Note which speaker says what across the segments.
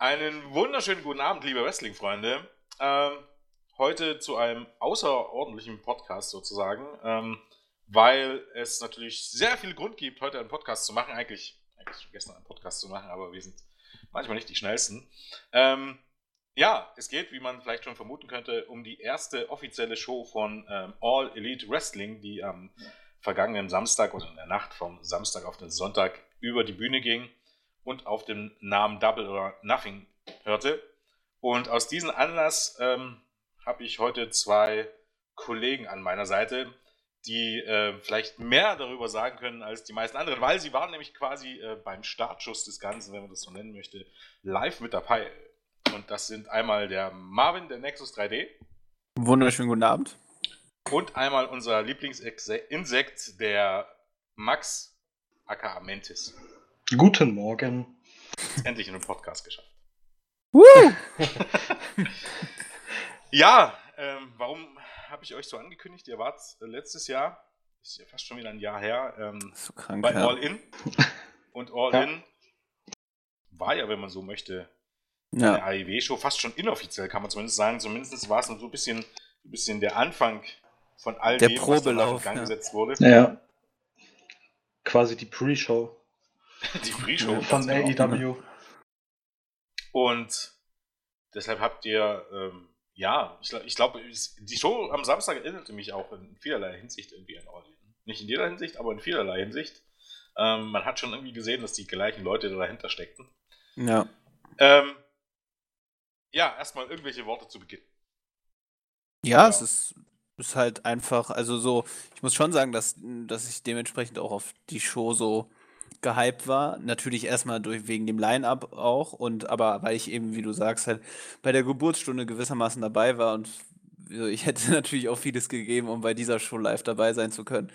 Speaker 1: Einen wunderschönen guten Abend, liebe Wrestling-Freunde. Ähm, heute zu einem außerordentlichen Podcast sozusagen, ähm, weil es natürlich sehr viel Grund gibt, heute einen Podcast zu machen. Eigentlich, eigentlich gestern einen Podcast zu machen, aber wir sind manchmal nicht die schnellsten. Ähm, ja, es geht, wie man vielleicht schon vermuten könnte, um die erste offizielle Show von ähm, All Elite Wrestling, die am vergangenen Samstag oder in der Nacht vom Samstag auf den Sonntag über die Bühne ging und auf den Namen Double or Nothing hörte. Und aus diesem Anlass ähm, habe ich heute zwei Kollegen an meiner Seite, die äh, vielleicht mehr darüber sagen können als die meisten anderen, weil sie waren nämlich quasi äh, beim Startschuss des Ganzen, wenn man das so nennen möchte, live mit dabei. Und das sind einmal der Marvin, der Nexus 3D.
Speaker 2: Wunderschönen guten Abend.
Speaker 1: Und einmal unser Lieblingsinsekt, der Max, aka Mentis.
Speaker 3: Guten Morgen.
Speaker 1: Endlich in einem Podcast geschafft. Woo! ja, ähm, warum habe ich euch so angekündigt? Ihr wart äh, letztes Jahr, ist ja fast schon wieder ein Jahr her, ähm,
Speaker 2: so krank,
Speaker 1: bei
Speaker 2: ja.
Speaker 1: All In. Und All ja. In war ja, wenn man so möchte,
Speaker 2: ja.
Speaker 1: eine AEW-Show, fast schon inoffiziell, kann man zumindest sagen. Zumindest war es so ein bisschen, ein bisschen der Anfang von all
Speaker 2: der
Speaker 1: dem,
Speaker 2: Probelauf,
Speaker 1: was in Gang
Speaker 2: ja.
Speaker 1: gesetzt wurde.
Speaker 3: Ja. Quasi die Pre-Show.
Speaker 1: die Pre-Show.
Speaker 3: Von
Speaker 1: ganz genau.
Speaker 3: AEW.
Speaker 1: Und deshalb habt ihr, ähm, ja, ich, ich glaube, die Show am Samstag erinnerte mich auch in vielerlei Hinsicht irgendwie an All In. Nicht in jeder Hinsicht, aber in vielerlei Hinsicht. Ähm, man hat schon irgendwie gesehen, dass die gleichen Leute da dahinter steckten.
Speaker 2: Ja.
Speaker 1: Ähm, ja, erstmal irgendwelche Worte zu Beginn.
Speaker 2: Ja, es ist, ist halt einfach, also so, ich muss schon sagen, dass, dass ich dementsprechend auch auf die Show so gehypt war. Natürlich erstmal durch, wegen dem Line-Up auch und aber weil ich eben, wie du sagst, halt bei der Geburtsstunde gewissermaßen dabei war und ich hätte natürlich auch vieles gegeben, um bei dieser Show live dabei sein zu können.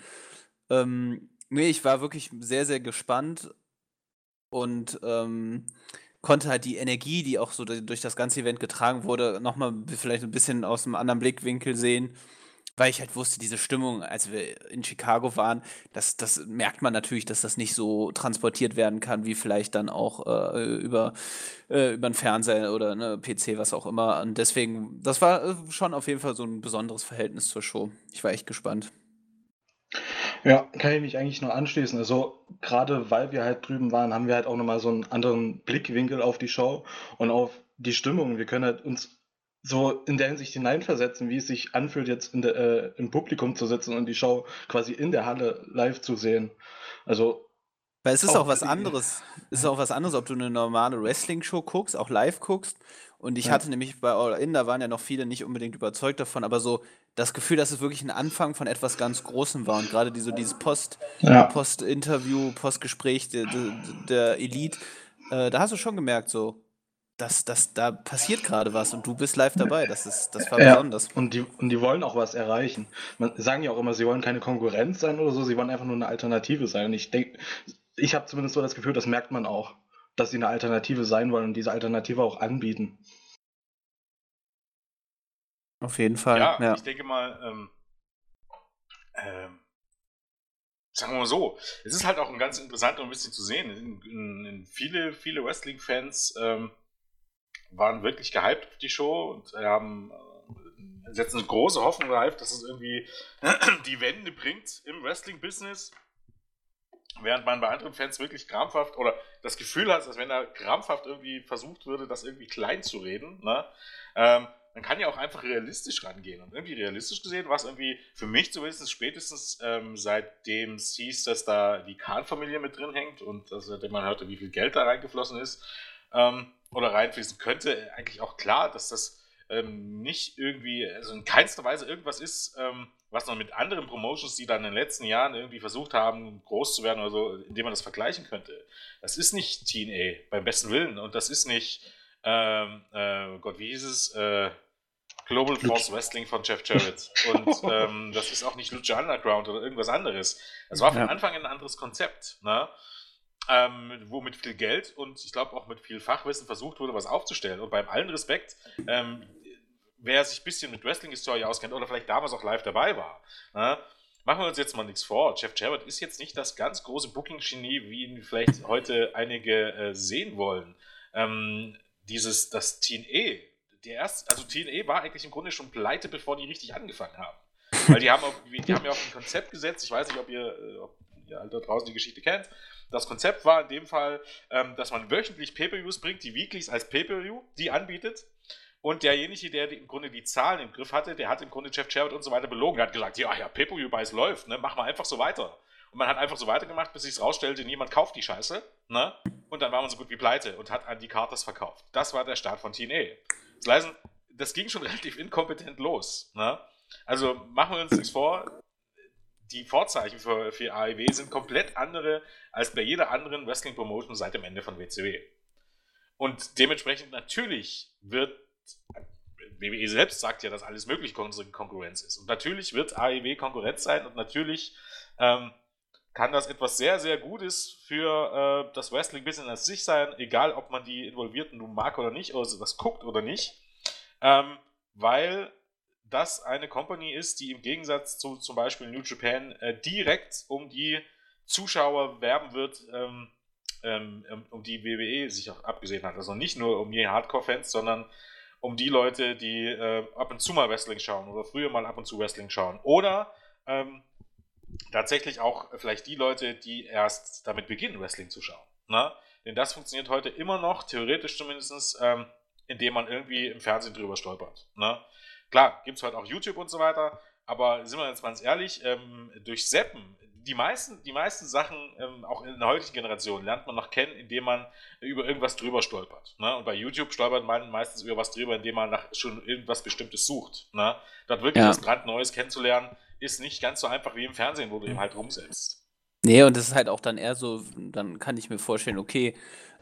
Speaker 2: Ähm, nee, ich war wirklich sehr, sehr gespannt und ähm, konnte halt die Energie, die auch so durch das ganze Event getragen wurde, nochmal vielleicht ein bisschen aus einem anderen Blickwinkel sehen weil ich halt wusste, diese Stimmung, als wir in Chicago waren, das, das merkt man natürlich, dass das nicht so transportiert werden kann, wie vielleicht dann auch äh, über, äh, über einen Fernseher oder eine PC, was auch immer. Und deswegen, das war schon auf jeden Fall so ein besonderes Verhältnis zur Show. Ich war echt gespannt.
Speaker 3: Ja, kann ich mich eigentlich nur anschließen. Also gerade weil wir halt drüben waren, haben wir halt auch nochmal so einen anderen Blickwinkel auf die Show und auf die Stimmung. Wir können halt uns so in der Hinsicht hineinversetzen, wie es sich anfühlt, jetzt der, äh, im Publikum zu sitzen und die Show quasi in der Halle live zu sehen. Also.
Speaker 2: Weil es ist auch, auch was anderes. Es ist auch was anderes, ob du eine normale Wrestling-Show guckst, auch live guckst. Und ich ja. hatte nämlich bei All In, da waren ja noch viele nicht unbedingt überzeugt davon, aber so das Gefühl, dass es wirklich ein Anfang von etwas ganz Großem war. Und gerade die, so dieses Post,
Speaker 3: ja.
Speaker 2: Post-Interview, Postgespräch der, der, der Elite, äh, da hast du schon gemerkt, so, dass, dass da passiert gerade was und du bist live dabei. Das ist, das war
Speaker 3: ja,
Speaker 2: besonders.
Speaker 3: Und die, und die wollen auch was erreichen. Man sagen ja auch immer, sie wollen keine Konkurrenz sein oder so, sie wollen einfach nur eine Alternative sein. Und ich denke, ich habe zumindest so das Gefühl, das merkt man auch, dass sie eine Alternative sein wollen und diese Alternative auch anbieten.
Speaker 2: Auf jeden Fall.
Speaker 1: Ja, ja. ich denke mal, ähm, ähm, sagen wir mal so, es ist halt auch ein ganz interessanter ein bisschen zu sehen. In, in, in viele, viele Wrestling-Fans ähm, waren wirklich gehypt auf die Show und haben äh, setzen eine große Hoffnung darauf, dass es irgendwie die Wende bringt im Wrestling-Business. Während man bei anderen Fans wirklich krampfhaft oder das Gefühl hat, als wenn da krampfhaft irgendwie versucht würde, das irgendwie klein zu reden. Ne? Ähm, man kann ja auch einfach realistisch rangehen. Und irgendwie realistisch gesehen war es irgendwie für mich zumindest spätestens ähm, seitdem es hieß, dass da die Kahn-Familie mit drin hängt und dass, seitdem man hörte, wie viel Geld da reingeflossen ist ähm, oder reinfließen könnte, eigentlich auch klar, dass das ähm, nicht irgendwie, also in keinster Weise irgendwas ist, ähm, was man mit anderen Promotions, die dann in den letzten Jahren irgendwie versucht haben, groß zu werden oder so, indem man das vergleichen könnte. Das ist nicht TNA beim besten Willen und das ist nicht, ähm, äh, Gott, wie hieß es? Äh, Global Force Wrestling von Jeff Jarrett. Und ähm, das ist auch nicht Lucha Underground oder irgendwas anderes. Das war von ja. Anfang an ein anderes Konzept, ne? Ähm, wo mit viel Geld und ich glaube auch mit viel Fachwissen versucht wurde, was aufzustellen. Und beim allen Respekt, ähm, wer sich ein bisschen mit Wrestling-Historie auskennt oder vielleicht damals auch live dabei war, ne? machen wir uns jetzt mal nichts vor. Jeff Jarrett ist jetzt nicht das ganz große Booking-Genie, wie ihn vielleicht heute einige äh, sehen wollen. Ähm, dieses, das TNE, der erste, also TNE war eigentlich im Grunde schon pleite, bevor die richtig angefangen haben. Weil die haben, auf, die haben ja auf ein Konzept gesetzt, ich weiß nicht, ob ihr, äh, ob ihr da draußen die Geschichte kennt. Das Konzept war in dem Fall, ähm, dass man wöchentlich Pay-Per-Views bringt, die Weeklies als Pay-Per-View, die anbietet. Und derjenige, der im Grunde die Zahlen im Griff hatte, der hat im Grunde Jeff Jarrett und so weiter belogen. Der hat gesagt, ja, ja, Pay-Per-View-Buys läuft, ne? mach mal einfach so weiter. Und man hat einfach so weitergemacht, bis sich es rausstellte, niemand kauft die Scheiße. Ne? Und dann war man so gut wie pleite und hat an die Carters verkauft. Das war der Start von TNA. Das, das ging schon relativ inkompetent los. Ne? Also machen wir uns nichts vor, die Vorzeichen für, für AEW sind komplett andere als bei jeder anderen Wrestling-Promotion seit dem Ende von WCW. Und dementsprechend natürlich wird WWE selbst sagt ja, dass alles möglich Konkurrenz ist. Und natürlich wird AEW Konkurrenz sein und natürlich ähm, kann das etwas sehr, sehr Gutes für äh, das Wrestling-Business an sich sein, egal ob man die Involvierten nun mag oder nicht, oder was guckt oder nicht. Ähm, weil das eine Company ist, die im Gegensatz zu zum Beispiel New Japan äh, direkt um die Zuschauer werben wird, ähm, ähm, um die WWE sich auch abgesehen hat. Also nicht nur um die Hardcore-Fans, sondern um die Leute, die äh, ab und zu mal Wrestling schauen oder früher mal ab und zu Wrestling schauen. Oder ähm, tatsächlich auch vielleicht die Leute, die erst damit beginnen, Wrestling zu schauen. Ne? Denn das funktioniert heute immer noch, theoretisch zumindest, ähm, indem man irgendwie im Fernsehen drüber stolpert. Ne? Klar, gibt es halt auch YouTube und so weiter, aber sind wir jetzt ganz ehrlich, ähm, durch Seppen, die meisten, die meisten Sachen, ähm, auch in der heutigen Generation, lernt man noch kennen, indem man über irgendwas drüber stolpert. Ne? Und bei YouTube stolpert man meistens über was drüber, indem man nach schon irgendwas Bestimmtes sucht. Ne? Dort wirklich ja. was brandneues kennenzulernen, ist nicht ganz so einfach wie im Fernsehen, wo du eben halt rumsetzt.
Speaker 2: Nee, und das ist halt auch dann eher so, dann kann ich mir vorstellen, okay,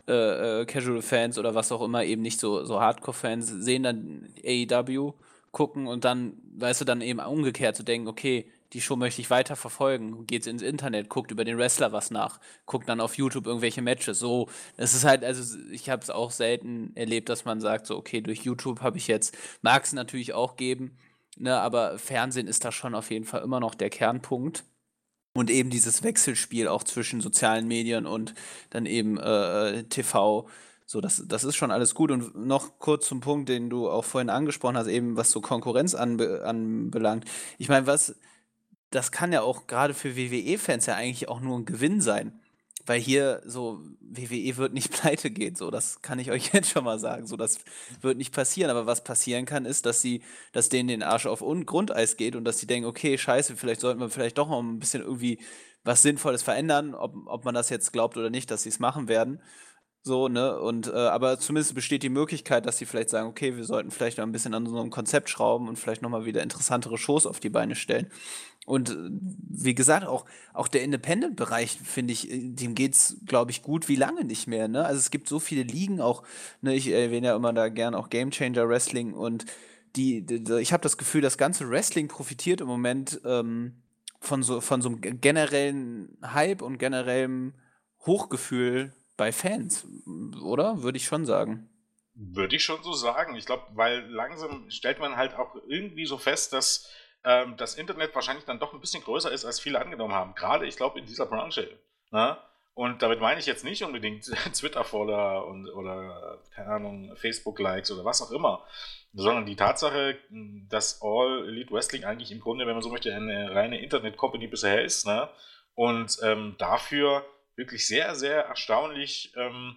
Speaker 2: äh, äh, Casual-Fans oder was auch immer, eben nicht so, so Hardcore-Fans, sehen dann AEW gucken und dann, weißt du, dann eben umgekehrt zu denken, okay, die Show möchte ich weiter verfolgen, geht ins Internet, guckt über den Wrestler was nach, guckt dann auf YouTube irgendwelche Matches. So, es ist halt, also ich habe es auch selten erlebt, dass man sagt, so, okay, durch YouTube habe ich jetzt, mag es natürlich auch geben, ne, aber Fernsehen ist da schon auf jeden Fall immer noch der Kernpunkt. Und eben dieses Wechselspiel auch zwischen sozialen Medien und dann eben äh, TV so, das, das ist schon alles gut. Und noch kurz zum Punkt, den du auch vorhin angesprochen hast, eben was so Konkurrenz anbe anbelangt. Ich meine, was, das kann ja auch gerade für WWE-Fans ja eigentlich auch nur ein Gewinn sein. Weil hier so, WWE wird nicht pleite gehen, so, das kann ich euch jetzt schon mal sagen. So, das wird nicht passieren. Aber was passieren kann, ist, dass sie, dass denen den Arsch auf Grundeis geht und dass sie denken, okay, scheiße, vielleicht sollten wir vielleicht doch noch ein bisschen irgendwie was Sinnvolles verändern, ob, ob man das jetzt glaubt oder nicht, dass sie es machen werden. So, ne? Und, äh, aber zumindest besteht die Möglichkeit, dass sie vielleicht sagen, okay, wir sollten vielleicht noch ein bisschen an so einem Konzept schrauben und vielleicht nochmal wieder interessantere Shows auf die Beine stellen. Und äh, wie gesagt, auch, auch der Independent-Bereich, finde ich, äh, dem geht's, glaube ich, gut wie lange nicht mehr. Ne? Also es gibt so viele Ligen, auch, ne, ich erwähne ja immer da gern auch Game Changer Wrestling und die, die ich habe das Gefühl, das ganze Wrestling profitiert im Moment ähm, von, so, von so einem generellen Hype und generellem Hochgefühl bei Fans, oder? Würde ich schon sagen.
Speaker 1: Würde ich schon so sagen. Ich glaube, weil langsam stellt man halt auch irgendwie so fest, dass ähm, das Internet wahrscheinlich dann doch ein bisschen größer ist, als viele angenommen haben. Gerade, ich glaube, in dieser Branche. Ne? Und damit meine ich jetzt nicht unbedingt Twitter-Follower und oder, keine Ahnung, Facebook-Likes oder was auch immer, sondern die Tatsache, dass All Elite Wrestling eigentlich im Grunde, wenn man so möchte, eine reine Internet-Company bisher ist. Ne? Und ähm, dafür wirklich sehr, sehr erstaunlich, ähm,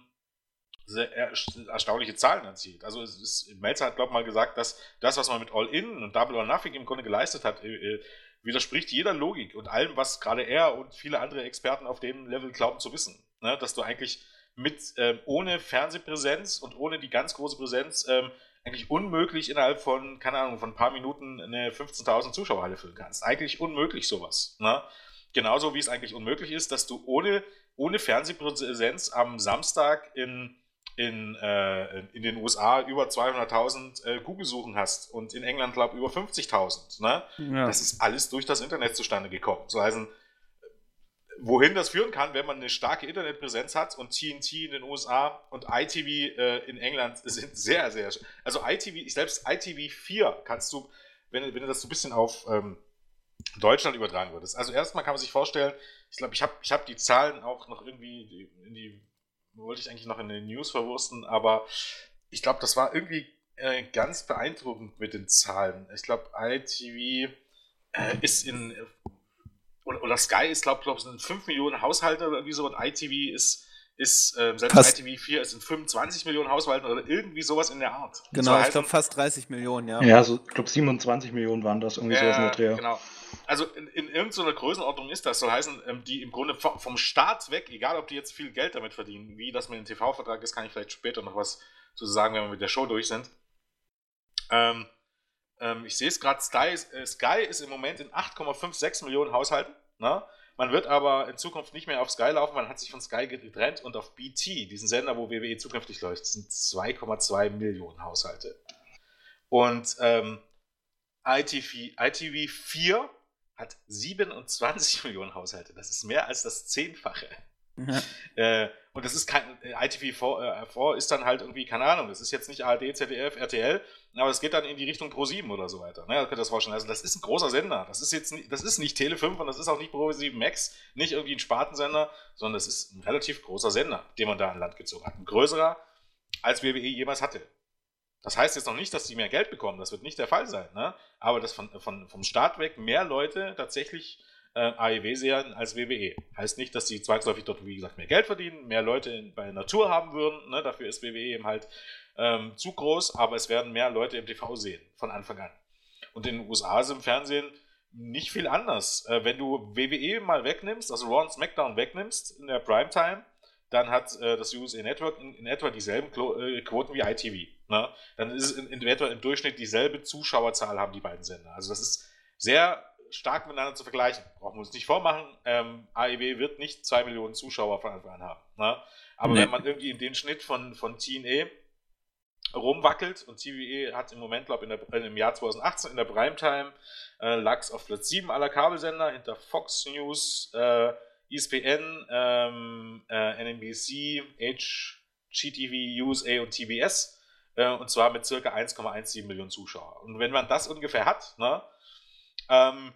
Speaker 1: sehr er, erstaunliche Zahlen erzielt. Also es ist, Melzer hat, glaube ich, mal gesagt, dass das, was man mit All-In und Double or Nothing im Grunde geleistet hat, äh, äh, widerspricht jeder Logik und allem, was gerade er und viele andere Experten auf dem Level glauben zu wissen. Ne? Dass du eigentlich mit ähm, ohne Fernsehpräsenz und ohne die ganz große Präsenz ähm, eigentlich unmöglich innerhalb von, keine Ahnung, von ein paar Minuten eine 15.000 Zuschauerhalle füllen kannst. Eigentlich unmöglich sowas. Ne? Genauso wie es eigentlich unmöglich ist, dass du ohne ohne Fernsehpräsenz am Samstag in, in, äh, in den USA über 200.000 äh, Google-Suchen hast und in England, glaube ich, über 50.000. Ne? Ja. Das ist alles durch das Internet zustande gekommen. So heißt, wohin das führen kann, wenn man eine starke Internetpräsenz hat und TNT in den USA und ITV äh, in England sind sehr, sehr. Also ITV, selbst ITV 4 kannst du, wenn, wenn du das so ein bisschen auf ähm, Deutschland übertragen würdest. Also erstmal kann man sich vorstellen, ich glaube, ich habe ich hab die Zahlen auch noch irgendwie in die, wollte ich eigentlich noch in den News verwursten, aber ich glaube, das war irgendwie äh, ganz beeindruckend mit den Zahlen. Ich glaube, ITV äh, ist in oder, oder Sky ist, glaube ich, sind 5 Millionen Haushalte oder irgendwie so und ITV ist ist äh, selbst fast. ITV 4 ist in 25 Millionen Haushalten oder irgendwie sowas in der Art.
Speaker 2: Genau, ich glaube fast 30 Millionen, ja.
Speaker 3: Ja, so, ich glaube 27 Millionen waren das, irgendwie äh, sowas in der Dreh.
Speaker 1: Genau. Also in, in irgendeiner Größenordnung ist das, soll heißen, ähm, die im Grunde vom Staat weg, egal ob die jetzt viel Geld damit verdienen, wie das mit dem TV-Vertrag ist, kann ich vielleicht später noch was zu sagen, wenn wir mit der Show durch sind. Ähm, ähm, ich sehe es gerade, Sky, äh, Sky ist im Moment in 8,56 Millionen Haushalten. Ne? Man wird aber in Zukunft nicht mehr auf Sky laufen, man hat sich von Sky getrennt und auf BT, diesen Sender, wo WWE zukünftig läuft, sind 2,2 Millionen Haushalte. Und ähm, ITV, ITV 4 hat 27 Millionen Haushalte. Das ist mehr als das Zehnfache. Ja. Äh, und das ist kein, äh, ITV4 äh, ist dann halt irgendwie, keine Ahnung, das ist jetzt nicht ARD, ZDF, RTL, aber es geht dann in die Richtung Pro7 oder so weiter. Ne? Da könnt ihr das vorstellen. Also das ist ein großer Sender. Das ist jetzt nicht, das ist nicht Tele5 und das ist auch nicht Pro7 Max, nicht irgendwie ein Spartensender, sondern das ist ein relativ großer Sender, den man da an Land gezogen hat. Ein größerer, als WWE jemals hatte. Das heißt jetzt noch nicht, dass die mehr Geld bekommen, das wird nicht der Fall sein, ne? aber dass von, von, vom Start weg mehr Leute tatsächlich äh, AEW sehen als WWE. Heißt nicht, dass die zwangsläufig dort, wie gesagt, mehr Geld verdienen, mehr Leute bei Natur haben würden. Ne? Dafür ist WWE eben halt ähm, zu groß, aber es werden mehr Leute im TV sehen, von Anfang an. Und in den USA ist im Fernsehen nicht viel anders. Äh, wenn du WWE mal wegnimmst, also Raw und SmackDown wegnimmst in der Primetime, dann hat äh, das USA Network in, in etwa dieselben Klo äh, Quoten wie ITV. Ne? Dann ist es in, in, etwa im Durchschnitt dieselbe Zuschauerzahl haben die beiden Sender. Also das ist sehr stark miteinander zu vergleichen. Brauchen wir uns nicht vormachen. Ähm, AEW wird nicht zwei Millionen Zuschauer von Anfang an haben. Ne? Aber nee. wenn man irgendwie in den Schnitt von, von TNA rumwackelt und TVE hat im Moment, glaube ich, im Jahr 2018 in der Primetime äh, lag auf Platz 7 aller Kabelsender hinter Fox News, äh, ESPN, ähm, äh, NBC, HGTV, USA und TBS äh, und zwar mit circa 1,17 Millionen Zuschauer. Und wenn man das ungefähr hat, ne, ähm,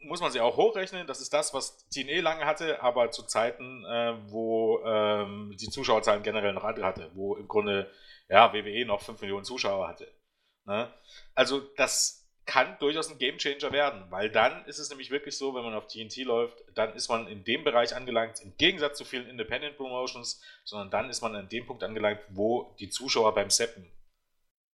Speaker 1: muss man sie auch hochrechnen. Das ist das, was TNE lange hatte, aber zu Zeiten, äh, wo ähm, die Zuschauerzahlen generell noch andere hatte, wo im Grunde ja, WWE noch 5 Millionen Zuschauer hatte. Ne? Also das kann durchaus ein Gamechanger werden, weil dann ist es nämlich wirklich so, wenn man auf TNT läuft, dann ist man in dem Bereich angelangt, im Gegensatz zu vielen Independent Promotions, sondern dann ist man an dem Punkt angelangt, wo die Zuschauer beim Seppen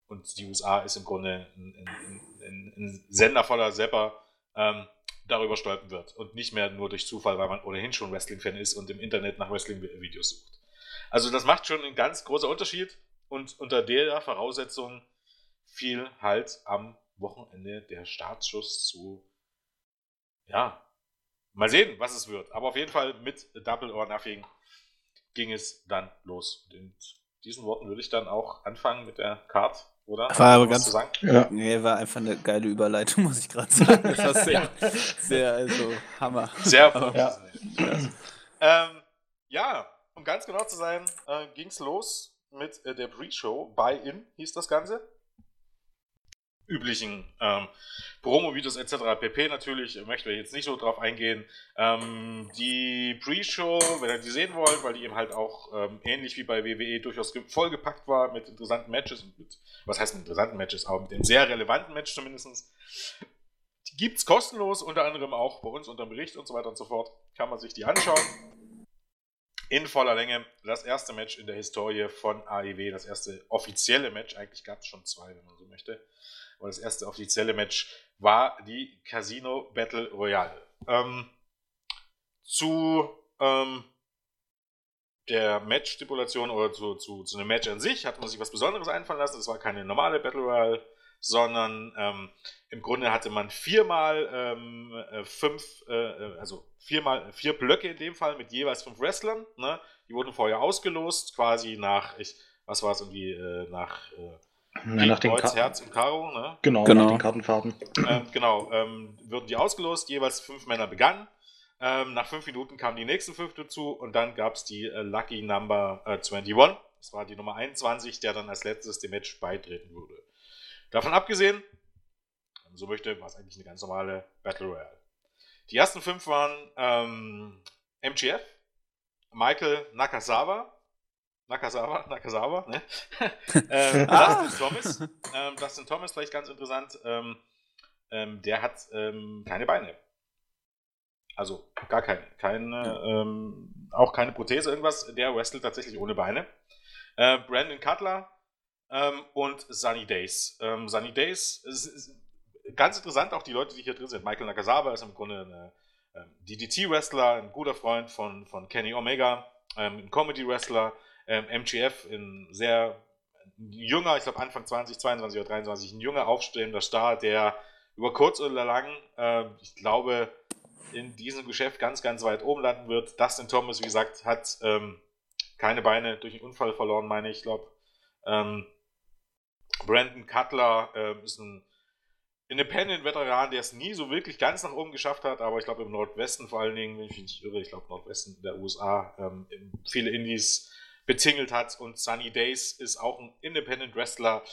Speaker 1: und die USA ist im Grunde ein, ein, ein, ein Sender voller Sepper, ähm, darüber stolpern wird und nicht mehr nur durch Zufall, weil man ohnehin schon Wrestling-Fan ist und im Internet nach Wrestling-Videos sucht. Also das macht schon einen ganz großen Unterschied und unter der Voraussetzung fiel halt am Wochenende der Startschuss zu, ja, mal sehen, was es wird. Aber auf jeden Fall mit Double or Nothing ging es dann los. Und in diesen Worten würde ich dann auch anfangen mit der Card, oder?
Speaker 2: War aber ganz, ja. nee, war einfach eine geile Überleitung, muss ich gerade sagen. Das war sehr, sehr, also Hammer.
Speaker 1: Sehr aber, ja. Ähm, ja, um ganz genau zu sein, äh, ging es los mit äh, der Pre-Show. Buy-In hieß das Ganze üblichen ähm, Promo-Videos etc. pp. Natürlich möchten wir jetzt nicht so drauf eingehen. Ähm, die Pre-Show, wenn ihr die sehen wollt, weil die eben halt auch ähm, ähnlich wie bei WWE durchaus vollgepackt war mit interessanten Matches und mit, was heißt mit interessanten Matches, aber mit dem sehr relevanten Match zumindest. Gibt es kostenlos, unter anderem auch bei uns unter dem Bericht und so weiter und so fort. Kann man sich die anschauen. In voller Länge das erste Match in der Historie von AEW, das erste offizielle Match. Eigentlich gab es schon zwei, wenn man so möchte und das erste offizielle Match war die Casino Battle Royale. Ähm, zu ähm, der Match-Stipulation oder zu, zu, zu einem Match an sich hat man sich was Besonderes einfallen lassen. Das war keine normale Battle Royale, sondern ähm, im Grunde hatte man viermal ähm, äh, fünf, äh, äh, also viermal vier Blöcke in dem Fall mit jeweils fünf Wrestlern. Ne? Die wurden vorher ausgelost, quasi nach, ich, was war es irgendwie, äh, nach äh,
Speaker 3: nach den
Speaker 1: Kreuz, Herz und Karo, ne?
Speaker 3: Genau, genau. nach den Kartenfahrten.
Speaker 1: Ähm, genau, ähm, würden die ausgelost, jeweils fünf Männer begannen. Ähm, nach fünf Minuten kamen die nächsten fünf dazu und dann gab es die äh, Lucky Number äh, 21. Das war die Nummer 21, der dann als letztes dem Match beitreten würde. Davon abgesehen, so möchte, war es eigentlich eine ganz normale Battle Royale. Die ersten fünf waren ähm, MGF, Michael Nakasawa, Nakazawa, Nakazawa, ne? ähm, ah. Dustin Thomas, ähm, Dustin Thomas vielleicht ganz interessant, ähm, ähm der hat ähm, keine Beine. Also gar keine, keine ja. Ähm, auch keine Prothese, irgendwas. Der wrestelt tatsächlich ohne Beine. Äh, Brandon Cutler und Sunny Days. Sunny Days ist, ist, ganz interessant, auch die Leute, die hier drin sind. Michael Nakazawa ist im Grunde ein DDT-Wrestler, ein guter Freund von, von Kenny Omega, ein Comedy-Wrestler ähm, MGF in sehr junger, ich glaube Anfang 20, 22 oder 23, ein junger aufstrebender Star, der über kurz oder lang, äh, ich glaube, in diesem Geschäft ganz, ganz weit oben landen wird. Dustin Thomas, wie gesagt, hat ähm, keine Beine durch einen Unfall verloren, meine ich, ich glaube. Ähm, Brandon Cutler äh, ist ein Independent-Veteran, der es nie so wirklich ganz nach oben geschafft hat, aber ich glaube im Nordwesten vor allen Dingen, wenn ich mich nicht irre, ich glaube Nordwesten der USA, ähm, viele Indies bezingelt hat. Und Sunny Days ist auch ein Independent Wrestler,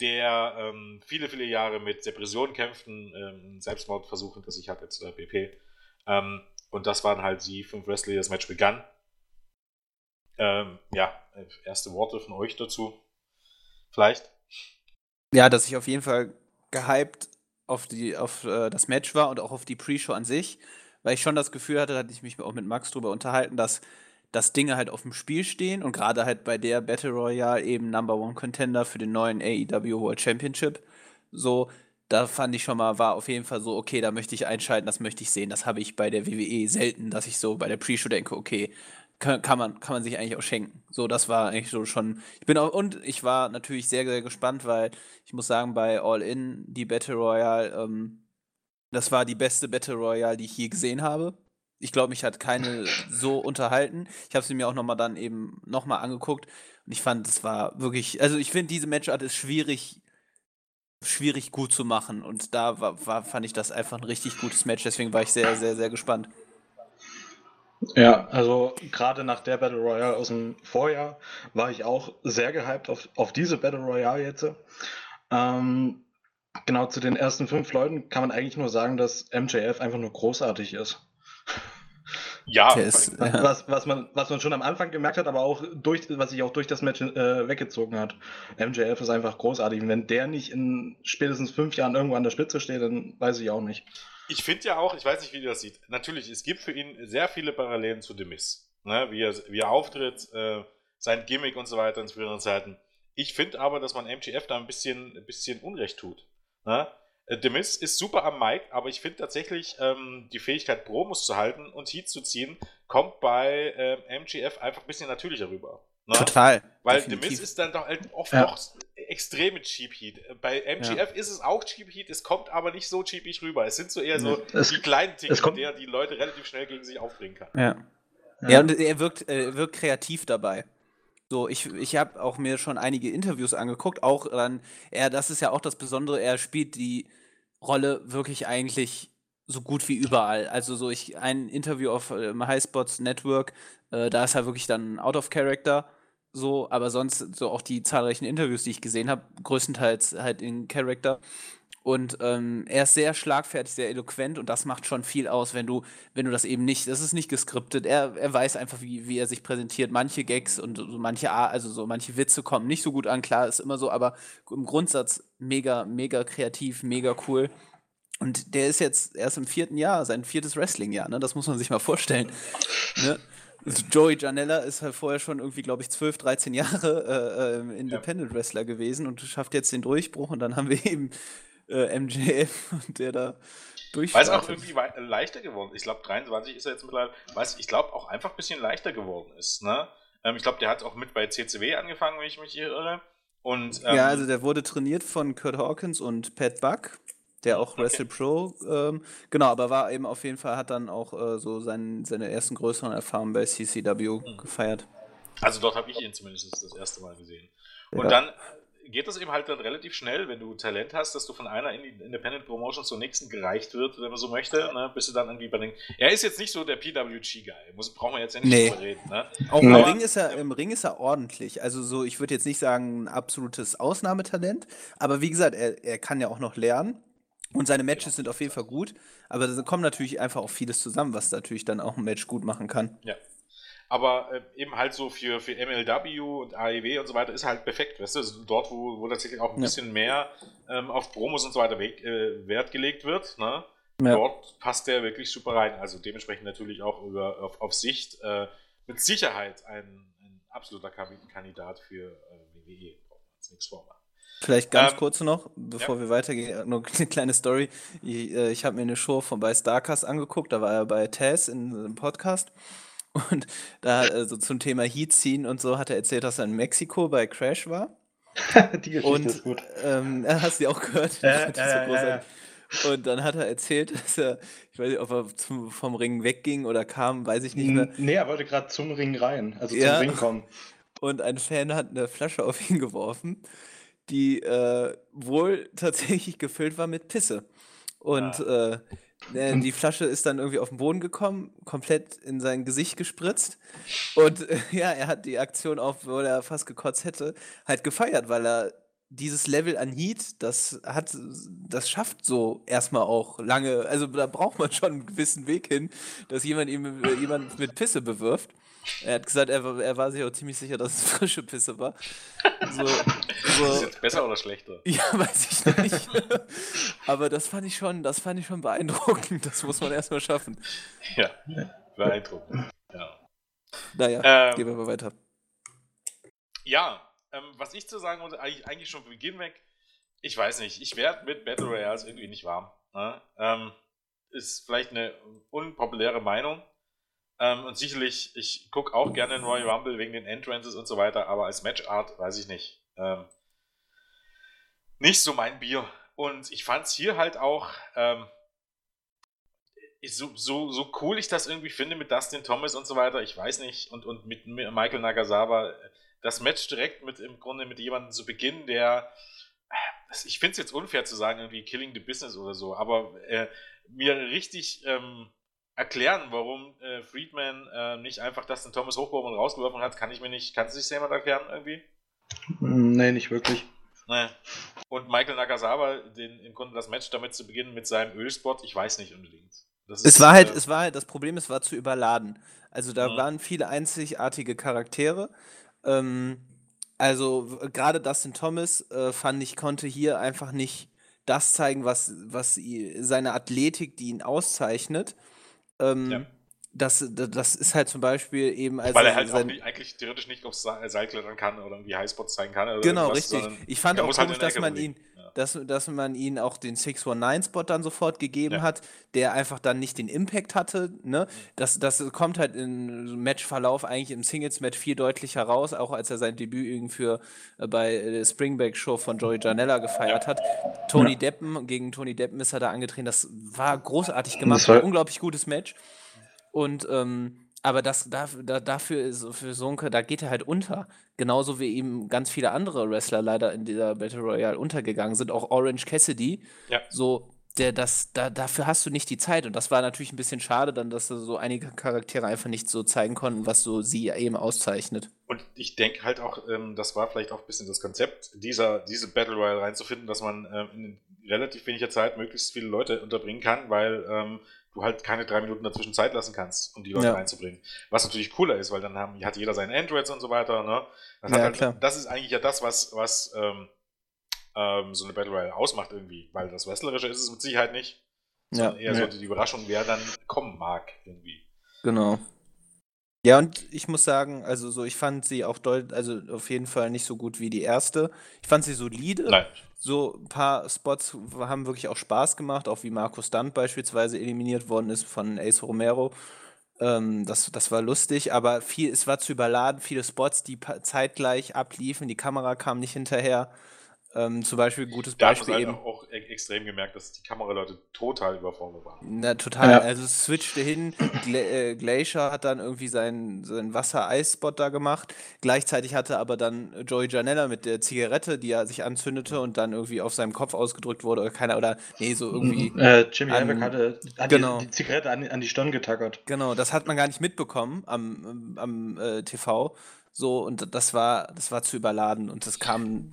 Speaker 1: der ähm, viele, viele Jahre mit Depressionen kämpften, ähm, Selbstmordversuch hinter sich hat, etc. pp. Ähm, und das waren halt die fünf Wrestler, die das Match begann. Ähm, ja, erste Worte von euch dazu. Vielleicht.
Speaker 2: Ja, dass ich auf jeden Fall gehypt auf, die, auf äh, das Match war und auch auf die Pre-Show an sich, weil ich schon das Gefühl hatte, da hatte ich mich auch mit Max drüber unterhalten, dass dass Dinge halt auf dem Spiel stehen und gerade halt bei der Battle Royale eben Number One Contender für den neuen AEW World Championship. So, da fand ich schon mal, war auf jeden Fall so, okay, da möchte ich einschalten, das möchte ich sehen. Das habe ich bei der WWE selten, dass ich so bei der Pre-Show denke, okay, kann, man, kann man sich eigentlich auch schenken. So, das war eigentlich so schon. Ich bin auch, und ich war natürlich sehr, sehr gespannt, weil ich muss sagen, bei All In, die Battle Royale, ähm, das war die beste Battle Royale, die ich je gesehen habe. Ich glaube, mich hat keine so unterhalten. Ich habe sie mir auch nochmal dann eben nochmal angeguckt und ich fand, es war wirklich, also ich finde, diese Matchart ist schwierig, schwierig gut zu machen und da war, war, fand ich das einfach ein richtig gutes Match, deswegen war ich sehr, sehr, sehr gespannt.
Speaker 3: Ja, also gerade nach der Battle Royale aus dem Vorjahr war ich auch sehr gehypt auf, auf diese Battle Royale jetzt. Ähm, genau zu den ersten fünf Leuten kann man eigentlich nur sagen, dass MJF einfach nur großartig ist.
Speaker 1: Ja,
Speaker 3: ist, was, was, man, was man schon am Anfang gemerkt hat, aber auch durch, was sich auch durch das Match äh, weggezogen hat. MJF ist einfach großartig. Und wenn der nicht in spätestens fünf Jahren irgendwo an der Spitze steht, dann weiß ich auch nicht.
Speaker 1: Ich finde ja auch, ich weiß nicht, wie ihr das sieht. Natürlich, es gibt für ihn sehr viele Parallelen zu Demis. Ne? Wie, er, wie er auftritt, äh, sein Gimmick und so weiter in früheren Zeiten. Ich finde aber, dass man MGF da ein bisschen, ein bisschen Unrecht tut. Ne? Äh, The Miz ist super am Mic, aber ich finde tatsächlich ähm, die Fähigkeit, Promos zu halten und Heat zu ziehen, kommt bei ähm, MGF einfach ein bisschen natürlicher rüber.
Speaker 2: Ne? Total.
Speaker 1: Weil definitiv. Miz ist dann doch halt oft ja. noch extreme Cheap Heat. Bei MGF ja. ist es auch Cheap Heat, es kommt aber nicht so cheapig rüber. Es sind so eher so es, die kleinen Dinge, mit der die Leute relativ schnell gegen sich aufbringen kann.
Speaker 2: Ja. Ja, ja und er wirkt, äh, wirkt kreativ dabei. So, ich, ich habe auch mir schon einige Interviews angeguckt, auch dann, er, das ist ja auch das Besondere, er spielt die Rolle wirklich eigentlich so gut wie überall. Also so ich ein Interview auf äh, Highspots Network, äh, da ist er wirklich dann out of character so, aber sonst so auch die zahlreichen Interviews, die ich gesehen habe, größtenteils halt in Character. Und ähm, er ist sehr schlagfertig, sehr eloquent und das macht schon viel aus, wenn du, wenn du das eben nicht, das ist nicht geskriptet. Er, er weiß einfach, wie, wie er sich präsentiert. Manche Gags und so manche, also so manche Witze kommen nicht so gut an, klar, ist immer so, aber im Grundsatz mega, mega kreativ, mega cool. Und der ist jetzt erst im vierten Jahr, sein viertes Wrestling-Jahr, ne? Das muss man sich mal vorstellen. ne? Also Joey Janella ist halt vorher schon irgendwie, glaube ich, 12, 13 Jahre äh, äh, Independent Wrestler gewesen und schafft jetzt den Durchbruch und dann haben wir eben äh, MJF, der da
Speaker 1: durchstartet. Weil es auch irgendwie leichter geworden ist. Ich glaube, 23 ist er jetzt mittlerweile, weiß ich glaube auch einfach ein bisschen leichter geworden ist. Ne? Ähm, ich glaube, der hat auch mit bei CCW angefangen, wenn ich mich hier irre. Und,
Speaker 2: ähm, ja, also der wurde trainiert von Kurt Hawkins und Pat Buck, der auch okay. Wrestle Pro, ähm, genau, aber war eben auf jeden Fall, hat dann auch äh, so sein, seine ersten größeren Erfahrungen bei CCW mhm. gefeiert.
Speaker 1: Also dort habe ich ihn zumindest das erste Mal gesehen. Und ja. dann geht das eben halt dann relativ schnell, wenn du Talent hast, dass du von einer Independent Promotion zur nächsten gereicht wird, wenn man so möchte, ne, bist du dann irgendwie bei den. Er ist jetzt nicht so der PWG-Guy, brauchen wir jetzt ja nicht nee. drüber reden. Ne?
Speaker 2: Auch im Ring, ist er, im Ring ist er ordentlich. Also so, ich würde jetzt nicht sagen, ein absolutes Ausnahmetalent, aber wie gesagt, er, er kann ja auch noch lernen. Und seine Matches sind auf jeden Fall gut, aber da kommt natürlich einfach auch vieles zusammen, was natürlich dann auch ein Match gut machen kann.
Speaker 1: Ja. aber äh, eben halt so für, für MLW und AEW und so weiter ist halt perfekt, weißt du, also dort, wo, wo tatsächlich auch ein ja. bisschen mehr ähm, auf Promos und so weiter weg, äh, Wert gelegt wird, ne? Ja. Dort passt der wirklich super rein. Also dementsprechend natürlich auch über, auf, auf Sicht äh, mit Sicherheit ein, ein absoluter Kandidat für äh, WWE. Nichts vormachen.
Speaker 2: Vielleicht ganz ähm, kurz noch, bevor ja. wir weitergehen, nur eine kleine Story. Ich, äh, ich habe mir eine Show von bei Starcast angeguckt, da war er bei Taz in einem Podcast. Und da also zum Thema Heat ziehen und so hat er erzählt, dass er in Mexiko bei Crash war.
Speaker 3: Die Geschichte und, ist gut.
Speaker 2: Ähm, hast du die auch gehört? Ja, ja, so und dann hat er erzählt, dass er, ich weiß nicht, ob er zum, vom Ring wegging oder kam, weiß ich nicht mehr.
Speaker 3: Nee, er wollte gerade zum Ring rein, also zum Ring kommen.
Speaker 2: Und ein Fan hat eine Flasche auf ihn geworfen, die äh, wohl tatsächlich gefüllt war mit Pisse. Und ah. äh, die Flasche ist dann irgendwie auf den Boden gekommen, komplett in sein Gesicht gespritzt. Und äh, ja, er hat die Aktion, auch wo er fast gekotzt hätte, halt gefeiert, weil er dieses Level an Heat, das hat, das schafft so erstmal auch lange, also da braucht man schon einen gewissen Weg hin, dass jemand ihm jemand mit Pisse bewirft. Er hat gesagt, er, er war sich auch ziemlich sicher, dass es frische Pisse war.
Speaker 1: So, so. Ist das jetzt besser oder schlechter?
Speaker 2: Ja, weiß ich nicht. Aber das fand ich schon, das fand ich schon beeindruckend. Das muss man erstmal schaffen.
Speaker 1: Ja, beeindruckend. Ja.
Speaker 2: Naja, ähm, gehen wir mal weiter.
Speaker 1: Ja, ähm, was ich zu sagen wollte, eigentlich, eigentlich schon von Beginn weg, ich weiß nicht, ich werde mit Battle Royals irgendwie nicht warm. Ne? Ähm, ist vielleicht eine unpopuläre Meinung. Ähm, und sicherlich, ich gucke auch gerne in Royal Rumble wegen den Entrances und so weiter, aber als Matchart weiß ich nicht. Ähm, nicht so mein Bier. Und ich fand es hier halt auch, ähm, so, so, so cool ich das irgendwie finde mit Dustin Thomas und so weiter, ich weiß nicht, und, und mit, Michael Nagasawa, das Match direkt mit im Grunde mit jemandem zu beginnen, der ich finde es jetzt unfair zu sagen, irgendwie Killing the Business oder so, aber äh, mir richtig ähm, erklären, warum äh, Friedman äh, nicht einfach das den Thomas hochgehoben und rausgeworfen hat, kann ich mir nicht, kann es sich jemand erklären irgendwie?
Speaker 3: Nee, nicht wirklich.
Speaker 1: Nee. Und Michael Nakasawa, den, im Grunde das Match damit zu beginnen mit seinem Ölspot, ich weiß nicht unbedingt.
Speaker 2: Ist, es war halt, äh, es war halt, das Problem, es war zu überladen. Also da mhm. waren viele einzigartige Charaktere ähm, also gerade Dustin Thomas äh, fand ich, konnte hier einfach nicht das zeigen, was, was seine Athletik, die ihn auszeichnet. Ähm, ja. Das, das ist halt zum Beispiel eben
Speaker 1: als. Weil er halt sein, auch nicht, eigentlich theoretisch nicht aufs Seil klettern kann oder irgendwie Highspots zeigen kann.
Speaker 2: genau, richtig. Ich fand auch halt komisch, halt dass man ihn dass, dass man ihnen auch den 619-Spot dann sofort gegeben ja. hat, der einfach dann nicht den Impact hatte. Ne? Das, das kommt halt im Matchverlauf eigentlich im Singles-Match viel deutlicher raus, auch als er sein Debüt irgendwie für, äh, bei der Springback-Show von Joey Janella gefeiert hat. Tony ja. Deppen, gegen Tony Deppen ist er da angetreten. Das war großartig gemacht, ein unglaublich gutes Match. Und ähm, aber das, dafür, dafür ist für Sonke, da geht er halt unter. Genauso wie eben ganz viele andere Wrestler leider in dieser Battle Royale untergegangen sind. Auch Orange Cassidy. Ja. So, der, das, da, dafür hast du nicht die Zeit. Und das war natürlich ein bisschen schade, dann, dass so einige Charaktere einfach nicht so zeigen konnten, was so sie eben auszeichnet.
Speaker 1: Und ich denke halt auch, ähm, das war vielleicht auch ein bisschen das Konzept, dieser, diese Battle Royale reinzufinden, dass man ähm, in relativ weniger Zeit möglichst viele Leute unterbringen kann, weil ähm, du halt keine drei Minuten dazwischen Zeit lassen kannst, um die Leute ja. reinzubringen. Was natürlich cooler ist, weil dann haben, hat jeder seine Androids und so weiter. Ne? Das, ja, halt, das ist eigentlich ja das, was, was ähm, ähm, so eine Battle Royale ausmacht irgendwie, weil das Wrestlerische ist es mit Sicherheit nicht, sondern ja. eher so die Überraschung, wer dann kommen mag irgendwie.
Speaker 2: Genau. Ja, und ich muss sagen, also so, ich fand sie auch deutlich, also auf jeden Fall nicht so gut wie die erste. Ich fand sie solide. Nein. So ein paar Spots haben wirklich auch Spaß gemacht, auch wie Markus Stunt beispielsweise eliminiert worden ist von Ace Romero. Ähm, das, das war lustig, aber viel, es war zu überladen, viele Spots, die zeitgleich abliefen, die Kamera kam nicht hinterher. Ähm, zum Beispiel ein gutes da Beispiel.
Speaker 1: Hat man halt auch e extrem gemerkt, dass die Kameraleute total überfordert waren.
Speaker 2: Na, total. Ja. Also es switchte hin. Gla äh, Glacier hat dann irgendwie seinen, seinen Wasser-Eis-Spot da gemacht. Gleichzeitig hatte aber dann Joey Janella mit der Zigarette, die er sich anzündete und dann irgendwie auf seinem Kopf ausgedrückt wurde oder keiner oder nee, so irgendwie.
Speaker 3: Äh, Jimmy Havoc hatte hat genau. die, die, Zigarette an, an, die Stirn getackert.
Speaker 2: Genau, das hat man gar nicht mitbekommen am, am äh, TV. So, und das war, das war zu überladen und das kam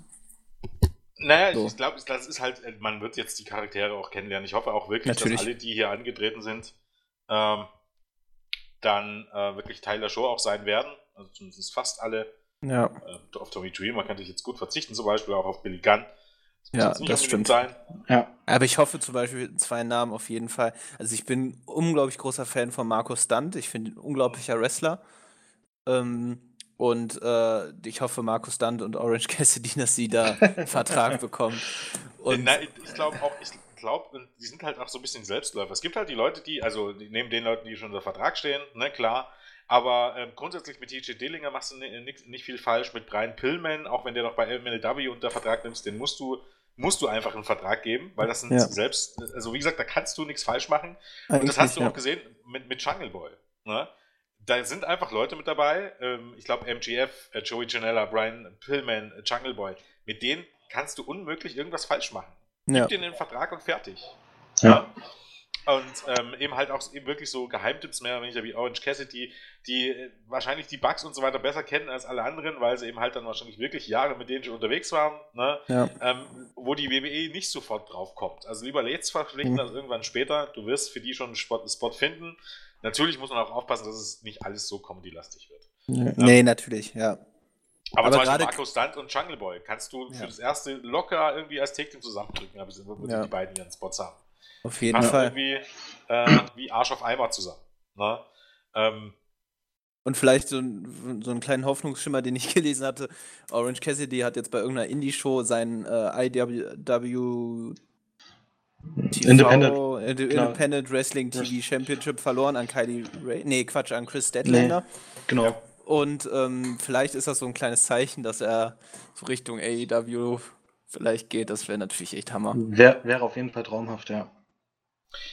Speaker 1: naja, so. ich glaube, das ist halt, äh, man wird jetzt die Charaktere auch kennenlernen. Ich hoffe auch wirklich, Natürlich. dass alle, die hier angetreten sind, ähm, dann äh, wirklich Teil der Show auch sein werden. Also zumindest fast alle.
Speaker 2: Ja.
Speaker 1: Äh, auf Tommy Dreamer man könnte jetzt gut verzichten, zum Beispiel auch auf Billy Gunn.
Speaker 2: Das ja, das stimmt. Sein. Ja. Aber ich hoffe zum Beispiel zwei Namen auf jeden Fall. Also ich bin unglaublich großer Fan von Marco Stunt. Ich finde ihn ein unglaublicher Wrestler. Ähm, und äh, ich hoffe, Markus Stunt und Orange Cassidy, dass sie da einen Vertrag bekommen.
Speaker 1: Und Nein, ich glaube auch, ich glaube, die sind halt auch so ein bisschen Selbstläufer. Es gibt halt die Leute, die, also neben den Leuten, die schon unter Vertrag stehen, ne, klar. Aber ähm, grundsätzlich mit TJ Dillinger machst du nicht, nicht viel falsch. Mit Brian Pillman, auch wenn der noch bei MLW unter Vertrag nimmst, den musst du musst du einfach einen Vertrag geben, weil das sind ja. selbst, also wie gesagt, da kannst du nichts falsch machen. Eigentlich und das hast du ja. auch gesehen mit, mit Jungle Boy. Ne? Da sind einfach Leute mit dabei, ähm, ich glaube MGF, äh, Joey Janella, Brian Pillman, äh, Jungle Boy, mit denen kannst du unmöglich irgendwas falsch machen. Ja. Gib denen den Vertrag und fertig. Ja. Und ähm, eben halt auch eben wirklich so Geheimtipps mehr oder weniger wie Orange Cassidy, die äh, wahrscheinlich die Bugs und so weiter besser kennen als alle anderen, weil sie eben halt dann wahrscheinlich wirklich Jahre mit denen schon unterwegs waren, ne? ja. ähm, wo die WWE nicht sofort drauf kommt. Also lieber jetzt verpflichten mhm. als irgendwann später. Du wirst für die schon einen Spot, einen Spot finden. Natürlich muss man auch aufpassen, dass es nicht alles so comedy-lastig wird.
Speaker 2: Ja. Nee, natürlich, ja.
Speaker 1: Aber, aber zum Beispiel Marco Stunt und Jungle Boy kannst du für das erste locker irgendwie als Take-Team zusammendrücken, aber ja. die beiden ihren Spots haben.
Speaker 2: Auf jeden Fall.
Speaker 1: irgendwie äh, wie Arsch auf Eimer zusammen. Ne? Ähm,
Speaker 2: und vielleicht so, ein, so einen kleinen Hoffnungsschimmer, den ich gelesen hatte. Orange Cassidy hat jetzt bei irgendeiner Indie-Show seinen äh, IW TV, Independent, Independent Wrestling TV Championship verloren an Kylie Ray. Nee, Quatsch, an Chris Deadlander. Nee,
Speaker 3: genau.
Speaker 2: Und ähm, vielleicht ist das so ein kleines Zeichen, dass er so Richtung AEW vielleicht geht. Das wäre natürlich echt Hammer.
Speaker 3: Wäre wär auf jeden Fall traumhaft, ja.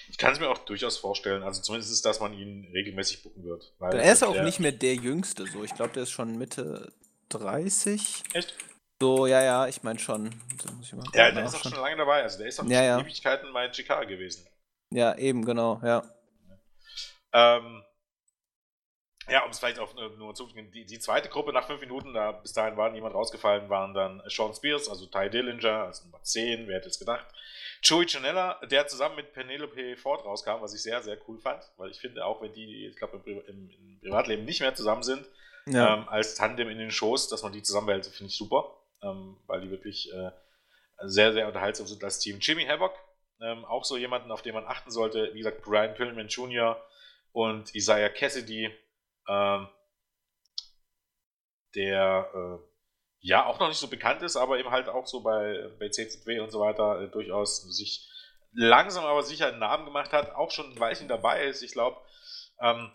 Speaker 1: Ich kann es mir auch durchaus vorstellen, also zumindest ist, dass man ihn regelmäßig bucken wird.
Speaker 2: er ist auch nicht mehr der Jüngste, so. Ich glaube, der ist schon Mitte 30.
Speaker 1: Echt?
Speaker 2: So, ja, ja, ich meine schon.
Speaker 1: ja, der ist auch schon lange dabei. Also der ist auch ja, ja. Ewigkeiten bei Chicago gewesen.
Speaker 2: Ja, eben, genau, ja.
Speaker 1: Ähm, ja, um es vielleicht auf nur zu die, die zweite Gruppe nach fünf Minuten, da bis dahin war niemand rausgefallen, waren dann Sean Spears, also Ty Dillinger, also Nummer 10, wer hätte es gedacht. Joey Janella, der zusammen mit Penelope Ford rauskam, was ich sehr, sehr cool fand, weil ich finde, auch wenn die, ich glaube, im, im, im, Privatleben nicht mehr zusammen sind, ja. ähm, als Tandem in den Shows, dass man die zusammenhält, finde ich super, ähm, weil die wirklich äh, sehr, sehr unterhaltsam sind als Team. Jimmy Havoc, ähm, auch so jemanden, auf den man achten sollte, wie gesagt, Brian Pillman Jr. und Isaiah Cassidy, ähm, der äh, ja auch noch nicht so bekannt ist, aber eben halt auch so bei, bei CZW und so weiter äh, durchaus sich langsam aber sicher einen Namen gemacht hat, auch schon ein Weilchen dabei ist. Ich glaube, ähm,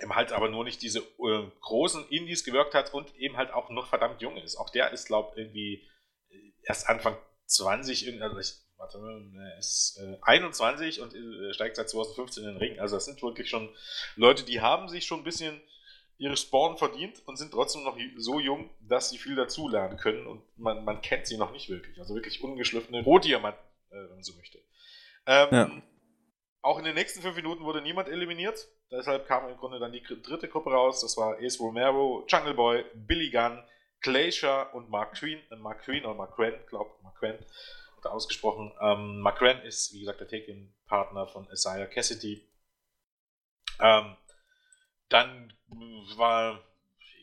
Speaker 1: eben halt aber nur nicht diese äh, großen Indies gewirkt hat und eben halt auch noch verdammt jung ist. Auch der ist, glaube ich, irgendwie äh, erst Anfang 20, also ich, warte mal, ist äh, 21 und äh, steigt seit 2015 in den Ring. Also das sind wirklich schon Leute, die haben sich schon ein bisschen ihre Sporen verdient und sind trotzdem noch so jung, dass sie viel dazulernen können und man, man kennt sie noch nicht wirklich. Also wirklich ungeschliffene Rohdiamanten, äh, wenn man so möchte. Ähm, ja. Auch in den nächsten fünf Minuten wurde niemand eliminiert. Deshalb kam im Grunde dann die dritte Gruppe raus. Das war Ace Romero, Jungle Boy, Billy Gunn, Glacier und Mark Queen. Äh, Mark Queen oder Mark Quinn, glaube Mark Quinn ausgesprochen. Ähm, Mark Quinn ist, wie gesagt, der Take-In-Partner von Isaiah Cassidy. Ähm, dann war,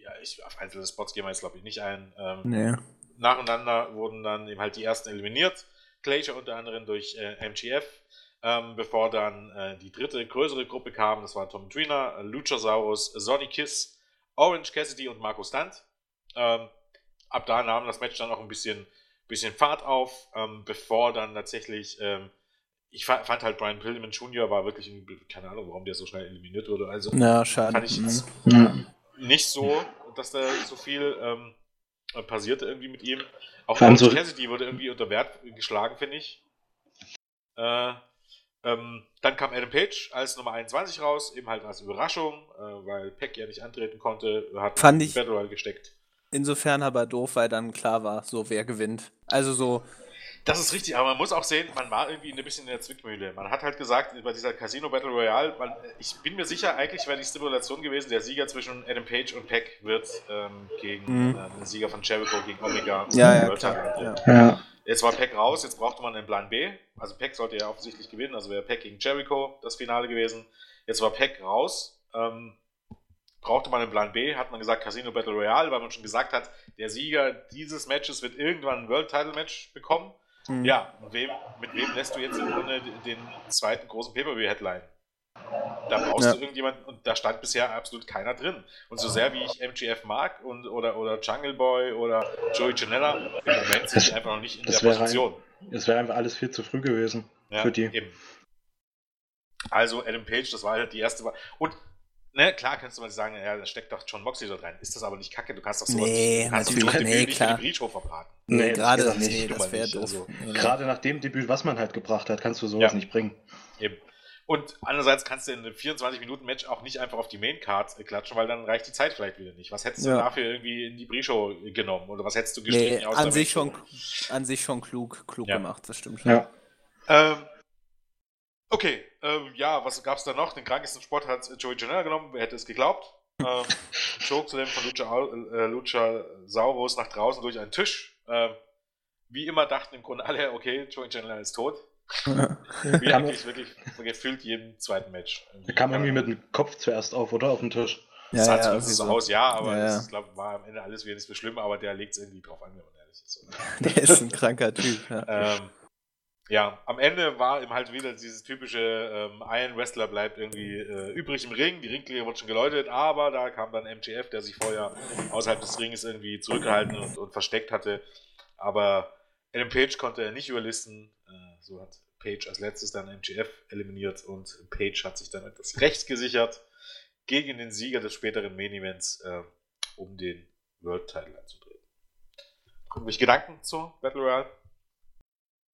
Speaker 1: ja, ich, auf einzelne Spots gehen wir jetzt glaube ich nicht ein. Ähm, nee. Nacheinander wurden dann eben halt die ersten eliminiert. Glacier unter anderem durch äh, MGF, ähm, bevor dann äh, die dritte größere Gruppe kam. Das war Tom Trina, Luchasaurus, Sonny Kiss, Orange Cassidy und Marco Stunt. Ähm, ab da nahm das Match dann auch ein bisschen, bisschen Fahrt auf, ähm, bevor dann tatsächlich ähm, ich fand, halt Brian Pillman Jr. war wirklich, keine Ahnung, warum der so schnell eliminiert wurde. Also
Speaker 2: ja, schade.
Speaker 1: fand ich jetzt mhm. nicht so, dass da so viel ähm, passierte irgendwie mit ihm. Auch Orange so Cassidy wurde irgendwie unter Wert geschlagen, finde ich. Äh, ähm, dann kam Adam Page als Nummer 21 raus, eben halt als Überraschung, äh, weil Peck ja nicht antreten konnte, hat
Speaker 2: Fand ich
Speaker 1: Federal gesteckt.
Speaker 2: Insofern aber doof, weil dann klar war, so wer gewinnt. Also so,
Speaker 1: das ist richtig, aber man muss auch sehen, man war irgendwie ein bisschen in der Zwickmühle. Man hat halt gesagt, bei dieser Casino Battle Royale, man, ich bin mir sicher, eigentlich wäre die Stipulation gewesen, der Sieger zwischen Adam Page und Peck wird ähm, gegen mhm. äh, den Sieger von Jericho gegen Omega.
Speaker 2: Ja, ja, klar. Ja. ja.
Speaker 1: Jetzt war Peck raus, jetzt brauchte man einen Plan B. Also Peck sollte ja offensichtlich gewinnen, also wäre Peck gegen Jericho das Finale gewesen. Jetzt war Peck raus ähm, brauchte man einen Plan B, hat man gesagt Casino Battle Royale, weil man schon gesagt hat, der Sieger dieses Matches wird irgendwann ein World Title Match bekommen. Mhm. Ja, mit wem, mit wem lässt du jetzt im Grunde den zweiten großen Pay-Per-View-Headline? Da brauchst ja. du irgendjemanden und da stand bisher absolut keiner drin. Und so sehr wie ich MGF mag und, oder, oder Jungle Boy oder Joey Janella, im Moment sind die einfach noch nicht in der Position.
Speaker 3: Es wäre einfach alles viel zu früh gewesen ja, für die. Eben.
Speaker 1: Also Adam Page, das war halt die erste Wahl. Und ne, klar kannst du mal sagen, ja, da steckt doch John Moxley da rein. Ist das aber nicht kacke? Du kannst doch sowas
Speaker 2: nee,
Speaker 1: du kannst
Speaker 2: natürlich, nee,
Speaker 1: nicht
Speaker 2: klar.
Speaker 1: Breach verbraten.
Speaker 2: Nee, nee gerade das, nee, das wäre doof. Also,
Speaker 3: Gerade nach dem Debüt, was man halt gebracht hat, kannst du sowas ja. nicht bringen.
Speaker 1: Eben. Und andererseits kannst du in einem 24-Minuten-Match auch nicht einfach auf die Main-Card klatschen, weil dann reicht die Zeit vielleicht wieder nicht. Was hättest du dafür irgendwie in die Pre-Show genommen? Oder was hättest du
Speaker 2: gestrichen nee, aus an sich schon An sich schon klug, klug
Speaker 3: ja.
Speaker 2: gemacht, das stimmt schon.
Speaker 3: Ja.
Speaker 1: Ähm, okay, ähm, ja, was gab es da noch? Den krankesten Sport hat Joey Janela genommen, wer hätte es geglaubt? ähm, Choke zu dem von Lucha, äh, Lucha Saurus nach draußen durch einen Tisch. Ähm, wie immer dachten im Grunde alle, okay, Joey Janela ist tot. Wie eigentlich wirklich gefühlt jedem zweiten Match.
Speaker 3: Er kam irgendwie mit dem Kopf zuerst auf, oder? Auf den Tisch.
Speaker 1: Ja, sah ja, zumindest so aus, ja, aber ja, das glaub, war am Ende alles wieder nicht so schlimm, aber der legt es irgendwie drauf an, wenn man ehrlich ist.
Speaker 2: Der ist ein kranker Typ.
Speaker 1: Ja. Ähm, ja, am Ende war ihm halt wieder dieses typische ähm, Iron Wrestler bleibt irgendwie äh, übrig im Ring, die Ringklinge wurde schon geläutet, aber da kam dann MGF, der sich vorher außerhalb des Rings irgendwie zurückgehalten und, und versteckt hatte, aber Adam Page konnte er nicht überlisten, so hat Page als letztes dann MGF eliminiert und Page hat sich dann etwas rechts gesichert gegen den Sieger des späteren Main Events, äh, um den World Title anzutreten. Irgendwelche Gedanken zur Battle Royale?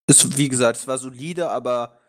Speaker 2: Es, wie gesagt, es war solide, aber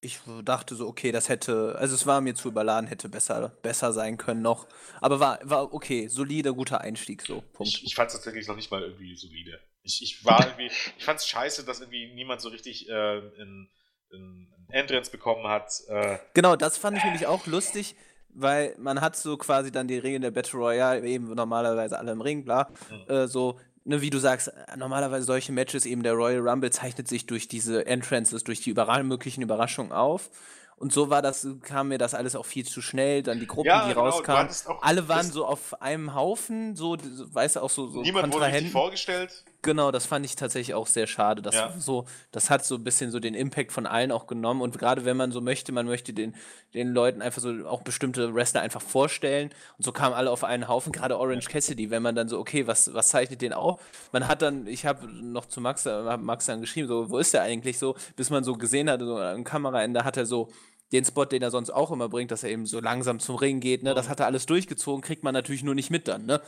Speaker 2: ich dachte so, okay, das hätte, also es war mir zu überladen, hätte besser, besser sein können noch. Aber war, war okay, solide, guter Einstieg, so.
Speaker 1: Punkt. Ich, ich fand es tatsächlich noch nicht mal irgendwie solide. Ich, ich war irgendwie, ich fand es scheiße, dass irgendwie niemand so richtig äh, in, in, Entrance bekommen hat. Äh.
Speaker 2: Genau, das fand ich nämlich auch lustig, weil man hat so quasi dann die Regeln der Battle Royale, eben normalerweise alle im Ring, bla, mhm. äh, so ne, wie du sagst, normalerweise solche Matches, eben der Royal Rumble zeichnet sich durch diese Entrances, durch die überall möglichen Überraschungen auf. Und so war das, kam mir das alles auch viel zu schnell. Dann die Gruppen, ja, die genau, rauskamen. Alle waren so auf einem Haufen, so, weißt du, auch so, so
Speaker 1: Niemand wurde sich vorgestellt.
Speaker 2: Genau, das fand ich tatsächlich auch sehr schade. Das, ja. so, das hat so ein bisschen so den Impact von allen auch genommen. Und gerade wenn man so möchte, man möchte den, den Leuten einfach so auch bestimmte Wrestler einfach vorstellen. Und so kamen alle auf einen Haufen, gerade Orange Cassidy, wenn man dann so, okay, was, was zeichnet den auch? Man hat dann, ich habe noch zu Max, hab Max dann geschrieben, so, wo ist der eigentlich so, bis man so gesehen hat, so am Kameraende hat er so den Spot, den er sonst auch immer bringt, dass er eben so langsam zum Ring geht, ne, das hat er alles durchgezogen, kriegt man natürlich nur nicht mit dann, ne?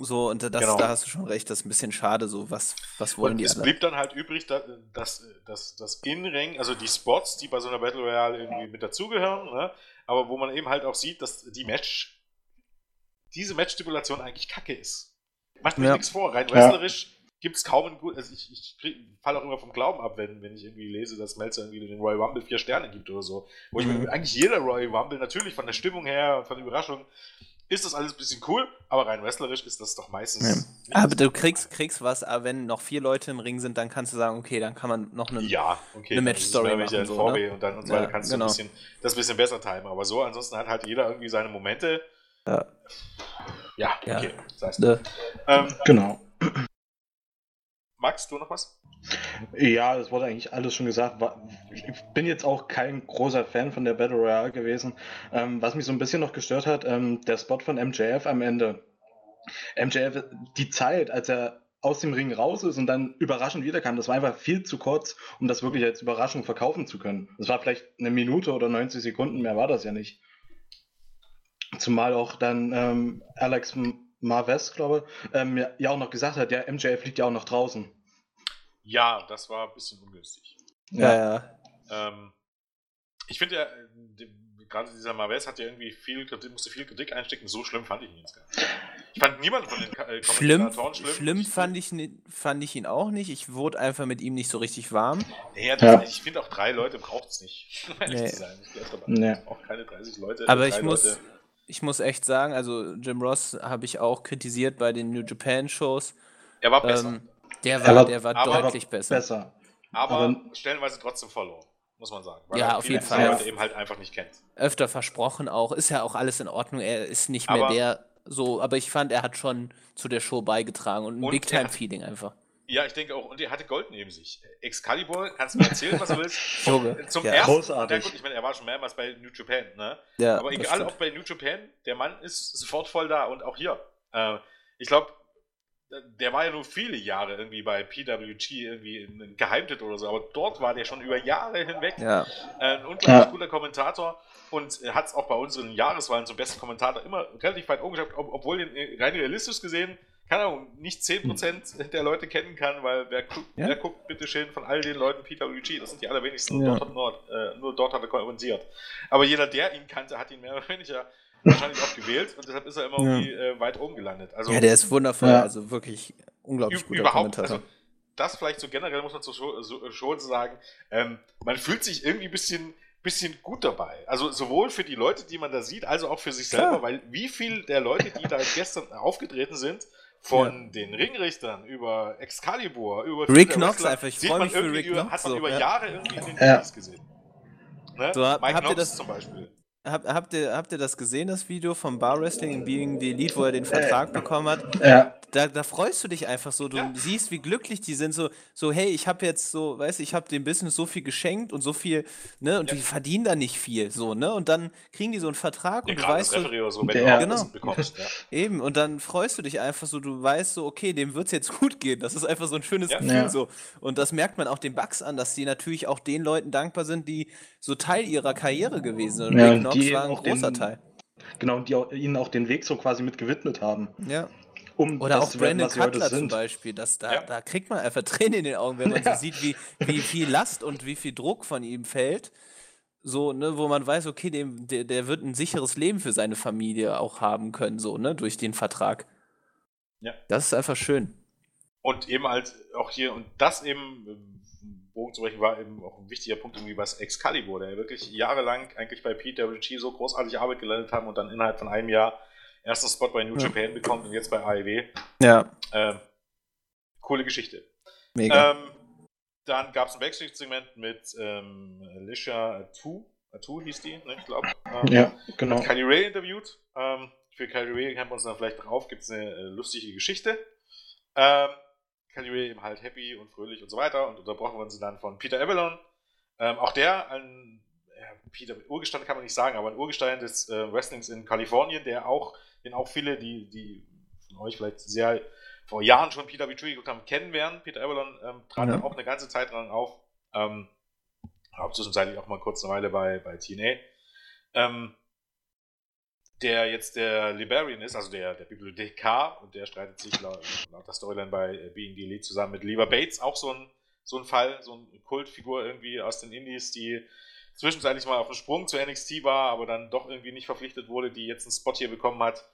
Speaker 2: So, und das, genau. da hast du schon recht, das ist ein bisschen schade, so, was, was wollen und die
Speaker 1: Es alle? blieb dann halt übrig, dass, dass das In-Ring, also die Spots, die bei so einer Battle Royale irgendwie mit dazugehören, ne? aber wo man eben halt auch sieht, dass die Match, diese Match-Stipulation eigentlich kacke ist. Macht mir ja. nichts vor, rein wrestlerisch ja. gibt es kaum einen guten, also ich, ich falle auch immer vom Glauben ab, wenn, wenn ich irgendwie lese, dass Melzer irgendwie den Royal Rumble vier Sterne gibt oder so. Wo mhm. ich mir, eigentlich jeder Royal Rumble, natürlich von der Stimmung her, von der Überraschung, ist das alles ein bisschen cool, aber rein wrestlerisch ist das doch meistens.
Speaker 2: Ja. Aber du kriegst, kriegst was, aber wenn noch vier Leute im Ring sind, dann kannst du sagen, okay, dann kann man noch eine,
Speaker 1: ja, okay,
Speaker 2: eine Match-Story machen.
Speaker 1: Ja so, ne? Und dann und so weiter kannst genau. du ein bisschen, das ein bisschen besser timen. Aber so, ansonsten hat halt jeder irgendwie seine Momente.
Speaker 3: Ja,
Speaker 1: ja okay. Das heißt,
Speaker 3: ne. ähm, genau.
Speaker 1: Max, du noch was?
Speaker 3: Ja, das wurde eigentlich alles schon gesagt. Ich bin jetzt auch kein großer Fan von der Battle Royale gewesen. Ähm, was mich so ein bisschen noch gestört hat, ähm, der Spot von MJF am Ende. MJF, die Zeit, als er aus dem Ring raus ist und dann überraschend wiederkam, das war einfach viel zu kurz, um das wirklich als Überraschung verkaufen zu können. Das war vielleicht eine Minute oder 90 Sekunden, mehr war das ja nicht. Zumal auch dann ähm, Alex Marves, glaube ich, ähm, ja auch noch gesagt hat, ja, MJF liegt ja auch noch draußen.
Speaker 1: Ja, das war ein bisschen ungünstig.
Speaker 2: Ja, ja.
Speaker 1: Ähm, ich finde ja, gerade dieser Marves hat ja irgendwie viel Kritik, musste viel Kritik einstecken. So schlimm fand ich ihn jetzt gar nicht. Ich fand niemanden von den
Speaker 2: äh, schlimm, schlimm. Schlimm fand ich, fand ich ihn auch nicht. Ich wurde einfach mit ihm nicht so richtig warm.
Speaker 1: Nee, ja. Ich finde auch drei Leute braucht es nicht.
Speaker 2: nee.
Speaker 1: Ich nee. auch keine 30 Leute.
Speaker 2: Aber ich muss, Leute. Ich muss echt sagen, also Jim Ross habe ich auch kritisiert bei den New Japan Shows.
Speaker 1: Er war besser. Ähm,
Speaker 2: der war, der war deutlich besser.
Speaker 3: besser.
Speaker 1: Aber, aber, stellenweise trotzdem verloren. muss man sagen.
Speaker 2: ja, auf jeden Fall.
Speaker 1: Leute eben halt einfach nicht kennt.
Speaker 2: Öfter versprochen auch. Ist ja auch alles in Ordnung. Er ist nicht mehr aber, der so, aber ich fand, er hat schon zu der Show beigetragen und ein Big-Time-Feeling einfach.
Speaker 1: Ja, ich denke auch. Und er hatte Gold neben sich. Excalibur, kannst du mir erzählen, was du willst?
Speaker 2: Junge.
Speaker 1: Zum
Speaker 2: ja.
Speaker 1: ersten Großartig. gut, ich meine, er war schon mehrmals bei New Japan, ne?
Speaker 2: Ja,
Speaker 1: Aber egal, ob bei New Japan, der Mann ist sofort voll da und auch hier. Äh, ich glaube, der war ja nur viele Jahre irgendwie bei PWG irgendwie ein Geheimtipp oder so, aber dort war der schon über Jahre hinweg
Speaker 2: ja.
Speaker 1: ein unglaublich ja. guter Kommentator und hat es auch bei unseren Jahreswahlen zum besten Kommentator immer relativ weit oben geschafft, ob, obwohl den äh, rein realistisch gesehen keine Ahnung, nicht 10% hm. der Leute kennen kann, weil wer, gu ja? wer guckt bitte schön von all den Leuten PWG, das sind die allerwenigsten, ja. dort Nord, äh, nur dort hat er kommentiert. Aber jeder, der ihn kannte, hat ihn mehr oder weniger wahrscheinlich auch gewählt und deshalb ist er immer ja. irgendwie äh, weit oben gelandet. Also,
Speaker 2: ja, der ist wundervoll, ja. also wirklich unglaublich guter
Speaker 1: überhaupt, Kommentator. Also, das vielleicht so generell muss man so, so, schon sagen, ähm, man fühlt sich irgendwie ein bisschen bisschen gut dabei. Also sowohl für die Leute, die man da sieht, also auch für sich selber, Klar. weil wie viel der Leute, die da gestern aufgetreten sind, von ja. den Ringrichtern über Excalibur, über
Speaker 2: Rick Knox einfach, ich freue mich für Rick Knox.
Speaker 1: Hat man so, über ja. Jahre irgendwie in den ja. gesehen.
Speaker 2: Ne? So, Mike habt Knox ihr das zum Beispiel. Hab, habt, ihr, habt ihr das gesehen, das Video vom Bar Wrestling in Being the Elite, wo er den Vertrag bekommen hat?
Speaker 3: Ja.
Speaker 2: Da, da freust du dich einfach so. Du ja. siehst, wie glücklich die sind. So, so hey, ich habe jetzt so, weißt du, ich habe dem Business so viel geschenkt und so viel, ne, und ja. die verdienen da nicht viel, so, ne? Und dann kriegen die so einen Vertrag ja, und du weißt so,
Speaker 1: so wenn der,
Speaker 2: du genau. bekommst. Ja. Eben, und dann freust du dich einfach so, du weißt so, okay, dem wird es jetzt gut gehen. Das ist einfach so ein schönes Gefühl so. Und das merkt man auch den Bugs an, dass die natürlich auch den Leuten dankbar sind, die so Teil ihrer Karriere gewesen sind.
Speaker 3: Ja, Knox war ein großer den, Teil. Genau, und die auch, ihnen auch den Weg so quasi mit gewidmet haben.
Speaker 2: Ja.
Speaker 3: Um
Speaker 2: Oder auch Brandon Cutler zum Beispiel. Das, da, ja. da kriegt man einfach Tränen in den Augen, wenn man ja. so sieht, wie, wie viel Last und wie viel Druck von ihm fällt. So, ne, wo man weiß, okay, dem, der, der wird ein sicheres Leben für seine Familie auch haben können, so, ne, durch den Vertrag.
Speaker 1: Ja.
Speaker 2: Das ist einfach schön.
Speaker 1: Und eben halt auch hier, und das eben Bogen zu brechen, war eben auch ein wichtiger Punkt irgendwie was Excalibur, der wirklich jahrelang eigentlich bei PWG so großartige Arbeit gelandet haben und dann innerhalb von einem Jahr ersten Spot bei New ja. Japan bekommt und jetzt bei AEW.
Speaker 2: Ja.
Speaker 1: Ähm, coole Geschichte.
Speaker 2: Mega.
Speaker 1: Ähm, dann gab es ein Backstage-Segment mit ähm, Alicia Atu, Atu hieß die, ne, ich glaube.
Speaker 3: Ähm, ja, genau.
Speaker 1: Mit Kylie Ray interviewt. Ähm, für Kylie Ray kennt man uns dann vielleicht drauf, gibt es eine äh, lustige Geschichte. Ray eben halt happy und fröhlich und so weiter und unterbrochen wurden sie dann von Peter Avalon. Ähm, auch der, ein ja, Peter, Urgestein kann man nicht sagen, aber ein Urgestein des äh, Wrestlings in Kalifornien, der auch, den auch viele, die, die von euch vielleicht sehr vor Jahren schon Peter PWG geguckt haben, kennen werden. Peter Avalon ähm, trat ja. auch eine ganze Zeit lang auf. Ähm, auch zwischenzeitlich auch mal kurz eine Weile bei, bei TNA. Ähm, der jetzt der Liberian ist, also der, der Bibliothekar, und der streitet sich laut, laut der Storyline bei äh, Being the Elite zusammen mit Lever Bates, auch so ein, so ein Fall, so eine Kultfigur irgendwie aus den Indies, die zwischenzeitlich mal auf dem Sprung zu NXT war, aber dann doch irgendwie nicht verpflichtet wurde, die jetzt einen Spot hier bekommen hat.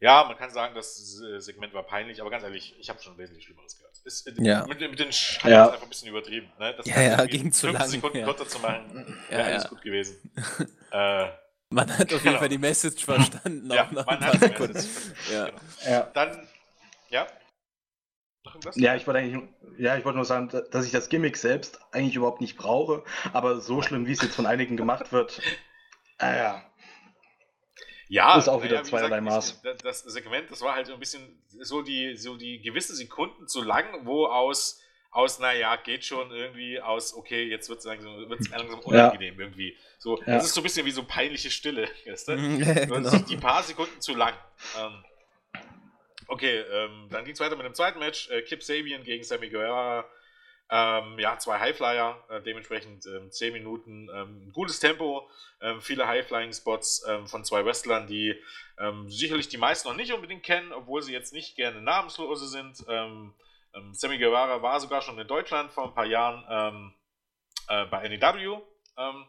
Speaker 1: Ja, man kann sagen, das Segment war peinlich, aber ganz ehrlich, ich habe schon wesentlich Schlimmeres gehört. Ist, äh,
Speaker 2: ja.
Speaker 1: mit, mit den Scheinen ja. ist einfach ein bisschen übertrieben. Ne?
Speaker 2: Das ja, ja, ging zu lang.
Speaker 1: Sekunden
Speaker 2: ja.
Speaker 1: kürzer zu machen, wäre ja, alles gut gewesen.
Speaker 2: äh, man hat auf jeden genau. Fall die Message verstanden.
Speaker 1: ja, man hat die Message
Speaker 2: ja.
Speaker 1: Genau. ja. Dann, ja.
Speaker 3: Ja, ich wollte eigentlich, ja, ich wollte nur sagen, dass ich das Gimmick selbst eigentlich überhaupt nicht brauche, aber so schlimm, wie es jetzt von einigen gemacht wird, äh, ja.
Speaker 1: Ja,
Speaker 3: ist auch wieder ja, zweierlei Maß.
Speaker 1: Das Segment, das war halt so ein bisschen so die, so die gewisse Sekunden zu lang, wo aus aus, naja, geht schon irgendwie, aus, okay, jetzt wird es langsam, wird's langsam unangenehm ja. irgendwie. So, ja. Das ist so ein bisschen wie so peinliche Stille. Weißt du? genau. Die paar Sekunden zu lang. Ähm, okay, ähm, dann ging es weiter mit dem zweiten Match. Äh, Kip Sabian gegen Sammy Guerra. Ähm, ja, zwei Highflyer, äh, dementsprechend ähm, 10 Minuten, ähm, gutes Tempo, ähm, viele Highflying-Spots ähm, von zwei Wrestlern, die ähm, sicherlich die meisten noch nicht unbedingt kennen, obwohl sie jetzt nicht gerne namenslose sind. Ähm, ähm, Sammy Guevara war sogar schon in Deutschland vor ein paar Jahren ähm, äh, bei NEW. Ähm,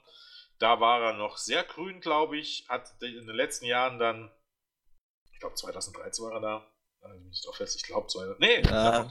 Speaker 1: da war er noch sehr grün, glaube ich. Hat in den letzten Jahren dann, ich glaube 2013 war er da. Nicht auf fest, ich glaube,
Speaker 2: nee, äh,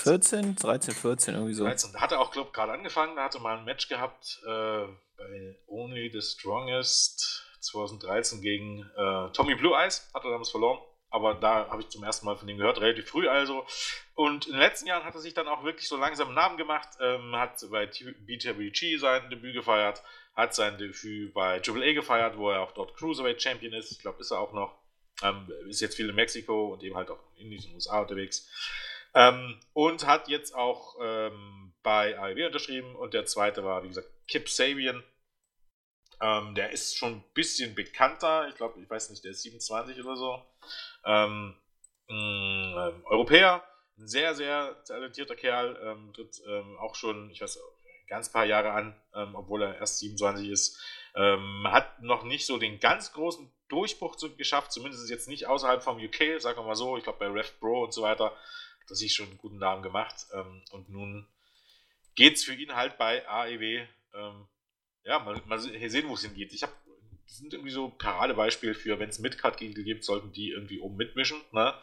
Speaker 2: 14, 13, 14, irgendwie so.
Speaker 1: 13. Da hat er auch, glaube gerade angefangen, da hatte mal ein Match gehabt äh, bei Only the Strongest 2013 gegen äh, Tommy Blue Eyes, hat er damals verloren. Aber da habe ich zum ersten Mal von ihm gehört, relativ früh also. Und in den letzten Jahren hat er sich dann auch wirklich so langsam einen Namen gemacht, ähm, hat bei BWG sein Debüt gefeiert, hat sein Debüt bei Triple A gefeiert, wo er auch dort Cruiserweight Champion ist. Ich glaube, ist er auch noch. Ähm, ist jetzt viel in Mexiko und eben halt auch in den USA unterwegs. Ähm, und hat jetzt auch ähm, bei AEW unterschrieben und der zweite war, wie gesagt, Kip Sabian. Ähm, der ist schon ein bisschen bekannter. Ich glaube, ich weiß nicht, der ist 27 oder so. Ähm, ähm, Europäer, ein sehr, sehr talentierter Kerl, ähm, tritt ähm, auch schon, ich weiß, ganz paar Jahre an, ähm, obwohl er erst 27 ist. Ähm, hat noch nicht so den ganz großen Durchbruch zu, geschafft, zumindest jetzt nicht außerhalb vom UK, sagen wir mal so. Ich glaube, bei Ref Pro und so weiter hat er sich schon einen guten Namen gemacht. Und nun geht es für ihn halt bei AEW, ja, mal, mal sehen, wo es hingeht. Ich habe sind irgendwie so Paradebeispiele für, wenn es Midcard-Gegner gibt, sollten die irgendwie oben mitmischen. Ne?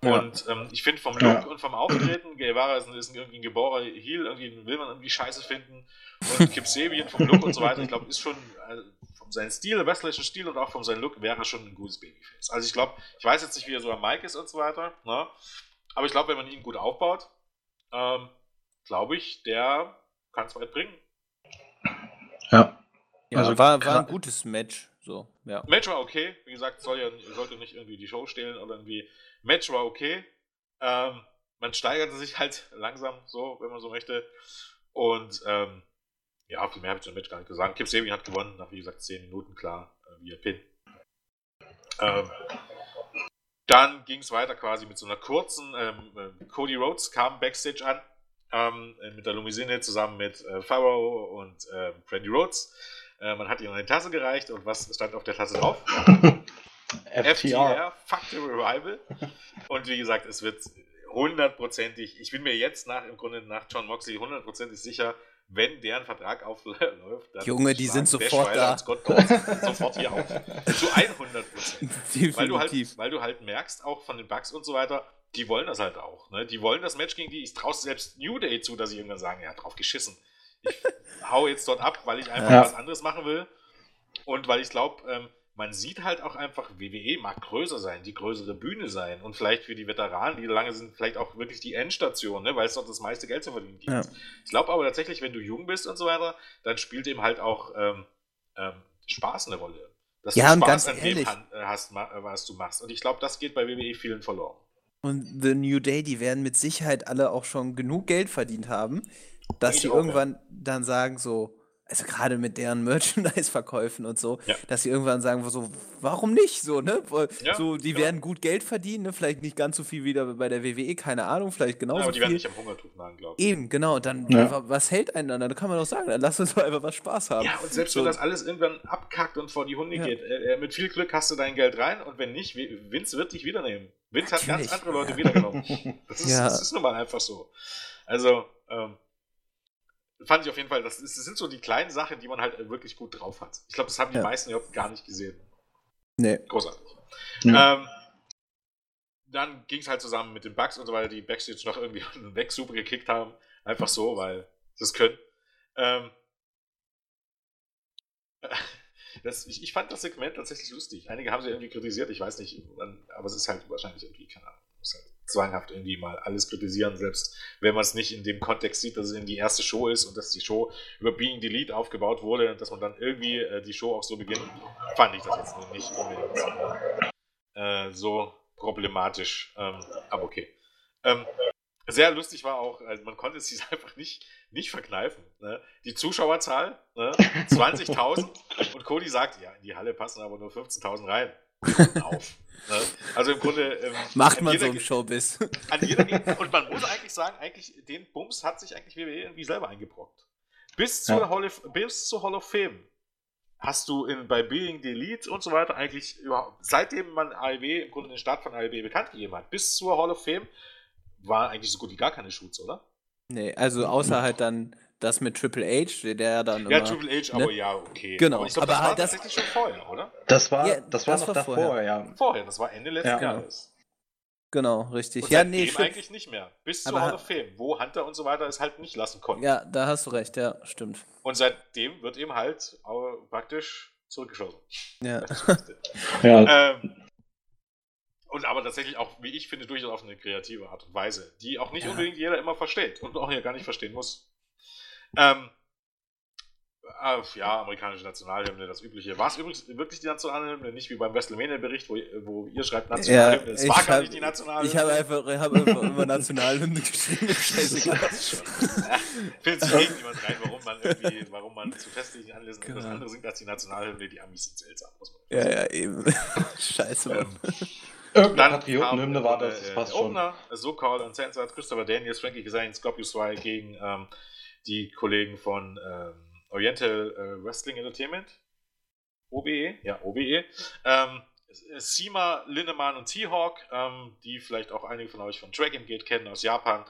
Speaker 1: Und ähm, ich finde vom Look ja. und vom Auftreten, Guevara ist, ein, ist irgendwie ein geborener Heel, irgendwie will man irgendwie scheiße finden. Und Kip Sabian vom Look und so weiter, ich glaube, ist schon also von seinem Stil, wrestlerischen Stil und auch von seinem Look wäre schon ein gutes Babyface. Also ich glaube, ich weiß jetzt nicht, wie er so am Mike ist und so weiter, ne? aber ich glaube, wenn man ihn gut aufbaut, ähm, glaube ich, der kann es weit bringen.
Speaker 2: Ja. Ja, also war, war ein gutes Match. So, ja.
Speaker 1: Match war okay. Wie gesagt, soll ja, sollte nicht irgendwie die Show stehlen oder irgendwie. Match war okay. Ähm, man steigerte sich halt langsam, so, wenn man so möchte. Und ähm, ja, viel mehr habe ich zum Match gar nicht gesagt. Kip Sabian hat gewonnen, nach wie gesagt 10 Minuten, klar, äh, via Pin. Ähm, dann ging es weiter quasi mit so einer kurzen. Ähm, äh, Cody Rhodes kam backstage an ähm, mit der Lumisine zusammen mit äh, Pharaoh und äh, Brandy Rhodes. Äh, man hat ihnen eine Tasse gereicht und was stand auf der Tasse drauf? FTR. FTR, Fuck the Revival. Und wie gesagt, es wird hundertprozentig, ich bin mir jetzt nach, im Grunde nach John Moxley hundertprozentig sicher, wenn deren Vertrag aufläuft,
Speaker 2: dann Junge, die sind sofort da.
Speaker 1: sofort hier auf. Zu 100 Prozent. weil, du halt, weil du halt merkst, auch von den Bugs und so weiter, die wollen das halt auch. Ne? Die wollen das Match gegen die. Ich traue selbst New Day zu, dass sie irgendwann sagen, ja, drauf geschissen ich hau jetzt dort ab, weil ich einfach ja. was anderes machen will. Und weil ich glaube, ähm, man sieht halt auch einfach, WWE mag größer sein, die größere Bühne sein und vielleicht für die Veteranen, die lange sind, vielleicht auch wirklich die Endstation, ne, weil es dort das meiste Geld zu verdienen gibt. Ja. Ich glaube aber tatsächlich, wenn du jung bist und so weiter, dann spielt eben halt auch ähm, ähm, Spaß eine Rolle.
Speaker 2: Dass ja, du Spaß an ehrlich. dem
Speaker 1: äh, hast, äh, was du machst. Und ich glaube, das geht bei WWE vielen verloren.
Speaker 2: Und The New Day, die werden mit Sicherheit alle auch schon genug Geld verdient haben, dass sie irgendwann ja. dann sagen so, also gerade mit deren Merchandise-Verkäufen und so, ja. dass sie irgendwann sagen, so, warum nicht? So, ne? Ja, so, die genau. werden gut Geld verdienen, ne? Vielleicht nicht ganz so viel wie bei der WWE, keine Ahnung, vielleicht genauso. Ja, aber die viel. werden nicht am Hungertuch nagen, glaube ich. Eben, genau. Dann, was hält einen dann? Dann kann man doch sagen, dann lass uns doch einfach was Spaß haben.
Speaker 1: Ja, und selbst so. wenn das alles irgendwann abkackt und vor die Hunde geht, äh, äh, mit viel Glück hast du dein Geld rein und wenn nicht, Vince wird dich wieder nehmen. Vince hat ganz andere Leute wiedergenommen. Das ist, das ist nun mal einfach so. Also, ähm, fand ich auf jeden Fall, das, das, sind so die kleinen Sachen, die man halt wirklich gut drauf hat. Ich glaube, das haben die ja. meisten überhaupt gar nicht gesehen.
Speaker 2: Nee.
Speaker 1: Großartig. Ja. Ähm, dann ging es halt zusammen mit den Bugs und so weiter, die Backstage noch irgendwie weg super gekickt haben. Einfach so, weil sie es können. Ähm, das, ich, ich, fand das Segment tatsächlich lustig. Einige haben sie irgendwie kritisiert, ich weiß nicht, aber es ist halt wahrscheinlich irgendwie, keine Ahnung, ist zwanghaft irgendwie mal alles kritisieren, selbst wenn man es nicht in dem Kontext sieht, dass es in die erste Show ist und dass die Show über Being Delete aufgebaut wurde und dass man dann irgendwie äh, die Show auch so beginnt, fand ich das jetzt nicht unbedingt äh, so problematisch. Ähm, aber okay. Ähm, sehr lustig war auch, also man konnte es sich einfach nicht, nicht verkneifen. Ne? Die Zuschauerzahl, ne? 20.000 und Cody sagt, ja, in die Halle passen aber nur 15.000 rein. Auf. Ne? Also im Grunde. Ähm,
Speaker 2: Macht man so im Showbiz.
Speaker 1: An jeder, und man muss eigentlich sagen, eigentlich, den Bums hat sich eigentlich WWE irgendwie selber eingebrockt. Bis zur, ja. Hall, of, bis zur Hall of Fame hast du in, bei Being Delete und so weiter eigentlich überhaupt, seitdem man AEW im Grunde den Start von AEW bekannt gegeben hat, bis zur Hall of Fame war eigentlich so gut wie gar keine Shoots, oder?
Speaker 2: Nee, also außer halt dann das mit Triple H, der dann.
Speaker 1: Ja, immer, Triple H, ne? aber ja, okay.
Speaker 2: Genau, aber, ich glaub, aber
Speaker 1: das
Speaker 2: war
Speaker 1: das, tatsächlich schon vorher, oder?
Speaker 3: Das war, ja, das war das noch war davor, vorher. ja.
Speaker 1: Vorher, das war Ende letzten ja. Jahres.
Speaker 2: Genau, richtig.
Speaker 1: Und ja, nee, stimmt. eigentlich nicht mehr. Bis zur Hall of Fame, wo Hunter und so weiter es halt nicht lassen konnten.
Speaker 2: Ja, da hast du recht, ja, stimmt.
Speaker 1: Und seitdem wird eben halt praktisch zurückgeschossen.
Speaker 2: Ja.
Speaker 3: ja. Ähm,
Speaker 1: Und aber tatsächlich auch, wie ich finde, durchaus auf eine kreative Art und Weise, die auch nicht ja. unbedingt jeder immer versteht und auch hier gar nicht verstehen muss. Ähm, äh, ja, amerikanische Nationalhymne, das übliche. War es übrigens wirklich die Nationalhymne? Nicht wie beim WrestleMania-Bericht, wo, wo, ihr schreibt Nationalhymne. Ja,
Speaker 2: es war gar nicht die Nationalhymne. Ich habe einfach, hab einfach immer Nationalhymne geschrieben. Scheißegal.
Speaker 1: Findet sich irgendjemand rein, warum man irgendwie, warum man zu festlichen Anlässen genau. etwas anderes singt als die Nationalhymne. Die Amis sind seltsam, muss
Speaker 2: man Ja, ja, eben. Scheiße, Mann. Ähm,
Speaker 3: Irgendeine Patriotenhymne war das,
Speaker 1: das passt äh, schon. Opener, So Call und Censored, Christopher Daniels, Frankie Kazarian, Scorpio 2 gegen ähm, die Kollegen von ähm, Oriental äh, Wrestling Entertainment. OBE, ja, OBE. Ähm, Sima, Lindemann und T-Hawk, ähm, die vielleicht auch einige von euch von Dragon Gate kennen aus Japan.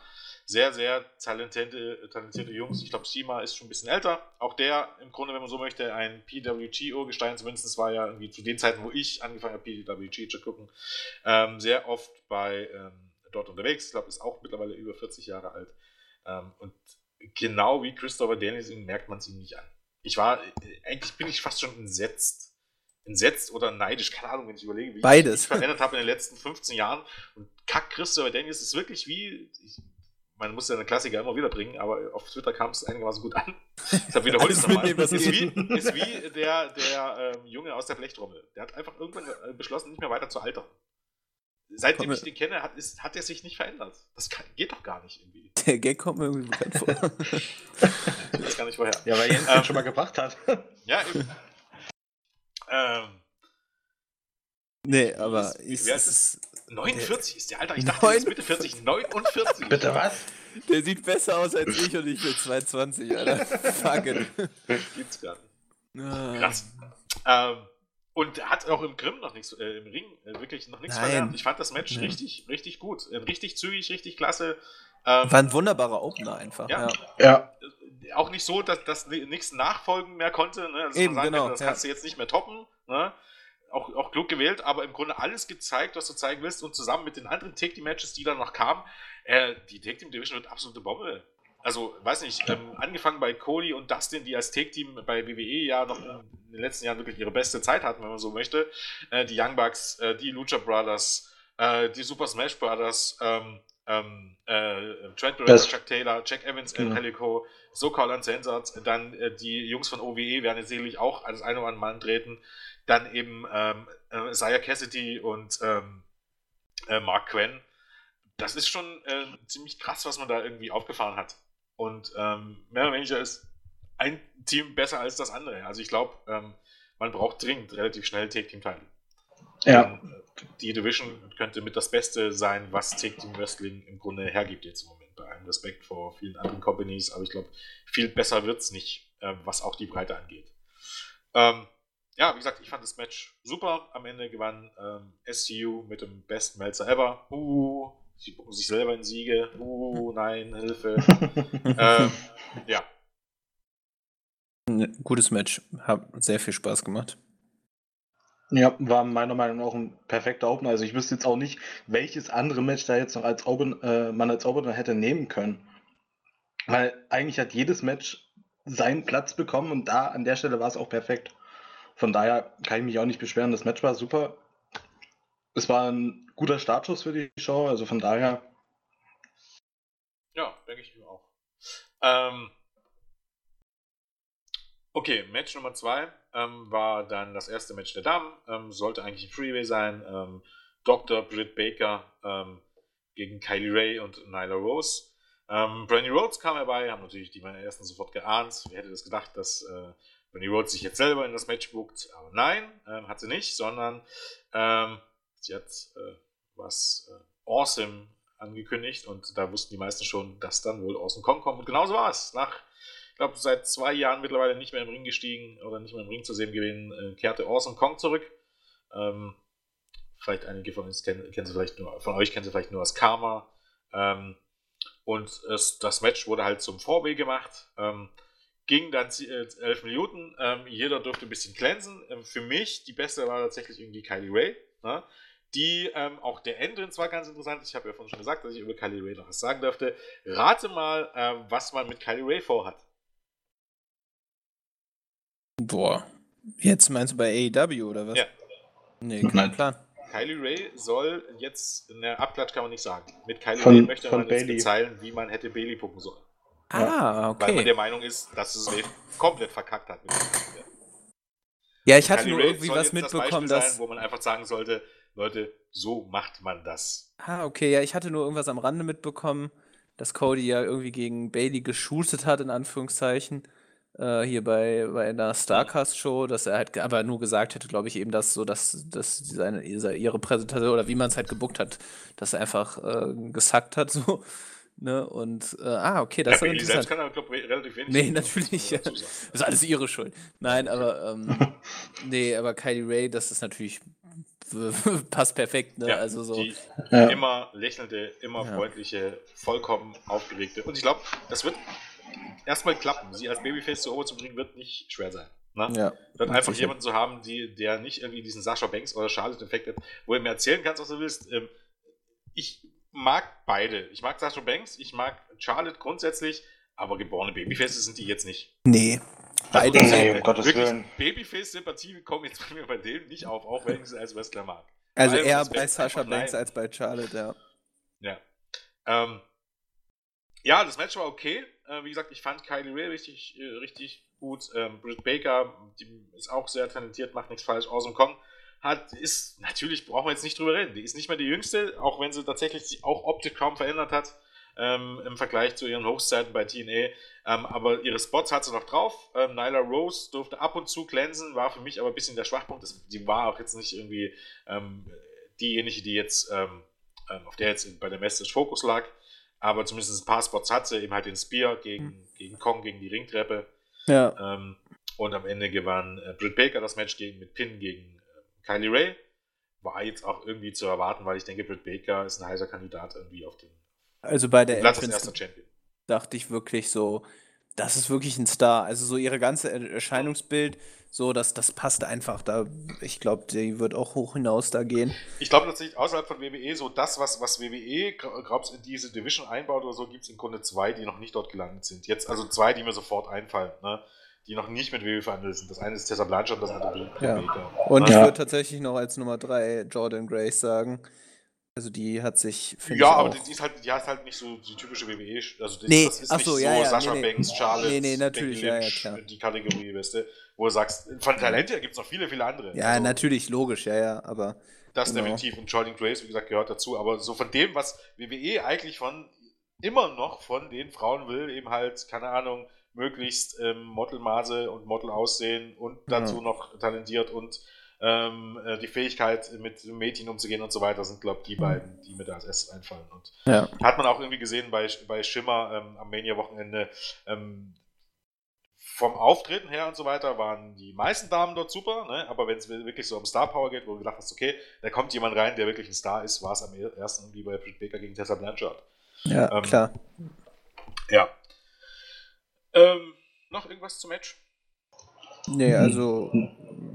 Speaker 1: Sehr, sehr talentierte, talentierte Jungs. Ich glaube, Sima ist schon ein bisschen älter. Auch der, im Grunde, wenn man so möchte, ein PWG-Urgestein. Zumindest war ja irgendwie zu den Zeiten, wo ich angefangen habe, PWG zu gucken, ähm, sehr oft bei ähm, dort unterwegs. Ich glaube, ist auch mittlerweile über 40 Jahre alt. Ähm, und genau wie Christopher Danielson merkt man es ihm nicht an. Ich war, eigentlich bin ich fast schon entsetzt. Entsetzt oder neidisch, keine Ahnung, wenn ich überlege, wie
Speaker 2: Beides. ich
Speaker 1: mich verändert habe in den letzten 15 Jahren. Und kack, Christopher Daniels ist wirklich wie, ich, man muss ja eine Klassiker immer wieder bringen, aber auf Twitter kam es einigermaßen gut an. Deshalb wiederhole ich es nochmal. Ist wie, ist wie der, der ähm, Junge aus der Blechtrommel. Der hat einfach irgendwann äh, beschlossen, nicht mehr weiter zu altern. Seitdem ich den kenne, hat, ist, hat er sich nicht verändert. Das kann, geht doch gar nicht irgendwie.
Speaker 2: Der Gag kommt mir irgendwie bekannt vor.
Speaker 1: ich weiß gar nicht woher.
Speaker 3: Ja, weil Jens ähm, den schon mal gebracht hat.
Speaker 1: ja, eben. Ähm,
Speaker 2: nee, aber
Speaker 1: ist, wer ist es? 49 der, ist der Alter. Ich dachte, 49. Mitte 40. 49.
Speaker 3: Bitte was?
Speaker 2: Der sieht besser aus als ich und ich bin 22, Alter. Fuck it.
Speaker 1: Gibt's gar nicht. Ah. Krass. Ähm, und hat auch im Grimm noch nichts, äh, im Ring äh, wirklich noch nichts verlernt. Ich fand das Match Nein. richtig, richtig gut. Äh, richtig zügig, richtig klasse.
Speaker 2: Ähm, War ein wunderbarer Opener einfach.
Speaker 1: Ja. ja. Äh, auch nicht so, dass, dass nichts nachfolgen mehr konnte. Ne? Also Eben, sagen, genau, das ja. kannst du jetzt nicht mehr toppen. Ne? Auch, auch klug gewählt, aber im Grunde alles gezeigt, was du zeigen willst. Und zusammen mit den anderen Take Team Matches, die dann noch kamen, äh, die Take Team Division wird absolute Bombe also weiß nicht, ähm, angefangen bei Cody und Dustin, die als Take-Team bei WWE ja noch in den letzten Jahren wirklich ihre beste Zeit hatten, wenn man so möchte. Äh, die Young Bucks, äh, die Lucha Brothers, äh, die Super Smash Brothers, ähm, ähm, äh, Trent Barrett, Chuck Taylor, Jack Evans, El genau. Helico, SoCal Uncensored, dann äh, die Jungs von OWE werden jetzt sicherlich auch als ein oder andere Mann treten. Dann eben ähm, äh, Isaiah Cassidy und ähm, äh, Mark Quinn. Das ist schon äh, ziemlich krass, was man da irgendwie aufgefahren hat. Und ähm, mehr oder weniger ist ein Team besser als das andere. Also ich glaube, ähm, man braucht dringend relativ schnell Take-Team-Teile.
Speaker 3: Ja.
Speaker 1: Und die Division könnte mit das Beste sein, was Take-Team Wrestling im Grunde hergibt jetzt im Moment. Bei allem Respekt vor vielen anderen Companies, aber ich glaube, viel besser wird es nicht, äh, was auch die Breite angeht. Ähm, ja, wie gesagt, ich fand das Match super. Am Ende gewann ähm, SCU mit dem Best Melzer ever. Uh, Sie bucken sich selber in Siege. Uh, nein, Hilfe. ähm, ja.
Speaker 2: Gutes Match. Hat sehr viel Spaß gemacht.
Speaker 3: Ja, war meiner Meinung nach auch ein perfekter Opener. Also ich wüsste jetzt auch nicht, welches andere Match da jetzt noch als Open, äh, man als Opener hätte nehmen können. Weil eigentlich hat jedes Match seinen Platz bekommen und da an der Stelle war es auch perfekt. Von daher kann ich mich auch nicht beschweren. Das Match war super. Es war ein guter Startschuss für die Show, also von daher.
Speaker 1: Ja, denke ich mir auch. Ähm, okay, Match Nummer 2 ähm, war dann das erste Match der Damen. Ähm, sollte eigentlich ein Freeway sein. Ähm, Dr. Britt Baker ähm, gegen Kylie Ray und Nyla Rose. Ähm, Brandy Rhodes kam herbei, haben natürlich die meiner ersten sofort geahnt. Wer hätte das gedacht, dass äh, Brandy Rhodes sich jetzt selber in das Match buckt? Aber nein, hat sie nicht, sondern hat äh, was äh, Awesome angekündigt und da wussten die meisten schon, dass dann wohl Awesome Kong kommt. Und genauso war es. Nach, ich glaube, seit zwei Jahren mittlerweile nicht mehr im Ring gestiegen oder nicht mehr im Ring zu sehen gewesen, äh, kehrte Awesome Kong zurück. Ähm, vielleicht einige von uns kennen, kennen sie vielleicht nur, von euch kennen sie vielleicht nur als Karma. Ähm, und es, das Match wurde halt zum Vorweh gemacht. Ähm, ging dann äh, elf Minuten. Ähm, jeder durfte ein bisschen glänzen. Ähm, für mich die beste war tatsächlich irgendwie Kylie Ray. Ne? Die ähm, auch der Entrance war ganz interessant. Ich habe ja vorhin schon gesagt, dass ich über Kylie Ray noch was sagen dürfte. Rate mal, ähm, was man mit Kylie Ray vorhat.
Speaker 2: Boah. Jetzt meinst du bei AEW oder was?
Speaker 1: Ja.
Speaker 2: Nee, kein Plan.
Speaker 1: Kylie Ray soll jetzt, eine Abklatsch kann man nicht sagen. Mit Kylie
Speaker 3: Von-
Speaker 1: Ray möchte man jetzt
Speaker 3: Bailey.
Speaker 1: bezahlen, wie man hätte Bailey pucken sollen.
Speaker 2: Ah,
Speaker 1: Weil man
Speaker 2: okay.
Speaker 1: der Meinung ist, dass es Ray komplett verkackt hat.
Speaker 2: Ja, ich hatte
Speaker 1: Kylie
Speaker 2: nur
Speaker 1: Ray
Speaker 2: irgendwie
Speaker 1: soll
Speaker 2: was
Speaker 1: jetzt das
Speaker 2: mitbekommen,
Speaker 1: Beispiel
Speaker 2: dass.
Speaker 1: Sein, wo man einfach sagen sollte, Leute, so macht man das.
Speaker 2: Ah, okay, ja, ich hatte nur irgendwas am Rande mitbekommen, dass Cody ja irgendwie gegen Bailey geshootet hat, in Anführungszeichen. Äh, hier bei, bei einer Starcast-Show, dass er halt aber nur gesagt hätte, glaube ich, eben, dass so, dass, dass seine, ihre Präsentation oder wie man es halt gebuckt hat, dass er einfach äh, gesackt hat, so. Ne? Und, äh, ah, okay, das
Speaker 1: Ja,
Speaker 2: ist ja
Speaker 1: Bailey selbst
Speaker 2: interessant.
Speaker 1: kann er, glaube relativ wenig.
Speaker 2: Nee, natürlich. Das ist alles ihre Schuld. Nein, aber, ähm, nee, aber Kylie Ray, das ist natürlich, passt perfekt, ne?
Speaker 1: Ja,
Speaker 2: also so.
Speaker 1: Die
Speaker 3: Ja.
Speaker 1: immer lächelnde, immer
Speaker 2: Ja.
Speaker 1: freundliche, vollkommen aufgeregte. Und ich glaube, das wird erstmal klappen. Sie als Babyface zu Ober zu bringen, wird nicht schwer sein. Ne?
Speaker 2: ja.
Speaker 1: Dann einfach
Speaker 2: Sicherheit.
Speaker 1: jemanden zu haben, die, der nicht irgendwie diesen Sascha Banks oder Charlotte-Effekt hat, wo du mir erzählen kannst, was du willst. Ähm, ich mag beide. Ich mag Sascha Banks, ich mag Charlotte grundsätzlich, aber geborene Babyfaces sind die jetzt nicht.
Speaker 2: Nee. Beide
Speaker 1: Also,
Speaker 2: sind-
Speaker 3: Nee, um Gottes
Speaker 1: wirklich
Speaker 3: Willen.
Speaker 1: Babyface-Sympathie kommen jetzt bei mir bei denen nicht auf, auch wenn ich sie als Wrestler mag.
Speaker 2: Also eher bei
Speaker 1: einfach
Speaker 2: Banks als bei Charlotte, ja.
Speaker 1: Ja. Ähm, ja, das Match war okay. Äh, wie gesagt, ich fand Kylie Ray richtig, äh, richtig gut. Ähm, Britt Baker, die ist auch sehr talentiert, macht nichts falsch. Awesome Kong hat, ist, natürlich brauchen wir jetzt nicht drüber reden. Die ist nicht mehr die jüngste, auch wenn sie tatsächlich sich auch optisch kaum verändert hat. Ähm, Im Vergleich zu ihren Hochzeiten bei TNA. Ähm, aber ihre Spots hat sie noch drauf. Ähm, Nyla Rose durfte ab und zu glänzen, war für mich aber ein bisschen der Schwachpunkt. Das, die war auch jetzt nicht irgendwie ähm, diejenige, die jetzt, ähm, ähm, auf der jetzt bei der Message Fokus lag. Aber zumindest ein paar Spots hat sie, eben halt den Spear gegen, gegen Kong, gegen die Ringtreppe.
Speaker 2: Ja.
Speaker 1: Und am Ende gewann äh, Britt Baker das Match gegen, mit Pin gegen äh, Kylie Ray. War jetzt auch irgendwie zu erwarten, weil ich denke, Britt Baker ist ein heißer Kandidat irgendwie auf den
Speaker 2: Also bei der Entrance
Speaker 1: erster Champion.
Speaker 2: dachte ich wirklich so, das ist wirklich ein Star. Also so ihre ganze Er- Erscheinungsbild, so das, das passt einfach. Da, ich glaube, die wird auch hoch hinaus da gehen.
Speaker 1: Ich glaube tatsächlich außerhalb von WWE, so das, was, was WWE, glaubst in diese Division einbaut oder so, gibt es im Grunde zwei, die noch nicht dort gelandet sind. Jetzt also zwei, die mir sofort einfallen, ne? die noch nicht mit WWE verhandelt sind. Das eine ist Tessa Blanchard und das andere Britt
Speaker 2: Ja. Und
Speaker 1: Ne?
Speaker 2: ich
Speaker 3: Ja.
Speaker 2: würde tatsächlich noch als Nummer drei Jordan Grace sagen. Also die hat sich, finde
Speaker 1: Ja,
Speaker 2: ich,
Speaker 1: aber die, ist halt, die hat halt nicht so die typische WWE, also das,
Speaker 2: Nee,
Speaker 1: das ist
Speaker 2: ach
Speaker 1: nicht
Speaker 2: so,
Speaker 1: so
Speaker 2: ja, ja,
Speaker 1: Sascha
Speaker 2: nee.
Speaker 1: Banks, Charlotte,
Speaker 2: Nee, nee, natürlich, ja, ja, klar.
Speaker 1: die Kategorie, weißt du, wo du sagst, von Talent her gibt es noch viele, viele andere.
Speaker 2: ja,
Speaker 1: Also,
Speaker 2: natürlich, logisch, ja, ja, aber
Speaker 1: Das
Speaker 2: genau.
Speaker 1: definitiv und Jordan Grace, wie gesagt, gehört dazu, aber so von dem, was WWE eigentlich von, immer noch von den Frauen will, eben halt, keine Ahnung, möglichst ähm, Modelmaße und Model aussehen und dazu
Speaker 2: Ja.
Speaker 1: noch talentiert und ähm, äh, die Fähigkeit, mit Mädchen umzugehen und so weiter, sind, glaube ich, die beiden, die mir da als erstes einfallen. Und
Speaker 2: ja.
Speaker 1: hat man auch irgendwie gesehen bei, bei Schimmer ähm, am Mania-Wochenende. Ähm, vom Auftreten her und so weiter waren die meisten Damen dort super, ne? aber wenn es wirklich so um Star Power geht, wo du gedacht hast, okay, da kommt jemand rein, der wirklich ein Star ist, war es am ersten irgendwie bei Baker gegen Tessa Blanchard.
Speaker 2: Ja,
Speaker 1: Ähm,
Speaker 2: klar.
Speaker 1: Ja. Ähm, noch irgendwas zum Match?
Speaker 2: Nee, also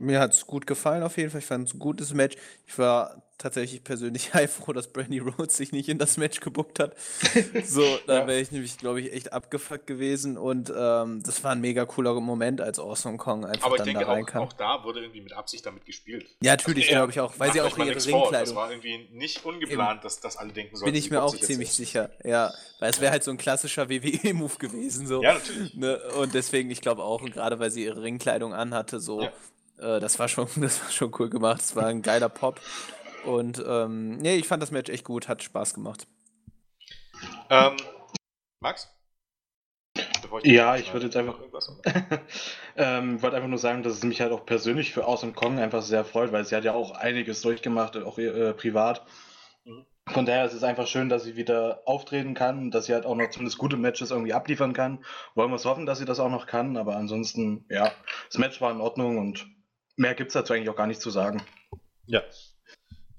Speaker 2: mir hat es gut gefallen auf jeden Fall. Ich fand es ein gutes Match. Ich war tatsächlich persönlich heilfroh, dass Brandy Rhodes sich nicht in das Match gebuckt hat. So, da
Speaker 3: Ja.
Speaker 2: wäre ich nämlich, glaube ich, echt abgefuckt gewesen. Und ähm, das war ein mega cooler Moment, als Awesome Kong einfach
Speaker 1: Aber ich
Speaker 2: dann
Speaker 1: denke,
Speaker 2: da
Speaker 1: auch,
Speaker 2: reinkam.
Speaker 1: auch da wurde irgendwie mit Absicht damit gespielt.
Speaker 2: Ja, natürlich,
Speaker 1: Ja,
Speaker 2: glaube ich auch, weil sie auch ihre
Speaker 1: vor, Das
Speaker 2: Ringkleidung.
Speaker 1: war irgendwie nicht ungeplant, dass, dass alle denken sollten,
Speaker 2: Bin ich mir auch ziemlich sicher. Ja, weil es wäre halt so ein klassischer WWE-Move gewesen. So.
Speaker 1: Ja, natürlich.
Speaker 2: Ne? Und deswegen, ich glaube auch, und gerade weil sie ihre Ringkleidung anhatte, so, äh, das war schon, das war schon cool gemacht. Das war ein geiler Pop. Und ähm, nee, ich fand das Match echt gut, hat Spaß gemacht.
Speaker 1: Ähm, Max? Bevor
Speaker 3: Ja, ich würde jetzt einfach- ähm, wollte einfach nur sagen, dass es mich halt auch persönlich für Awesome Kong einfach sehr freut, weil sie hat ja auch einiges durchgemacht, auch äh, privat.
Speaker 1: Mhm.
Speaker 3: Von daher ist es einfach schön, dass sie wieder auftreten kann, dass sie halt auch noch zumindest gute Matches irgendwie abliefern kann. Wollen wir es hoffen, dass sie das auch noch kann, aber ansonsten, ja, das Match war in Ordnung und mehr gibt es dazu eigentlich auch gar nicht zu sagen.
Speaker 1: Ja.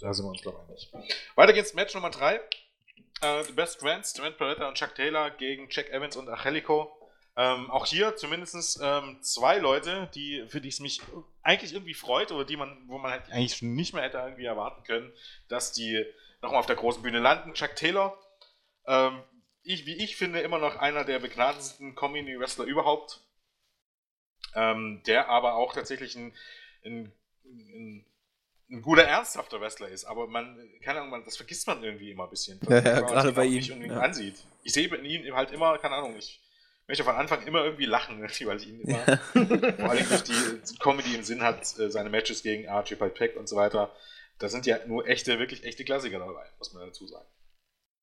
Speaker 1: Da sind wir uns, glaube ich, einig. Weiter geht's, Match Nummer 3. Äh, The Best Friends, Trent Barretta und Chuck Taylor gegen Jack Evans und Angelico. Ähm, auch hier zumindest ähm, zwei Leute, die, für die es mich eigentlich irgendwie freut, oder die man, wo man halt eigentlich schon nicht mehr hätte irgendwie erwarten können, dass die nochmal auf der großen Bühne landen. Chuck Taylor, ähm, ich, wie ich finde, immer noch einer der begnadendsten Comedy-Wrestler überhaupt. Ähm, der aber auch tatsächlich ein, ein, ein ein guter, ernsthafter Wrestler ist, aber man, keine Ahnung, man, das vergisst man irgendwie immer ein bisschen.
Speaker 2: Ja, ja gerade bei ihm.
Speaker 1: Ja. ansieht. Ich sehe in ihm halt immer, keine Ahnung, ich möchte von Anfang immer irgendwie lachen, weil ich ihn immer, ja. vor allem durch die Comedy im Sinn hat, äh, seine Matches gegen Archie Pack und so weiter. Da sind ja nur echte, wirklich echte Klassiker dabei, muss man dazu sagen.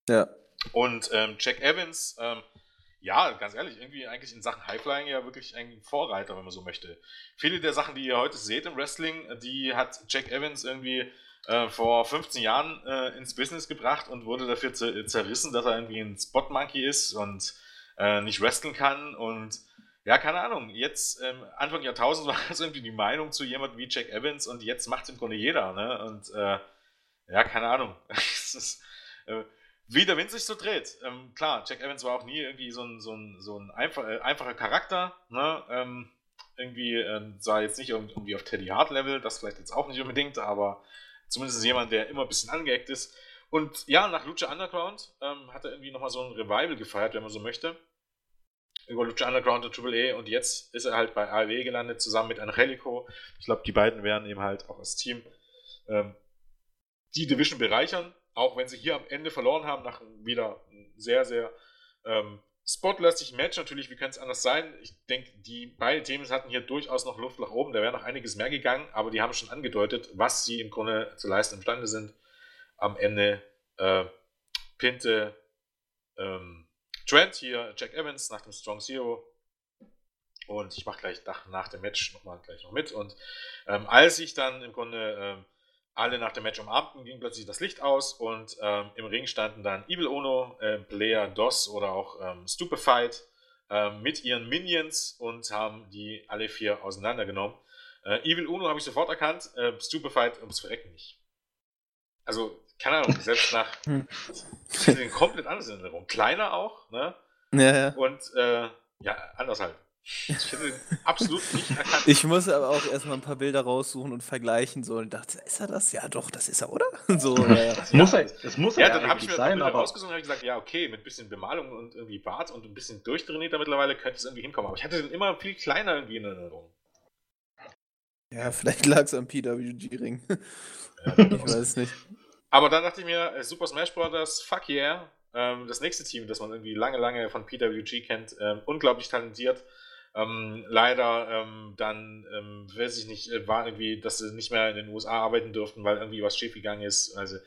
Speaker 2: Ja.
Speaker 1: Und ähm, Jack Evans, ähm, ja, ganz ehrlich, irgendwie eigentlich in Sachen Highflying ja wirklich ein Vorreiter, wenn man so möchte. Viele der Sachen, die ihr heute seht im Wrestling, die hat Jack Evans irgendwie äh, vor 15 Jahren äh, ins Business gebracht und wurde dafür zerrissen, dass er irgendwie ein Spot Monkey ist und äh, nicht wresteln kann und ja, keine Ahnung. Jetzt, ähm, Anfang Jahrtausend war das irgendwie die Meinung zu jemandem wie Jack Evans und jetzt macht es im Grunde jeder, ne? Und äh, ja, keine Ahnung. ist, äh, wie der Wind sich so dreht. Ähm, klar, Jack Evans war auch nie irgendwie so ein, so ein, so ein einfach, äh, einfacher Charakter. Ne? Ähm, irgendwie äh, sah jetzt nicht irgendwie auf Teddy Hart Level, das vielleicht jetzt auch nicht unbedingt, aber zumindest jemand, der immer ein bisschen angeeckt ist. Und ja, nach Lucha Underground ähm, hat er irgendwie nochmal so ein Revival gefeiert, wenn man so möchte. Über Lucha Underground und Triple A und jetzt ist er halt bei AEW gelandet, zusammen mit Angelico. Ich glaube, die beiden werden eben halt auch als Team ähm, die Division bereichern auch wenn sie hier am Ende verloren haben, nach wieder sehr, sehr ähm, spotlastigen Match natürlich, wie könnte es anders sein? Ich denke, die beiden Teams hatten hier durchaus noch Luft nach oben, da wäre noch einiges mehr gegangen, aber die haben schon angedeutet, was sie im Grunde zu leisten imstande sind. Am Ende äh, pinte ähm, Trent hier Jack Evans nach dem Strong Zero und ich mache gleich nach, nach dem Match nochmal gleich noch mit und ähm, als ich dann im Grunde ähm, alle nach dem Match umarmten, ging plötzlich das Licht aus und ähm, im Ring standen dann Evil Ono, äh, Blair, Doss oder auch ähm, Stupefied äh, mit ihren Minions und haben die alle vier auseinandergenommen. Äh, Evil Uno habe ich sofort erkannt, äh, Stupefied ums Verrecken nicht. Also, keine Ahnung, selbst nach. hm. komplett anders in Erinnerung. Kleiner auch, ne?
Speaker 2: Ja, ja.
Speaker 1: Und äh, ja, anders halt. Ich finde absolut nicht erkannt.
Speaker 2: Ich muss aber auch erstmal ein paar Bilder raussuchen und vergleichen so und dachte, ist er das? Ja, doch, das ist er, oder?
Speaker 3: So, ja, ja. Das muss er, das muss
Speaker 1: ja, dann habe ich mir sein, aber rausgesucht und habe gesagt, ja, okay, mit ein bisschen Bemalung und irgendwie Bart und ein bisschen durchtrainierter mittlerweile könnte es irgendwie hinkommen. Aber ich hatte den immer viel kleiner irgendwie in Erinnerung.
Speaker 2: Ja, vielleicht lag es am PWG-Ring. Ja, ich weiß nicht.
Speaker 1: Aber dann dachte ich mir, äh, Super Smash Bros., fuck yeah. Ähm, das nächste Team, das man irgendwie lange, lange von PWG kennt, ähm, unglaublich talentiert. Ähm, leider ähm, dann, ähm, weiß ich nicht, äh, war irgendwie, dass sie nicht mehr in den USA arbeiten durften, weil irgendwie was schiefgegangen ist. Also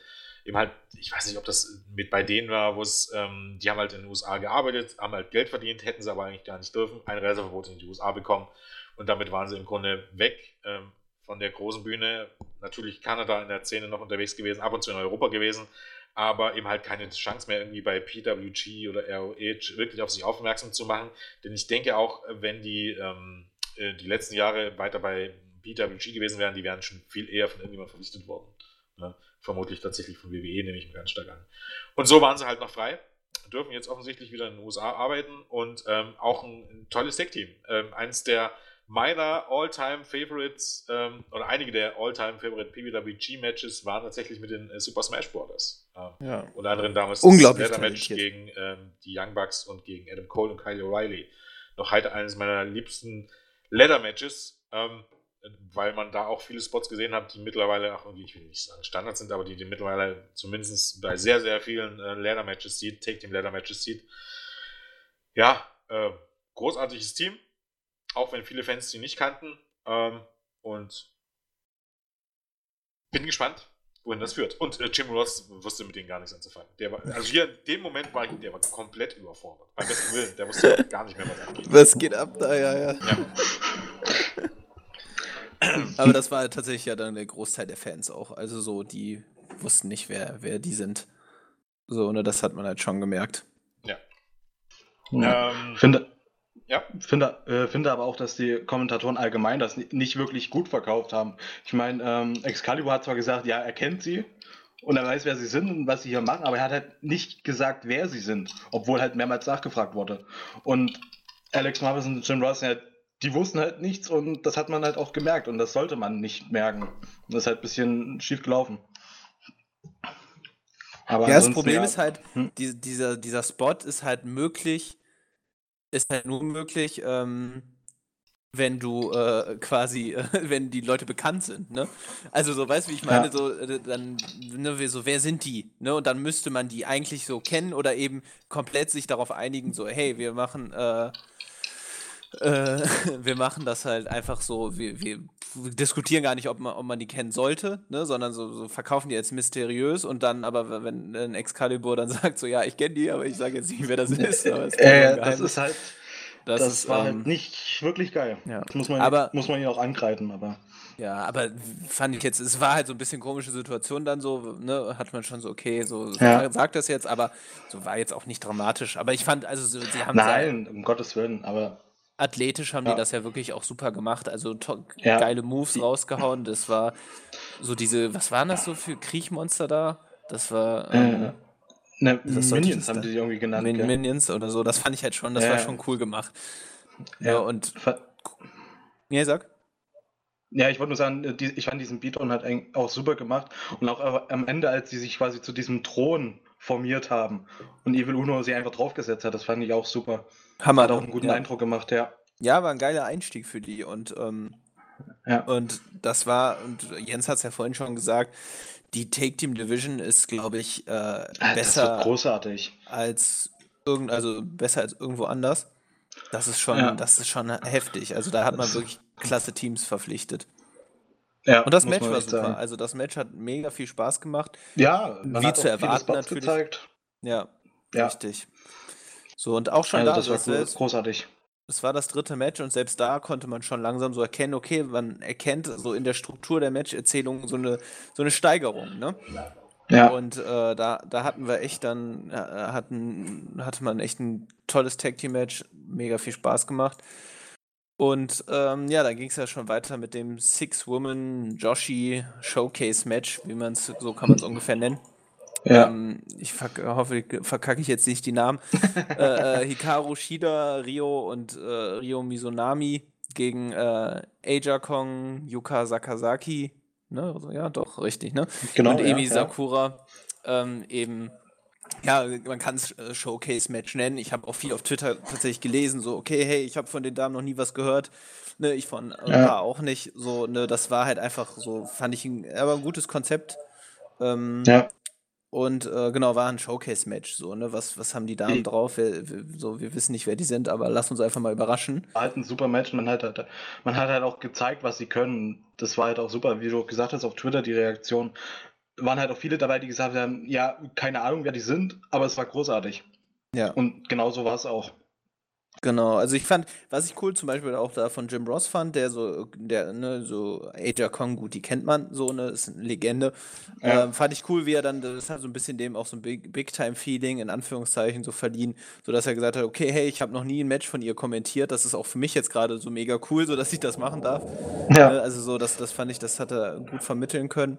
Speaker 1: eben halt, ich weiß nicht, ob das mit bei denen war, wo es, ähm, die haben halt in den USA gearbeitet, haben halt Geld verdient, hätten sie aber eigentlich gar nicht dürfen, ein Reiseverbot in die USA bekommen und damit waren sie im Grunde weg ähm, von der großen Bühne. Natürlich Kanada in der Szene noch unterwegs gewesen, ab und zu in Europa gewesen, aber eben halt keine Chance mehr irgendwie bei PWG oder ROH wirklich auf sich aufmerksam zu machen. Denn ich denke auch, wenn die ähm, äh, die letzten Jahre weiter bei PWG gewesen wären, die wären schon viel eher von irgendjemandem verpflichtet worden. Ne? Vermutlich tatsächlich von WWE, nehme ich mir ganz stark an. Und so waren sie halt noch frei, dürfen jetzt offensichtlich wieder in den USA arbeiten und ähm, auch ein, ein tolles Tech-Team. Ähm, eines der meiner All-Time Favorites ähm, oder einige der All-Time Favorite PWG Matches waren tatsächlich mit den äh, Super Smash Bros. Ähm, ja. Unter anderem damals
Speaker 2: Unglaublich
Speaker 1: das Match gegen ähm, die Young Bucks und gegen Adam Cole und Kyle O'Reilly. Noch heute eines meiner liebsten Leather Matches, ähm, weil man da auch viele Spots gesehen hat, die mittlerweile auch irgendwie, ich will nicht sagen Standard sind, aber die, die mittlerweile zumindest bei sehr, sehr vielen äh, Leather Matches sieht, Take Team Leather Matches sieht. Ja, äh, großartiges Team auch wenn viele Fans die nicht kannten. Ähm, und bin gespannt, wohin das führt. Und äh, Jim Ross wusste mit denen gar nichts anzufangen. Der war, also hier in dem Moment war der war komplett überfordert. Beim besten Willen, der wusste gar nicht mehr, was abgeht.
Speaker 2: Was geht ab da, ja, ja. ja. Aber das war tatsächlich ja dann der Großteil der Fans auch. Also so, die wussten nicht, wer, wer die sind. So, ne, das hat man halt schon gemerkt.
Speaker 1: Ja.
Speaker 3: ja. Ähm, finde, ja. Finde, äh, finde aber auch, dass die Kommentatoren allgemein das nicht wirklich gut verkauft haben. Ich meine, ähm, Excalibur hat zwar gesagt, ja, er kennt sie und er weiß, wer sie sind und was sie hier machen, aber er hat halt nicht gesagt, wer sie sind, obwohl halt mehrmals nachgefragt wurde. Und Alex Marvis und Jim Ross, ja, die wussten halt nichts und das hat man halt auch gemerkt und das sollte man nicht merken. Und das ist halt ein bisschen schief gelaufen.
Speaker 2: Aber ja, das Problem ja, ist halt, hm? die, dieser, dieser Spot ist halt möglich, ist halt nur möglich, ähm, wenn du äh, quasi, äh, wenn die Leute bekannt sind, ne? Also so, weißt du, wie ich meine,
Speaker 3: Ja.
Speaker 2: so, äh, dann, ne, so, wer sind die, ne? Und dann müsste man die eigentlich so kennen oder eben komplett sich darauf einigen, so, hey, wir machen, äh, wir machen das halt einfach so, wir, wir diskutieren gar nicht, ob man, ob man die kennen sollte, ne, sondern so, so verkaufen die jetzt mysteriös und dann aber, wenn ein Excalibur dann sagt, so, ja, ich kenne die, aber ich sage jetzt nicht, wer das ist.
Speaker 3: Äh, das ist halt,
Speaker 2: Das
Speaker 3: das,
Speaker 2: ist,
Speaker 3: war
Speaker 2: ähm,
Speaker 3: halt nicht wirklich geil.
Speaker 2: ja.
Speaker 3: Das muss man,
Speaker 2: Aber-
Speaker 3: muss man ihn auch angreifen, aber.
Speaker 2: Ja, aber fand ich jetzt, es war halt so ein bisschen komische Situation dann so, ne, hat man schon so, okay, so
Speaker 3: Ja.
Speaker 2: sagt das jetzt, aber so war jetzt auch nicht dramatisch. Aber ich fand, also so, sie haben sehr
Speaker 3: Nein, um Gottes Willen, aber
Speaker 2: athletisch haben
Speaker 3: Ja.
Speaker 2: die das ja wirklich auch super gemacht, also
Speaker 3: Ja.
Speaker 2: geile Moves rausgehauen. Das war so diese, was waren das so für Kriechmonster da? Das war ähm,
Speaker 3: äh, ne,
Speaker 2: Das
Speaker 3: Minions haben die irgendwie genannt.
Speaker 2: Min? Minions oder so. Das fand ich halt schon, das
Speaker 3: Ja.
Speaker 2: war schon cool gemacht. Ja, und, ja, sag.
Speaker 3: Ja, ich wollte nur sagen, äh, die, ich fand diesen Beatdown halt auch super gemacht. Und auch äh, am Ende, als sie sich quasi zu diesem Thron formiert haben und Evil Uno sie einfach draufgesetzt hat, das fand ich auch super.
Speaker 2: Hammer.
Speaker 3: Hat auch
Speaker 2: ne?
Speaker 3: einen guten
Speaker 2: ja.
Speaker 3: Eindruck gemacht, ja.
Speaker 2: Ja, war ein geiler Einstieg für die und ähm,
Speaker 3: Ja.
Speaker 2: und das war, und Jens hat es ja vorhin schon gesagt, die Take Team Division ist, glaube ich, äh,
Speaker 3: Ah, Das wird
Speaker 2: besser
Speaker 3: großartig.
Speaker 2: als irgend, also besser als irgendwo anders. Das ist schon,
Speaker 3: Ja.
Speaker 2: das ist schon heftig. Also da hat man wirklich klasse Teams verpflichtet.
Speaker 3: Ja,
Speaker 2: Und das Match war super.
Speaker 3: sagen.
Speaker 2: Also das Match hat mega viel Spaß gemacht.
Speaker 3: Ja, man
Speaker 2: Wie
Speaker 3: hat
Speaker 2: zu erwarten natürlich.
Speaker 3: gezeigt.
Speaker 2: Ja,
Speaker 3: Ja,
Speaker 2: richtig. So, und auch schon
Speaker 3: also
Speaker 2: da,
Speaker 3: das war
Speaker 2: das, selbst,
Speaker 3: großartig.
Speaker 2: es war das dritte Match und selbst da konnte man schon langsam so erkennen, okay, man erkennt so in der Struktur der Match-Erzählung so eine, so eine Steigerung, ne?
Speaker 3: Ja,
Speaker 2: Und äh, da, da hatten wir echt dann, äh, hatten, hatte man echt ein tolles Tag-Team-Match, mega viel Spaß gemacht. Und ähm, ja, da ging es ja schon weiter mit dem Six-Woman-Joshi Showcase-Match, wie man es, so kann man es ungefähr nennen.
Speaker 3: Ja.
Speaker 2: Ähm, ich hoffe, ich verkacke ich jetzt nicht die Namen. äh, äh, Hikaru Shida, Rio und äh, Rio Mizunami gegen äh, Aja Kong, Yuka Sakazaki. Ne? Also, ja, doch, richtig, ne?
Speaker 3: genau.
Speaker 2: und Emi
Speaker 3: ja, ja.
Speaker 2: Sakura ähm, eben, ja, man kann es äh, Showcase-Match nennen. Ich habe auch viel auf Twitter tatsächlich gelesen, so, okay, hey, ich habe von den Damen noch nie was gehört. Ne, ich von
Speaker 3: Ja.
Speaker 2: paar auch nicht. So, ne, das war halt einfach so, fand ich ein, aber ein gutes Konzept. Ähm,
Speaker 3: Ja,
Speaker 2: und äh, genau, war ein Showcase-Match. So, ne? Was, was haben die Damen
Speaker 3: Die-
Speaker 2: drauf? Wir, wir, so, wir wissen nicht, wer die sind, aber lass uns einfach mal überraschen.
Speaker 3: war halt ein super Match. Man hat, halt, man hat halt auch gezeigt, was sie können. Das war halt auch super, wie du gesagt hast, auf Twitter die Reaktion. Waren halt auch viele dabei, die gesagt haben, ja, keine Ahnung, wer die sind, aber es war großartig.
Speaker 2: Ja.
Speaker 3: Und genau so war es auch.
Speaker 2: Genau, also ich fand, was ich cool zum Beispiel auch da von Jim Ross fand, der so, der, ne, so Aja Kong, gut, die kennt man so, ne, ist eine Legende.
Speaker 3: Ja.
Speaker 2: Ähm, fand ich cool, wie er dann, das hat so ein bisschen dem auch so ein Big- Big-Time-Feeling in Anführungszeichen so verliehen, sodass er gesagt hat, okay, hey, ich habe noch nie ein Match von ihr kommentiert, das ist auch für mich jetzt gerade so mega cool, so dass ich das machen darf.
Speaker 3: Ja.
Speaker 2: Ne, also so, das, das fand ich, das hat er gut vermitteln können.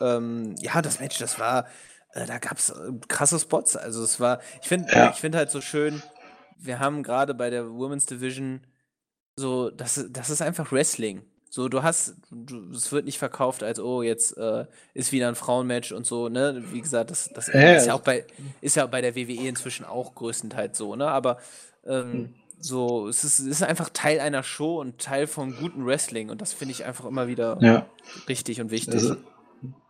Speaker 2: Ähm, ja, das Match, das war, äh, da gab es äh, krasse Spots. Also es war, ich finde,
Speaker 3: Ja.
Speaker 2: ich finde halt so schön, wir haben gerade bei der Women's Division so, das, ist- das ist einfach Wrestling. So, du hast, du, es wird nicht verkauft als, oh, jetzt äh, ist wieder ein Frauenmatch und so, ne? Wie gesagt, das, das
Speaker 3: ja,
Speaker 2: ist ja auch bei, ist ja bei der WWE inzwischen auch größtenteils so, ne? Aber ähm,
Speaker 3: Hm.
Speaker 2: so, es ist, es ist einfach Teil einer Show und Teil von gutem Wrestling und das finde ich einfach immer wieder
Speaker 3: Ja.
Speaker 2: richtig und wichtig.
Speaker 3: Ist,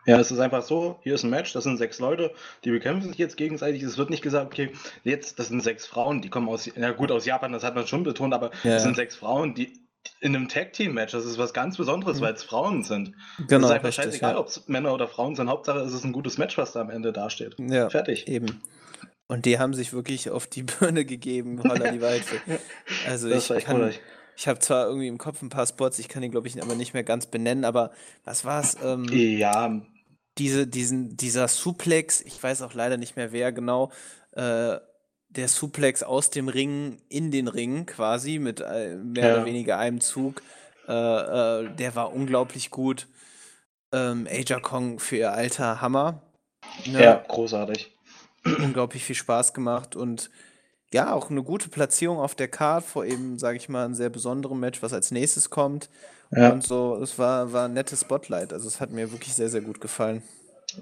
Speaker 3: ja, es ist einfach so, hier ist ein Match, das sind sechs Leute, die bekämpfen sich jetzt gegenseitig. Es wird nicht gesagt, okay, jetzt, das sind sechs Frauen, die kommen aus, ja gut, aus Japan, das hat man schon betont, aber
Speaker 2: Ja.
Speaker 3: es sind sechs Frauen, die in einem Tag-Team-Match, das ist was ganz Besonderes, weil es Frauen sind.
Speaker 2: Genau,
Speaker 3: es ist einfach
Speaker 2: richtig,
Speaker 3: scheißegal,
Speaker 2: ja.
Speaker 3: ob es Männer oder Frauen sind, Hauptsache es ist ein gutes Match, was da am Ende dasteht.
Speaker 2: Ja,
Speaker 3: Fertig.
Speaker 2: eben. Und die haben sich wirklich auf die Birne gegeben, holla die Waldfee. Also
Speaker 3: Das
Speaker 2: ich kann,
Speaker 3: großartig.
Speaker 2: ich habe zwar irgendwie im Kopf ein paar Spots, ich kann die glaube ich aber nicht mehr ganz benennen, aber was war's? Ähm,
Speaker 3: Ja,
Speaker 2: diese, diesen, dieser Suplex, ich weiß auch leider nicht mehr wer genau, äh, der Suplex aus dem Ring in den Ring quasi mit äh, mehr
Speaker 3: Ja.
Speaker 2: oder weniger einem Zug, äh, äh, der war unglaublich gut. Ähm, Aja Kong für ihr Alter Hammer. Ne?
Speaker 3: ja, großartig.
Speaker 2: unglaublich viel Spaß gemacht und ja, auch eine gute Platzierung auf der Card vor eben, sage ich mal, einem sehr besonderen Match, was als nächstes kommt.
Speaker 3: Ja.
Speaker 2: Und so, es war, war ein nettes Spotlight. Also es hat mir wirklich sehr, sehr gut gefallen.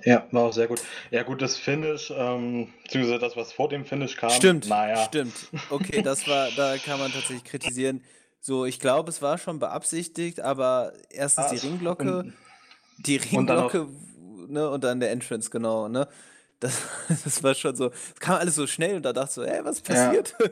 Speaker 3: Ja, war auch sehr gut. Ja, gut, das Finish, ähm, beziehungsweise das, was vor dem Finish kam,
Speaker 2: Stimmt,
Speaker 3: naja.
Speaker 2: stimmt. Okay, das war, da kann man tatsächlich kritisieren. So, ich glaube, es war schon beabsichtigt, aber erstens
Speaker 3: Ah,
Speaker 2: die Ringglocke,
Speaker 3: und-
Speaker 2: die
Speaker 3: und dann
Speaker 2: Ringglocke, ne, und dann der Entrance, genau, ne. Das, das war schon so, es kam alles so schnell und da dachte ich so, ey, was
Speaker 3: Ja.
Speaker 2: passiert? ne,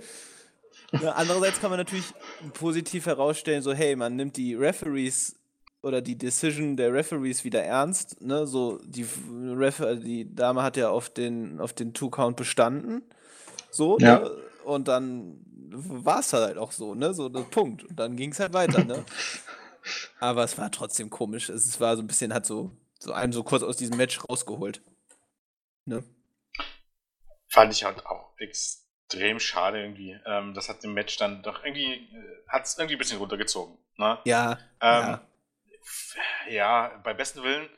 Speaker 2: andererseits kann man natürlich positiv herausstellen, so, hey, man nimmt die Referees oder die Decision der Referees wieder ernst, ne, so, die, Ref äh, die Dame hat ja auf den, auf den Two-Count bestanden, so,
Speaker 3: Ja.
Speaker 2: ne, und dann war es halt auch so, ne, so, der Punkt, und dann ging es halt weiter, ne. Aber es war trotzdem komisch. Es war so ein bisschen, hat so, so einen so kurz aus diesem Match rausgeholt. Ne?
Speaker 1: Fand ich halt auch extrem schade irgendwie. Ähm, das hat dem Match dann doch irgendwie, äh, hat es irgendwie ein bisschen runtergezogen. Ne?
Speaker 2: Ja,
Speaker 1: Ähm,
Speaker 2: ja.
Speaker 1: ja, bei besten Willen,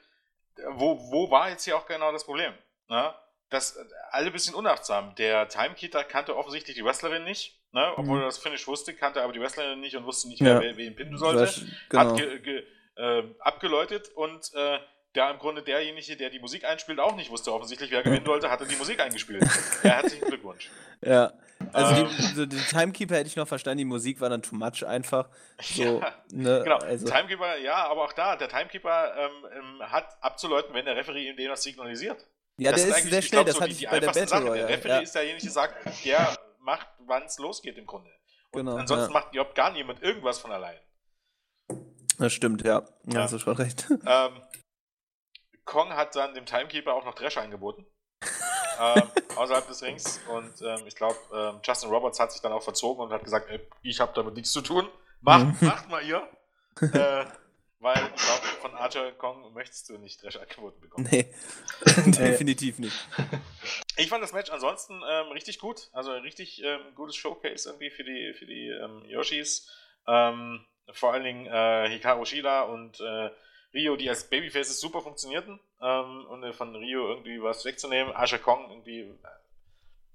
Speaker 1: wo, wo war jetzt hier auch genau das Problem? Ne? Das äh, alle ein bisschen unachtsam. Der Timekeeper kannte offensichtlich die Wrestlerin nicht, ne? obwohl
Speaker 2: Mhm.
Speaker 1: er das Finish wusste, kannte aber die Wrestlerin nicht und wusste nicht,
Speaker 2: Ja.
Speaker 1: wer, wer ihn pinnen sollte.
Speaker 2: sch- genau.
Speaker 1: Hat ge, ge, äh, abgeläutet und äh, da im Grunde derjenige, der die Musik einspielt, auch nicht wusste offensichtlich, wer gewinnen wollte, hatte die Musik eingespielt. Ja, herzlichen Glückwunsch.
Speaker 2: Ja. Also
Speaker 1: Ähm.
Speaker 2: die, so, den Timekeeper hätte ich noch verstanden, die Musik war dann too much einfach. So,
Speaker 1: Ja,
Speaker 2: ne,
Speaker 1: Genau,
Speaker 2: also,
Speaker 1: Timekeeper, ja, aber auch da, der Timekeeper ähm, ähm, hat abzuläuten, wenn der Referee ihm den was signalisiert.
Speaker 2: ja,
Speaker 1: Das
Speaker 2: der ist
Speaker 1: eigentlich,
Speaker 2: sehr schnell,
Speaker 1: glaub,
Speaker 2: das
Speaker 1: so
Speaker 2: hatte
Speaker 1: die-
Speaker 2: ich
Speaker 1: die
Speaker 2: bei der Battle
Speaker 1: Sachen. Der
Speaker 2: Royale.
Speaker 1: Referee
Speaker 2: Ja,
Speaker 1: ist derjenige, der sagt, der macht, wann es losgeht im Grunde. Und
Speaker 2: Genau,
Speaker 1: ansonsten
Speaker 2: ja.
Speaker 1: macht überhaupt gar niemand irgendwas von allein.
Speaker 2: das stimmt, ja. Ja,
Speaker 1: Ja.
Speaker 2: hast du schon recht.
Speaker 1: Ähm, Kong hat dann dem Timekeeper auch noch Trash angeboten. ähm, außerhalb des Rings. Und ähm, ich glaube, ähm, Justin Roberts hat sich dann auch verzogen und hat gesagt, ey, ich habe damit nichts zu tun. Macht,
Speaker 2: Mhm.
Speaker 1: macht mal ihr. äh, weil ich glaube, von Archer Kong möchtest du nicht Trash angeboten bekommen.
Speaker 2: Nee, definitiv nicht.
Speaker 1: Ich fand das Match ansonsten ähm, richtig gut. Also ein richtig ähm, gutes Showcase irgendwie für die, für die ähm, Yoshis. Ähm, vor allen Dingen äh, Hikaru Shida und äh, Rio, die als Babyfaces super funktionierten. Ähm, und äh, von Rio irgendwie was wegzunehmen. Asha Kong irgendwie, äh,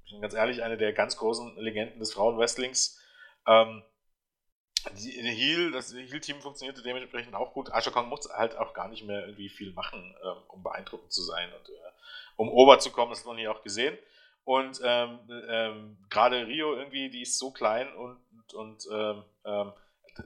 Speaker 1: ich bin ganz ehrlich, eine der ganz großen Legenden des Frauenwrestlings. Ähm, die, Heel, das Heel-Team funktionierte dementsprechend auch gut. Asha Kong muss halt auch gar nicht mehr irgendwie viel machen, ähm, um beeindruckend zu sein und äh, um Ober zu kommen, das hat man hier auch gesehen. Und ähm, ähm, gerade Rio irgendwie, die ist so klein und, und, und ähm, ähm,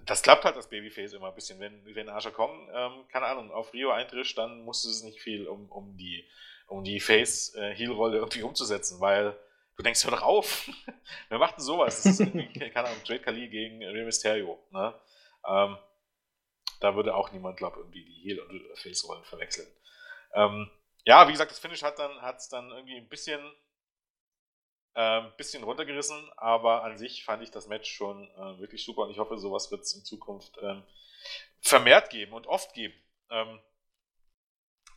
Speaker 1: das klappt halt das Babyface immer ein bisschen. Wenn, wenn Asha Kong, ähm, keine Ahnung, auf Rio eintrischt, dann muss es nicht viel, um, um die, um die Face-Heel-Rolle irgendwie umzusetzen, weil du denkst, hör doch auf. Wer macht denn sowas? Das ist keine Ahnung, Trade Kali gegen Rey Mysterio. Ne? Ähm, da würde auch niemand, glaube ich, irgendwie die Heel- und Face-Rollen verwechseln. Ähm, ja, wie gesagt, das Finish hat dann, hat's dann irgendwie ein bisschen, ähm, bisschen runtergerissen, aber an sich fand ich das Match schon äh, wirklich super und ich hoffe, sowas wird es in Zukunft ähm, vermehrt geben und oft geben. Ähm,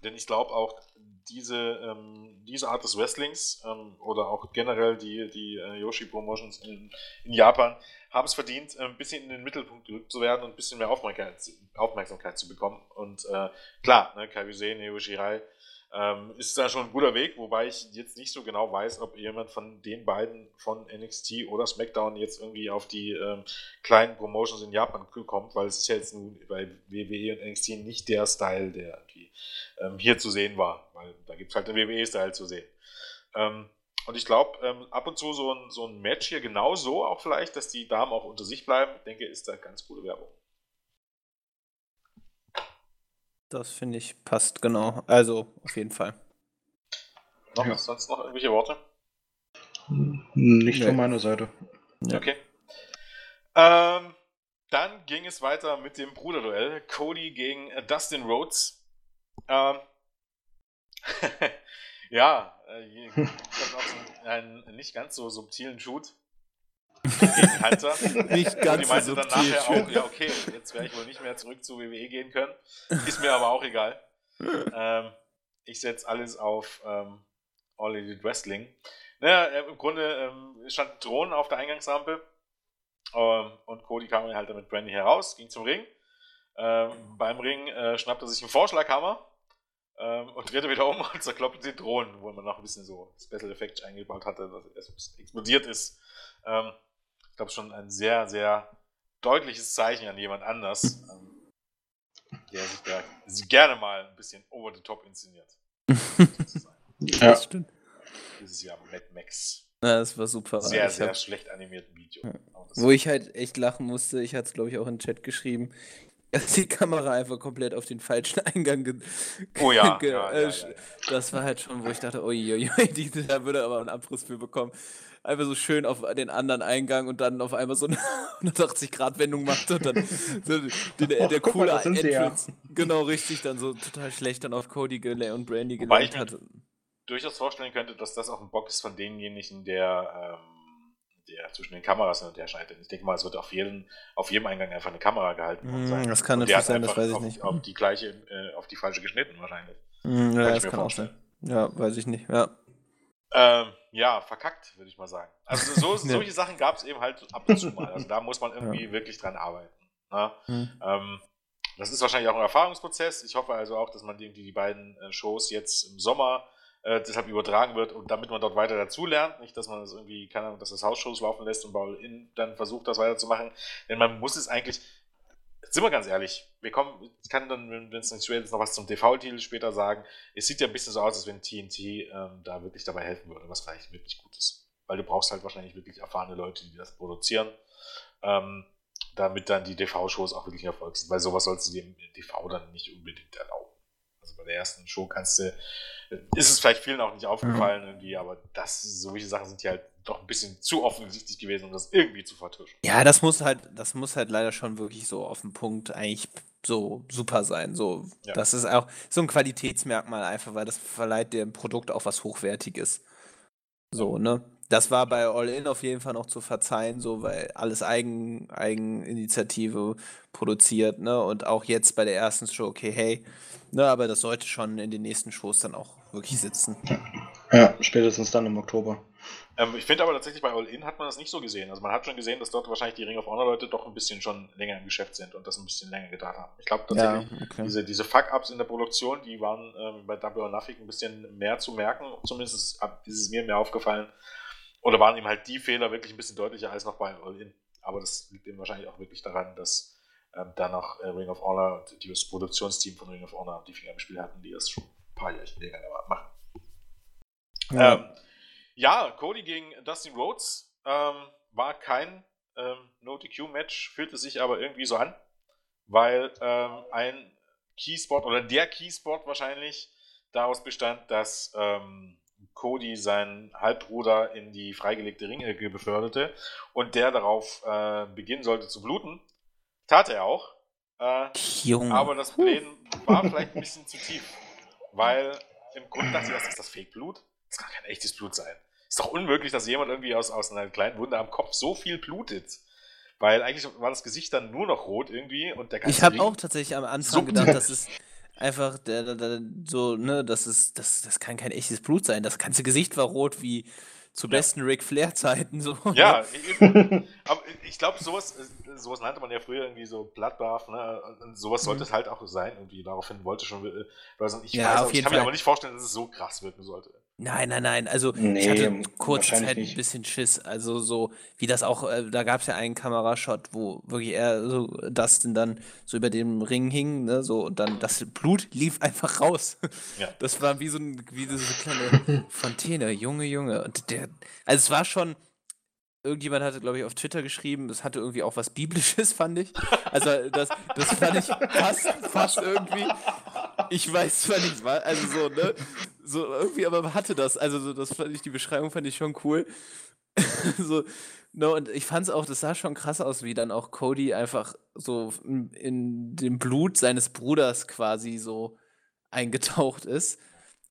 Speaker 1: denn ich glaube auch, diese, ähm, diese Art des Wrestlings ähm, oder auch generell die, die äh, Yoshi Promotions in, in Japan haben es verdient, äh, ein bisschen in den Mittelpunkt gerückt zu werden und ein bisschen mehr Aufmerksamkeit, zu- Aufmerksamkeit zu bekommen. Und äh, klar, ne, Neo Shirai ähm, ist da schon ein guter Weg, wobei ich jetzt nicht so genau weiß, ob jemand von den beiden von NXT oder SmackDown jetzt irgendwie auf die ähm, kleinen Promotions in Japan kommt, weil es ist ja jetzt nun bei WWE und NXT nicht der Style, der irgendwie ähm, hier zu sehen war, weil da gibt es halt den WWE-Style zu sehen. Ähm, und ich glaube, ähm, ab und zu so ein, so ein Match hier genauso auch vielleicht, dass die Damen auch unter sich bleiben, ich denke, ist da ganz gute Werbung.
Speaker 2: Das finde ich passt, genau. Also, auf jeden Fall.
Speaker 1: Noch
Speaker 3: Ja.
Speaker 1: sonst noch irgendwelche Worte?
Speaker 3: Nicht
Speaker 2: Nee.
Speaker 3: von meiner Seite.
Speaker 2: Ja.
Speaker 1: Okay. Ähm, dann ging es weiter mit dem Bruderduell. Cody gegen äh, Dustin Rhodes. Ähm, ja, äh, so einen nicht ganz so subtilen Shoot gegen Hunter.
Speaker 2: Nicht
Speaker 1: Und
Speaker 2: ganz
Speaker 1: die
Speaker 2: so
Speaker 1: meinte dann nachher auch, ja okay, jetzt werde ich wohl nicht mehr zurück zu WWE gehen können. Ist mir aber auch egal. ähm, ich setze alles auf ähm, All Elite Wrestling. Naja, äh, im Grunde ähm, stand ein Drohnen auf der Eingangsrampe ähm, und Cody kam halt dann mit Brandy heraus, ging zum Ring. Ähm, beim Ring äh, schnappte er sich einen Vorschlaghammer ähm, und drehte wieder um und zerkloppte die Drohnen, wo man noch ein bisschen so Special Effects eingebaut hatte, dass es explodiert ist. Ähm, ich glaube, schon ein sehr, sehr deutliches Zeichen an jemand anders, ähm, der sich da gerne mal ein bisschen over the top inszeniert.
Speaker 3: Ja.
Speaker 2: Das stimmt.
Speaker 1: Dieses Jahr Mad Max.
Speaker 2: Ja, das war super.
Speaker 1: Sehr, ich sehr hab, schlecht animierten Video. Ja.
Speaker 2: Wo ich halt echt lachen musste, ich hatte es glaube ich auch in den Chat geschrieben, dass die Kamera einfach komplett auf den falschen Eingang ge
Speaker 1: Oh ja, ge ja,
Speaker 2: äh, ja, Das war halt schon, wo ich dachte, uiuiui, da würde aber einen Abriss für bekommen. Einfach so schön auf den anderen Eingang und dann auf einmal so eine 180-Grad-Wendung macht und dann so die, der, der coole mal, Entrance. Genau, richtig, dann so total schlecht dann auf Cody und Brandy gelernt hat
Speaker 1: durchaus vorstellen könnte, dass das auch ein Bock ist von denjenigen, der, ähm, der zwischen den Kameras hin und her schaltet. Ich denke mal, es wird auf jedem, auf jedem Eingang einfach eine Kamera gehalten
Speaker 2: mm, sein. Das kann natürlich sein, das weiß ich
Speaker 1: auf,
Speaker 2: nicht.
Speaker 1: Auf die gleiche, äh, auf die falsche geschnitten wahrscheinlich.
Speaker 2: Mm, ja, das kann auch sein. Ja, weiß ich nicht, ja.
Speaker 1: Ähm, ja, verkackt, würde ich mal sagen. Also so, solche Sachen gab es eben halt ab und zu mal. Also da muss man irgendwie ja. wirklich dran arbeiten. Ne? Mhm. Ähm, das ist wahrscheinlich auch ein Erfahrungsprozess. Ich hoffe also auch, dass man irgendwie die beiden äh, Shows jetzt im Sommer äh, deshalb übertragen wird und damit man dort weiter dazulernt. Nicht, dass man das irgendwie, keine Ahnung, dass das Hausshows laufen lässt und Ball in dann versucht, das weiterzumachen. Denn man muss es eigentlich, sind wir ganz ehrlich, wir kommen, ich kann dann, wenn es nicht schwer ist, noch was zum TV-Titel später sagen. Es sieht ja ein bisschen so aus, als wenn TNT ähm, da wirklich dabei helfen würde, was vielleicht wirklich gut ist. Weil du brauchst halt wahrscheinlich wirklich erfahrene Leute, die das produzieren. Ähm, damit dann die TV-Shows auch wirklich ein Erfolg sind, weil sowas sollst du dem TV dann nicht unbedingt erlauben. Also bei der ersten Show kannst du ist es vielleicht vielen auch nicht aufgefallen mhm. irgendwie, aber das, solche Sachen sind ja halt doch ein bisschen zu offensichtlich gewesen, um das irgendwie zu vertuschen.
Speaker 2: Ja, das muss halt, das muss halt leider schon wirklich so auf den Punkt eigentlich so super sein. So, ja. das ist auch so ein Qualitätsmerkmal einfach, weil das verleiht dem Produkt auch was Hochwertiges. So, ne? Das war bei All In auf jeden Fall noch zu verzeihen, so, weil alles Eigen, Eigeninitiative produziert, ne? Und auch jetzt bei der ersten Show, okay, hey, ne, aber das sollte schon in den nächsten Shows dann auch wirklich sitzen.
Speaker 3: Ja, spätestens dann im Oktober.
Speaker 1: Ähm, ich finde aber tatsächlich bei All In hat man das nicht so gesehen. Also man hat schon gesehen, dass dort wahrscheinlich die Ring of Honor Leute doch ein bisschen schon länger im Geschäft sind und das ein bisschen länger getan haben. Ich glaube tatsächlich, ja, okay. diese, diese Fuck-Ups in der Produktion, die waren ähm, bei Double or Nothing ein bisschen mehr zu merken. Zumindest ist, ist es mir mehr aufgefallen. Oder waren ihm halt die Fehler wirklich ein bisschen deutlicher als noch bei All In. Aber das liegt eben wahrscheinlich auch wirklich daran, dass ähm, danach äh, Ring of Honor, das Produktionsteam von Ring of Honor die Finger im Spiel hatten, die das schon ein paar Jahre länger machen. Ja. Ähm, ja, Cody gegen Dustin Rhodes ähm, war kein ähm, No-DQ-Match, fühlte sich aber irgendwie so an, weil ähm, ein Keyspot oder der Keyspot wahrscheinlich daraus bestand, dass ähm, Cody seinen Halbbruder in die freigelegte Ringecke beförderte und der darauf äh, beginnen sollte zu bluten. Tat er auch. Äh. Aber das Blähen war vielleicht ein bisschen zu tief, weil im Grunde dachte ich, das ist das Fake-Blut. Das kann kein echtes Blut sein. Ist doch unmöglich, dass jemand irgendwie aus, aus einer kleinen Wunde am Kopf so viel blutet. Weil eigentlich war das Gesicht dann nur noch rot irgendwie und der
Speaker 2: ganze Ich habe auch tatsächlich am Anfang gedacht, dass es einfach der, der, so, ne, das ist, das, das kann kein echtes Blut sein. Das ganze Gesicht war rot wie zu besten ja. Ric Flair-Zeiten. So.
Speaker 1: Ja, aber ich glaube, sowas, äh, sowas nannte man ja früher irgendwie so Bloodbath, ne? Und sowas sollte mhm. es halt auch sein. Irgendwie daraufhin wollte schon. Äh, ich,
Speaker 2: ja, weiß,
Speaker 1: ich kann Fall. mir aber nicht vorstellen, dass es so krass wirken sollte.
Speaker 2: Nein, nein, nein. Also nee, ich hatte kurze Zeit ein bisschen Schiss. Also so, wie das auch, äh, da gab es ja einen Kamerashot, wo wirklich er so Dustin dann so über dem Ring hing, ne, so und dann das Blut lief einfach raus. Ja. Das war wie so, ein, wie so eine kleine Fontäne, Junge, Junge. Und der, also es war schon, irgendjemand hatte, glaube ich, auf Twitter geschrieben, es hatte irgendwie auch was Biblisches, fand ich. Also das, das fand ich fast, fast irgendwie. Ich weiß zwar nicht, was, also so, ne? So irgendwie, aber hatte das. Also so, das fand ich, die Beschreibung fand ich schon cool. so, no, und ich fand es auch, das sah schon krass aus, wie dann auch Cody einfach so in, in dem Blut seines Bruders quasi so eingetaucht ist.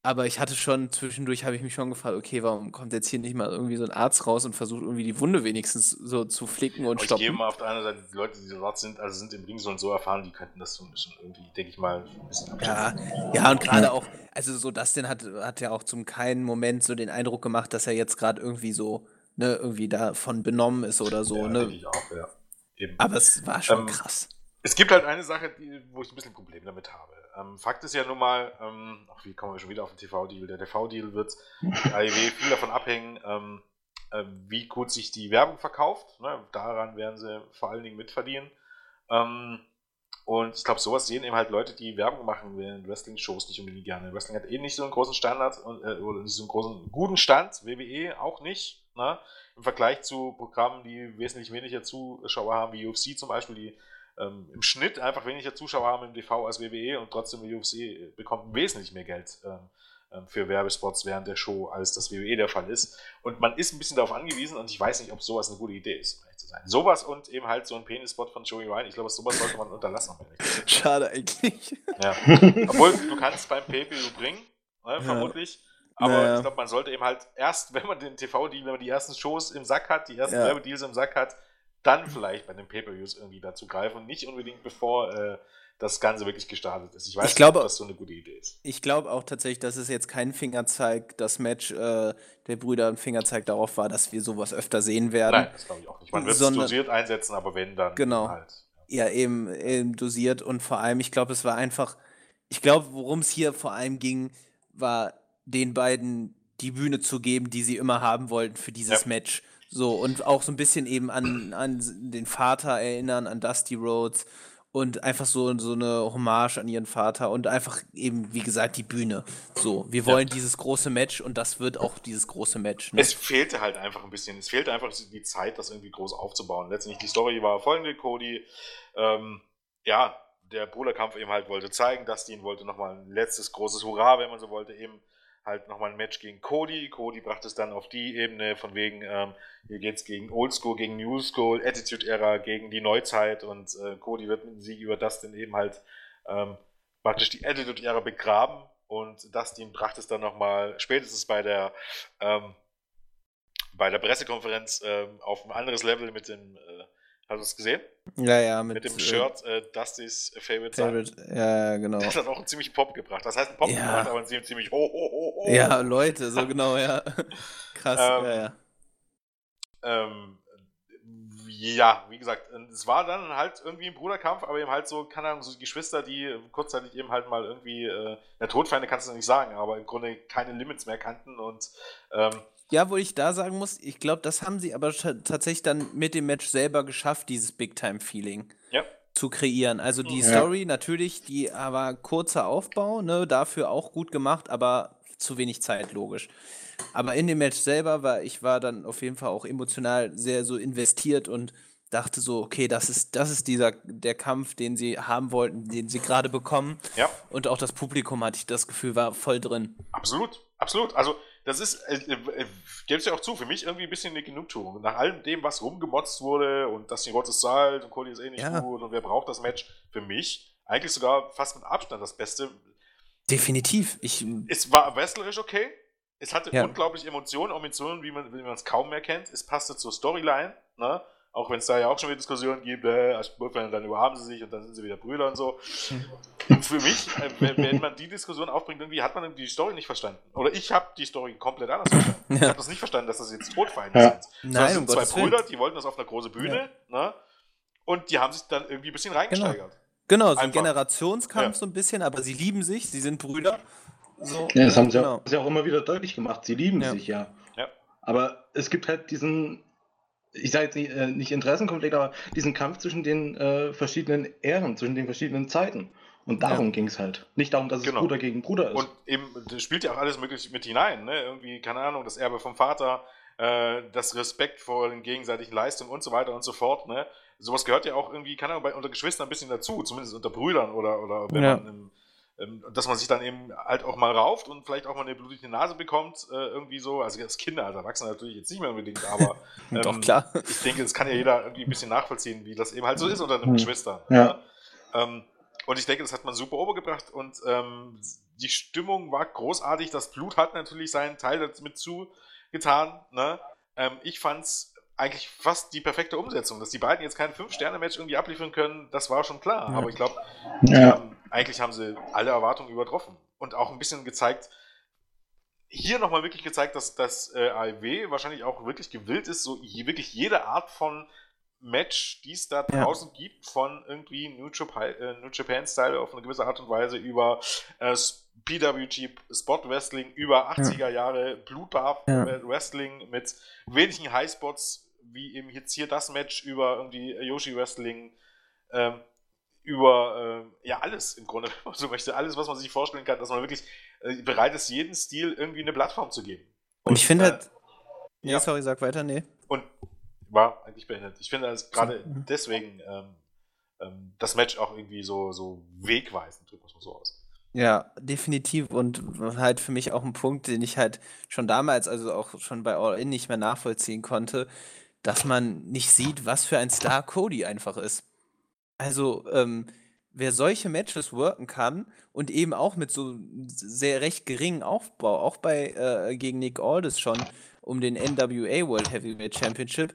Speaker 2: Aber ich hatte schon, zwischendurch habe ich mich schon gefragt, okay, warum kommt jetzt hier nicht mal irgendwie so ein Arzt raus und versucht irgendwie die Wunde wenigstens so zu flicken und
Speaker 1: Aber
Speaker 2: stoppen?
Speaker 1: Ich gebe mal auf der einen Seite, die Leute, die dort sind, also sind im Ring so und so erfahren, die könnten das so ein bisschen irgendwie, denke ich mal, ein bisschen
Speaker 2: Ja, ja, und gerade auch, also so Dustin hat, hat ja auch zum keinen Moment so den Eindruck gemacht, dass er jetzt gerade irgendwie so, ne, irgendwie davon benommen ist oder so,
Speaker 1: ja,
Speaker 2: ne?
Speaker 1: Ich auch, ja.
Speaker 2: Eben. Aber es war schon ähm, krass.
Speaker 1: Es gibt halt eine Sache, die, wo ich ein bisschen Problem damit habe. Ähm, Fakt ist ja nun mal, ähm, ach, wie kommen wir schon wieder auf den TV-Deal? Der TV-Deal wird AEW viel davon abhängen, ähm, äh, wie gut sich die Werbung verkauft. Ne? Daran werden sie vor allen Dingen mitverdienen. Ähm, und ich glaube, sowas sehen eben halt Leute, die Werbung machen in Wrestling-Shows nicht unbedingt gerne. Wrestling hat eh nicht so einen großen Standard und, äh, oder nicht so einen großen, guten Stand, WWE auch nicht. Ne? ne? im Vergleich zu Programmen, die wesentlich weniger Zuschauer haben, wie UFC zum Beispiel, die ähm, im Schnitt einfach weniger Zuschauer haben im TV als WWE und trotzdem die UFC bekommt wesentlich mehr Geld ähm, ähm, für Werbespots während der Show, als das WWE der Fall ist. Und man ist ein bisschen darauf angewiesen und ich weiß nicht, ob sowas eine gute Idee ist, um ehrlich zu sein. Sowas und eben halt so ein Penisspot von Joey Ryan, ich glaube, sowas sollte man unterlassen.
Speaker 2: Schade eigentlich.
Speaker 1: Ja. Obwohl, du kannst beim PayPal bringen, ne, vermutlich. Aber naja. ich glaube, man sollte eben halt erst, wenn man den TV-Deal, wenn man die ersten Shows im Sack hat, die ersten ja. Werbedeals im Sack hat, dann vielleicht bei den Pay-Per-Views irgendwie dazu greifen. Nicht unbedingt bevor äh, das Ganze wirklich gestartet ist. Ich weiß
Speaker 2: ich glaube,
Speaker 1: nicht, ob das so eine gute Idee ist.
Speaker 2: Ich glaube auch tatsächlich, dass es jetzt kein Fingerzeig, das Match äh, der Brüder ein Fingerzeig darauf war, dass wir sowas öfter sehen werden. Nein, das
Speaker 1: glaube ich auch nicht. Man wird es dosiert einsetzen, aber wenn, dann
Speaker 2: genau. halt. Ja, eben, eben dosiert und vor allem, ich glaube, es war einfach, ich glaube, worum es hier vor allem ging, war den beiden die Bühne zu geben, die sie immer haben wollten für dieses ja. Match. So, und auch so ein bisschen eben an, an den Vater erinnern, an Dusty Rhodes und einfach so, so eine Hommage an ihren Vater und einfach eben, wie gesagt, die Bühne. So, wir wollen ja. dieses große Match und das wird auch dieses große Match.
Speaker 1: Ne? Es fehlte halt einfach ein bisschen, es fehlte einfach die Zeit, das irgendwie groß aufzubauen. Letztendlich die Story war folgende, Cody, ähm, ja, der Bruderkampf eben halt wollte zeigen, Dustin wollte nochmal ein letztes großes Hurra, wenn man so wollte, eben halt nochmal ein Match gegen Cody. Cody brachte es dann auf die Ebene von wegen, ähm, hier geht's gegen Oldschool, gegen New School, Attitude Era, gegen die Neuzeit und äh, Cody wird mit dem Sieg über Dustin eben halt ähm, praktisch die Attitude Era begraben und Dustin brachte es dann nochmal spätestens bei der ähm, bei der Pressekonferenz ähm, auf ein anderes Level mit dem äh, Hast du es gesehen?
Speaker 2: Ja, ja.
Speaker 1: Mit, mit dem äh, Shirt äh, Dustys Favorite,
Speaker 2: Favorite Ja, ja, genau.
Speaker 1: Das hat auch einen ziemlichen Pop gebracht. Das heißt, ein Pop ja. gebracht, aber ein ziemlich ho, ho, ho, ho.
Speaker 2: Ja, Leute, so genau, ja. Krass,
Speaker 1: ähm,
Speaker 2: ja, ja.
Speaker 1: Ähm, ja, wie gesagt, es war dann halt irgendwie ein Bruderkampf, aber eben halt so, keine Ahnung, so Geschwister, die kurzzeitig eben halt mal irgendwie, äh, na, Todfeinde kannst du nicht sagen, aber im Grunde keine Limits mehr kannten und ähm,
Speaker 2: ja, wo ich da sagen muss, ich glaube, das haben sie aber tatsächlich dann mit dem Match selber geschafft, dieses Big-Time-Feeling
Speaker 1: ja.
Speaker 2: zu kreieren. Also die ja. Story natürlich, die aber kurzer Aufbau, ne, dafür auch gut gemacht, aber zu wenig Zeit, logisch. Aber in dem Match selber war ich war dann auf jeden Fall auch emotional sehr so investiert und dachte so, okay, das ist, das ist dieser der Kampf, den sie haben wollten, den sie gerade bekommen.
Speaker 1: Ja.
Speaker 2: Und auch das Publikum hatte ich das Gefühl, war voll drin.
Speaker 1: Absolut, absolut. Also das ist, äh, äh, gebe es ja auch zu, für mich irgendwie ein bisschen eine Genugtuung. Nach allem dem, was rumgemotzt wurde und dass die Rot ist zahlt und Cody ist eh nicht ja. gut und wer braucht das Match, für mich eigentlich sogar fast mit Abstand das Beste.
Speaker 2: Definitiv. Ich,
Speaker 1: es war wrestlerisch okay. Es hatte ja. unglaublich Emotionen, Emotionen, wie man es kaum mehr kennt. Es passte zur Storyline. Ne? Auch wenn es da ja auch schon wieder Diskussionen gibt, äh, als Boyfriend, dann überhaben sie sich und dann sind sie wieder Brüder und so. Hm. Für mich, äh, wenn, wenn, man die Diskussion aufbringt, irgendwie hat man die Story nicht verstanden. Oder ich habe die Story komplett anders verstanden. Ja. Ich habe das nicht verstanden, dass das jetzt Todfeinde ja. sind.
Speaker 2: Nein, das
Speaker 1: sind um zwei Brüder, Willen. die wollten das auf einer großen Bühne, ja. ne? Und die haben sich dann irgendwie ein bisschen reingesteigert.
Speaker 2: Genau, genau so ein Generationskampf so ein bisschen, aber sie lieben sich, sie sind Brüder.
Speaker 3: So. Ja, das haben sie genau. auch, auch, immer wieder deutlich gemacht. Sie lieben sich ja. ja. Aber es gibt halt diesen ich sage jetzt nicht, äh, nicht Interessenkonflikt, aber diesen Kampf zwischen den äh, verschiedenen Ehren, zwischen den verschiedenen Zeiten. Und darum ja. ging es halt. Nicht darum, dass es genau. Bruder gegen Bruder ist.
Speaker 1: Und eben, das spielt ja auch alles möglich mit hinein. Ne? Irgendwie, keine Ahnung, das Erbe vom Vater, äh, das Respekt vor den gegenseitigen Leistungen und so weiter und so fort. Ne? Sowas gehört ja auch irgendwie, keine Ahnung, bei unter Geschwistern ein bisschen dazu, zumindest unter Brüdern oder, oder wenn ja. man im, ähm, dass man sich dann eben halt auch mal rauft und vielleicht auch mal eine blutige Nase bekommt, äh, irgendwie so. Also als Kinder, als Erwachsene natürlich jetzt nicht mehr unbedingt, aber
Speaker 2: ähm, Doch, klar.
Speaker 1: ich denke, das kann ja jeder irgendwie ein bisschen nachvollziehen, wie das eben halt so ist unter einem
Speaker 3: mhm.
Speaker 1: Geschwister.
Speaker 3: Ja.
Speaker 1: ja? Ähm, und ich denke, das hat man super overgebracht und ähm, die Stimmung war großartig. Das Blut hat natürlich seinen Teil damit zugetan. Ne? Ähm, ich fand's eigentlich fast die perfekte Umsetzung. Dass die beiden jetzt kein Fünf-Sterne-Match irgendwie abliefern können, das war schon klar. Ja. Aber ich glaube, ja. Eigentlich haben sie alle Erwartungen übertroffen. Und auch ein bisschen gezeigt, hier nochmal wirklich gezeigt, dass das äh, AEW wahrscheinlich auch wirklich gewillt ist, so je, wirklich jede Art von Match, die es da draußen ja. gibt, von irgendwie New, Japan, äh, New Japan Style auf eine gewisse Art und Weise über äh, PWG Spot Wrestling, über 80er Jahre Blutbath ja. Wrestling mit wenigen Highspots, wie eben jetzt hier das Match über irgendwie Yoshi Wrestling, ähm, über äh, ja alles im Grunde, wenn man so möchte, alles, was man sich vorstellen kann, dass man wirklich äh, bereit ist, jeden Stil irgendwie eine Plattform zu geben.
Speaker 2: Und, Und ich finde
Speaker 1: äh,
Speaker 2: halt, Nee, ja. sorry, sag weiter, nee.
Speaker 1: Und war eigentlich beendet. Ich finde das gerade mhm. deswegen ähm, ähm, das Match auch irgendwie so, so wegweisend, drückt man so aus.
Speaker 2: Ja, definitiv. Und halt für mich auch ein Punkt, den ich halt schon damals, also auch schon bei All In nicht mehr nachvollziehen konnte, dass man nicht sieht, was für ein Star Cody einfach ist. Also, ähm, wer solche Matches worken kann und eben auch mit so sehr recht geringem Aufbau, auch bei äh, gegen Nick Aldis schon um den NWA World Heavyweight Championship,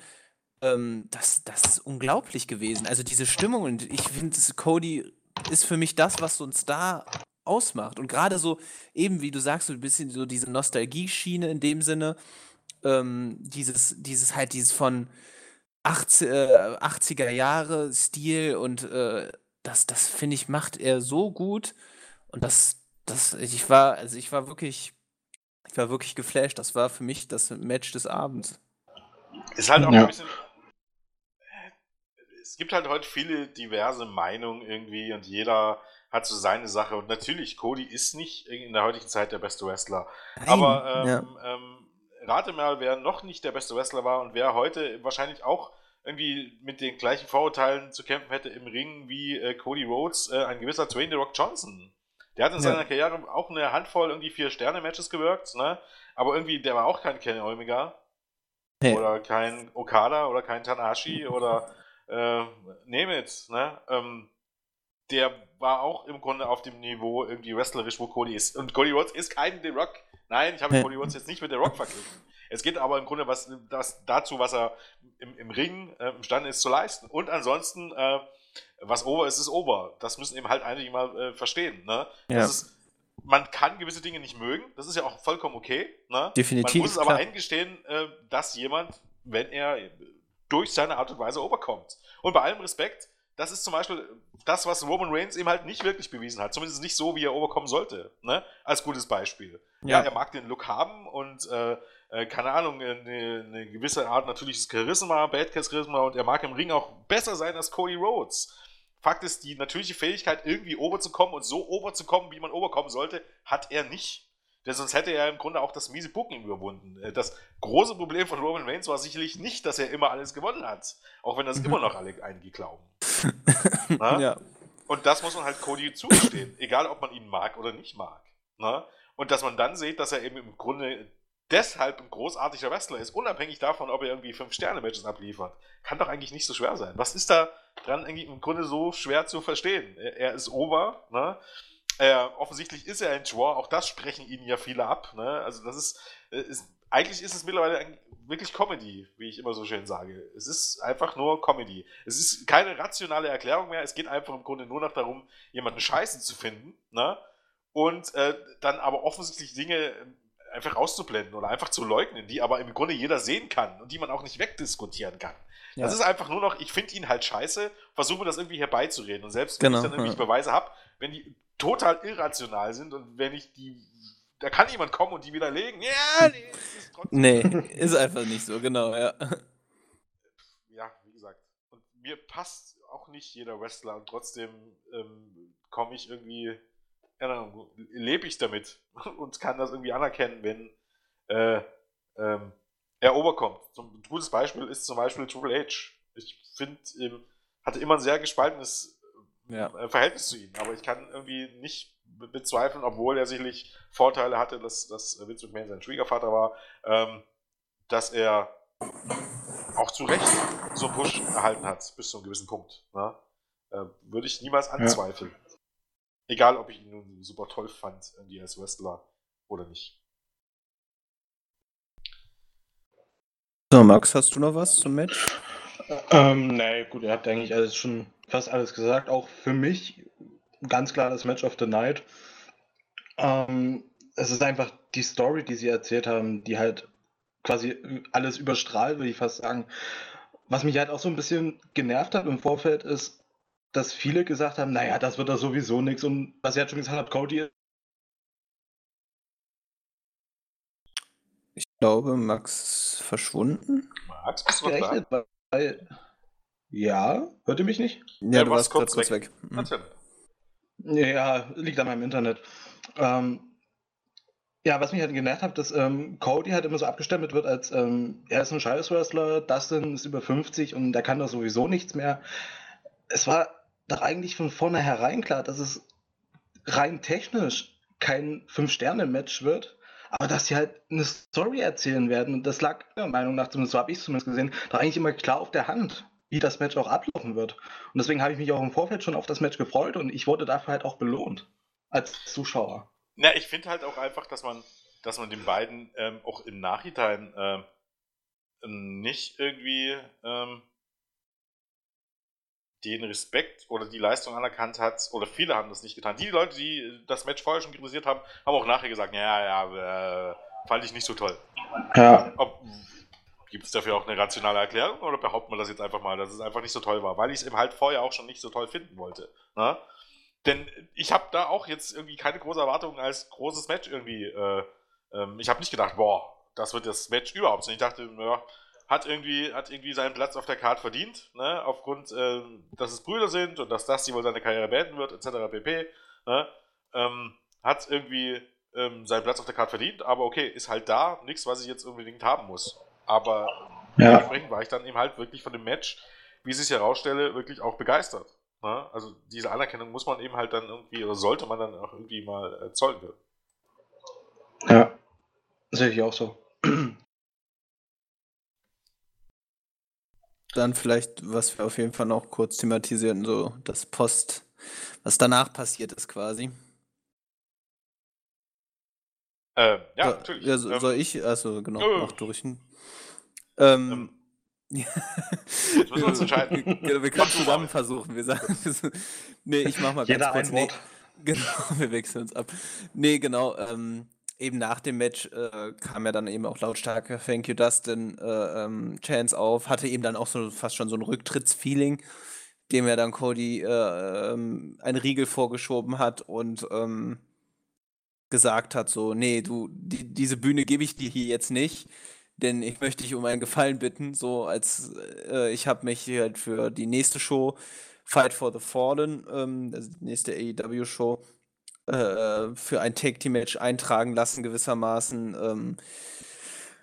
Speaker 2: ähm, das, das ist unglaublich gewesen. Also diese Stimmung und ich finde, Cody ist für mich das, was so ein Star ausmacht. Und gerade so, eben wie du sagst, so ein bisschen so diese Nostalgie-Schiene in dem Sinne, ähm, dieses, dieses halt, dieses von 80, äh, 80er Jahre Stil und äh, das, das finde ich, macht er so gut. Und das, das, ich war, also ich war wirklich, ich war wirklich geflasht. Das war für mich das Match des Abends.
Speaker 1: Ist halt auch ja. ein bisschen. Es gibt halt heute viele diverse Meinungen irgendwie und jeder hat so seine Sache. Und natürlich, Cody ist nicht in der heutigen Zeit der beste Wrestler. Nein. Aber ähm, ja. ähm, rate mal, wer noch nicht der beste Wrestler war und wer heute wahrscheinlich auch irgendwie mit den gleichen Vorurteilen zu kämpfen hätte im Ring wie äh, Cody Rhodes, äh, ein gewisser Dwayne The Rock Johnson. Der hat in ja. seiner Karriere auch eine Handvoll irgendwie Vier-Sterne-Matches gewirkt, ne? Aber irgendwie, der war auch kein Kenny Omega. Hey. Oder kein Okada oder kein Tanahashi oder äh, name it, ne? Ähm, der war auch im Grunde auf dem Niveau irgendwie wrestlerisch, wo Cody ist. Und Cody Rhodes ist kein The Rock. Nein, ich habe Cody Rhodes jetzt nicht mit The Rock verglichen. Es geht aber im Grunde was, das, dazu, was er im, im Ring äh, imstande ist zu leisten. Und ansonsten, äh, was over ist, ist over. Das müssen eben halt einige mal äh, verstehen. Ne? Ja. Ist, man kann gewisse Dinge nicht mögen, das ist ja auch vollkommen okay. Ne?
Speaker 2: Definitiv.
Speaker 1: Man muss es aber klar. eingestehen, äh, dass jemand, wenn er durch seine Art und Weise overkommt. Und bei allem Respekt, das ist zum Beispiel das, was Roman Reigns eben halt nicht wirklich bewiesen hat. Zumindest nicht so, wie er overkommen sollte. Ne? Als gutes Beispiel. Ja. ja. er mag den Look haben und äh, äh, keine Ahnung, eine, eine, gewisse Art natürliches Charisma, Badcast Charisma und er mag im Ring auch besser sein als Cody Rhodes. Fakt ist, die natürliche Fähigkeit, irgendwie oberzukommen und so oberzukommen, wie man oberkommen sollte, hat er nicht. Denn sonst hätte er im Grunde auch das miese Booking überwunden. Äh, das große Problem von Roman Reigns war sicherlich nicht, dass er immer alles gewonnen hat. Auch wenn das immer noch alle einige glauben. ja. Und das muss man halt Cody zugestehen. egal, ob man ihn mag oder nicht mag. Na? Und dass man dann sieht, dass er eben im Grunde deshalb ein großartiger Wrestler ist, unabhängig davon, ob er irgendwie Fünf-Sterne-Matches abliefert. Kann doch eigentlich nicht so schwer sein. Was ist da dran eigentlich im Grunde so schwer zu verstehen? Er, er ist over, ne? Äh, offensichtlich ist er ein Draw, auch das sprechen ihnen ja viele ab. Ne? Also das ist, äh, ist, eigentlich ist es mittlerweile wirklich Comedy, wie ich immer so schön sage. Es ist einfach nur Comedy. Es ist keine rationale Erklärung mehr, es geht einfach im Grunde nur noch darum, jemanden scheiße zu finden, ne? Und äh, dann aber offensichtlich Dinge einfach auszublenden oder einfach zu leugnen, die aber im Grunde jeder sehen kann und die man auch nicht wegdiskutieren kann. Ja. Das ist einfach nur noch, ich finde ihn halt scheiße, versuche das irgendwie herbeizureden. Und selbst wenn genau, ich dann irgendwie ja. Beweise habe, wenn die total irrational sind und wenn ich die, da kann jemand kommen und die widerlegen, ja,
Speaker 2: nee, ist trotzdem. Nee, ist einfach nicht so, genau, ja.
Speaker 1: Ja, wie gesagt. Und mir passt auch nicht jeder Wrestler und trotzdem ähm, komme ich irgendwie, ja, lebe ich damit und kann das irgendwie anerkennen, wenn äh, ähm, er overkommt. Ein gutes Beispiel ist zum Beispiel Triple H. Ich finde, ähm, hatte immer ein sehr gespaltenes ja. Äh, Verhältnis zu ihm. Aber ich kann irgendwie nicht bezweifeln, obwohl er sicherlich Vorteile hatte, dass, dass Vince McMahon sein Schwiegervater war, ähm, dass er auch zu Recht so einen Push erhalten hat, bis zu einem gewissen Punkt. Ne? Äh, würde ich niemals anzweifeln. Ja. Egal, ob ich ihn nun super toll fand, irgendwie als Wrestler oder nicht.
Speaker 2: So, Max, hast du noch was zum Match?
Speaker 3: Ähm, nee, gut, ihr habt eigentlich alles schon fast alles gesagt. Auch für mich ganz klar das Match of the Night. Ähm, es ist einfach die Story, die sie erzählt haben, die halt quasi alles überstrahlt, würde ich fast sagen. Was mich halt auch so ein bisschen genervt hat im Vorfeld ist, dass viele gesagt haben, naja, das wird da sowieso nichts. Und was ihr halt schon gesagt habt, Cody
Speaker 2: Ich glaube, Max ist verschwunden.
Speaker 3: Max, bist du gerechnet, weil, ja, hört ihr mich nicht?
Speaker 2: Ja, ja du warst kurz, kurz weg.
Speaker 3: weg. Mhm. Ja, liegt an meinem Internet. Ähm, Ja, was mich halt genervt hat, dass ähm, Cody halt immer so abgestempelt wird als ähm, er ist ein Scheißwrestler, Dustin ist über 50 und der kann doch sowieso nichts mehr. Es war doch eigentlich von vornherein klar, dass es rein technisch kein Fünf-Sterne-Match wird, aber dass sie halt eine Story erzählen werden. Und das lag meiner Meinung nach, zumindest so habe ich es zumindest gesehen, doch eigentlich immer klar auf der Hand, wie das Match auch ablaufen wird. Und deswegen habe ich mich auch im Vorfeld schon auf das Match gefreut und ich wurde dafür halt auch belohnt als Zuschauer.
Speaker 1: Na, ich finde halt auch einfach, dass man, dass man den beiden ähm, auch im Nachhinein ähm, nicht irgendwie ähm, den Respekt oder die Leistung anerkannt hat, oder viele haben das nicht getan. Die Leute, die das Match vorher schon kritisiert haben, haben auch nachher gesagt, ja, ja, äh, fand ich nicht so toll. Ja. Gibt es dafür auch eine rationale Erklärung oder behauptet man das jetzt einfach mal, dass es einfach nicht so toll war? Weil ich es eben halt vorher auch schon nicht so toll finden wollte. Ne? Denn ich habe da auch jetzt irgendwie keine große Erwartung als großes Match irgendwie. Äh, ähm, ich habe nicht gedacht, boah, das wird das Match überhaupt nicht. Ich dachte, ja, hat irgendwie, hat irgendwie seinen Platz auf der Karte verdient, ne? aufgrund, äh, dass es Brüder sind und dass das die wohl seine Karriere beenden wird, etc. pp. Ne? Ähm, hat irgendwie ähm, seinen Platz auf der Karte verdient, aber okay, ist halt da, nichts, was ich jetzt unbedingt haben muss. Aber ja. dementsprechend war ich dann eben halt wirklich von dem Match, wie es sich herausstelle, wirklich auch begeistert. Ne? Also diese Anerkennung muss man eben halt dann irgendwie, oder sollte man dann auch irgendwie mal erzeugen.
Speaker 3: Ja, sehe ich auch so.
Speaker 2: Dann vielleicht, was wir auf jeden Fall noch kurz thematisieren, so das Post, was danach passiert ist quasi.
Speaker 1: Äh, ja, so, natürlich.
Speaker 2: Ja, so, ähm, soll ich? Also genau, äh, mach durch. Ähm, ähm,
Speaker 1: Jetzt müssen wir uns entscheiden.
Speaker 2: Genau, wir können zusammen versuchen. Wir sagen, nee, ich mach mal ganz
Speaker 3: Jeder kurz. Ein Wort.
Speaker 2: Nee, genau, wir wechseln uns ab. Nee, genau. Ähm, eben nach dem Match äh, kam ja dann eben auch lautstarke Thank you Dustin äh, ähm, Chance auf, hatte eben dann auch so fast schon so ein Rücktrittsfeeling, dem er dann Cody äh, ähm, einen Riegel vorgeschoben hat und ähm, gesagt hat so, nee, du, die, diese Bühne gebe ich dir hier jetzt nicht denn ich möchte dich um einen Gefallen bitten, so als äh, ich habe mich halt für die nächste Show Fight for the Fallen, ähm, also die nächste AEW-Show, äh, für ein Tag-Team-Match eintragen lassen, gewissermaßen. Ähm,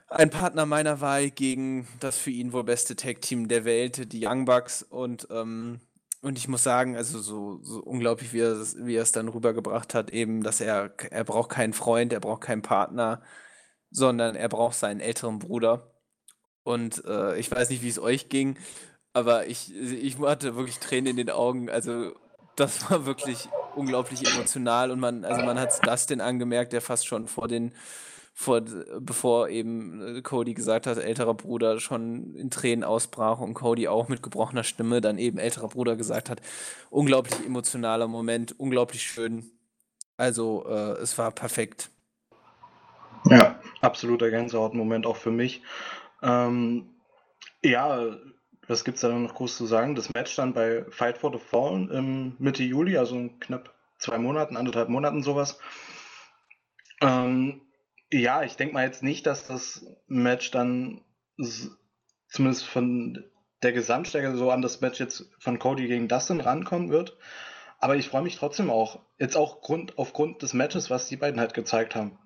Speaker 2: ein Partner meiner Wahl gegen das für ihn wohl beste Tag-Team der Welt, die Young Bucks. Und, ähm, und ich muss sagen, also so, so unglaublich, wie er, wie er es dann rübergebracht hat, eben, dass er, er braucht keinen Freund, er braucht keinen Partner sondern er braucht seinen älteren Bruder. Und äh, ich weiß nicht, wie es euch ging, aber ich, ich hatte wirklich Tränen in den Augen. Also das war wirklich unglaublich emotional und man, also man hat es Dustin angemerkt, der fast schon vor den, vor, bevor eben äh, Cody gesagt hat, älterer Bruder schon in Tränen ausbrach und Cody auch mit gebrochener Stimme dann eben älterer Bruder gesagt hat. Unglaublich emotionaler Moment, unglaublich schön. Also äh, es war perfekt.
Speaker 3: Ja, absoluter Gänsehaut-Moment auch für mich. Ähm, ja, was gibt es da noch groß zu sagen? Das Match dann bei Fight for the Fallen im Mitte Juli, also in knapp zwei Monaten, anderthalb Monaten sowas. Ähm, ja, ich denke mal jetzt nicht, dass das Match dann zumindest von der Gesamtstärke so an das Match jetzt von Cody gegen Dustin rankommen wird. Aber ich freue mich trotzdem auch. Jetzt auch Grund, aufgrund des Matches, was die beiden halt gezeigt haben.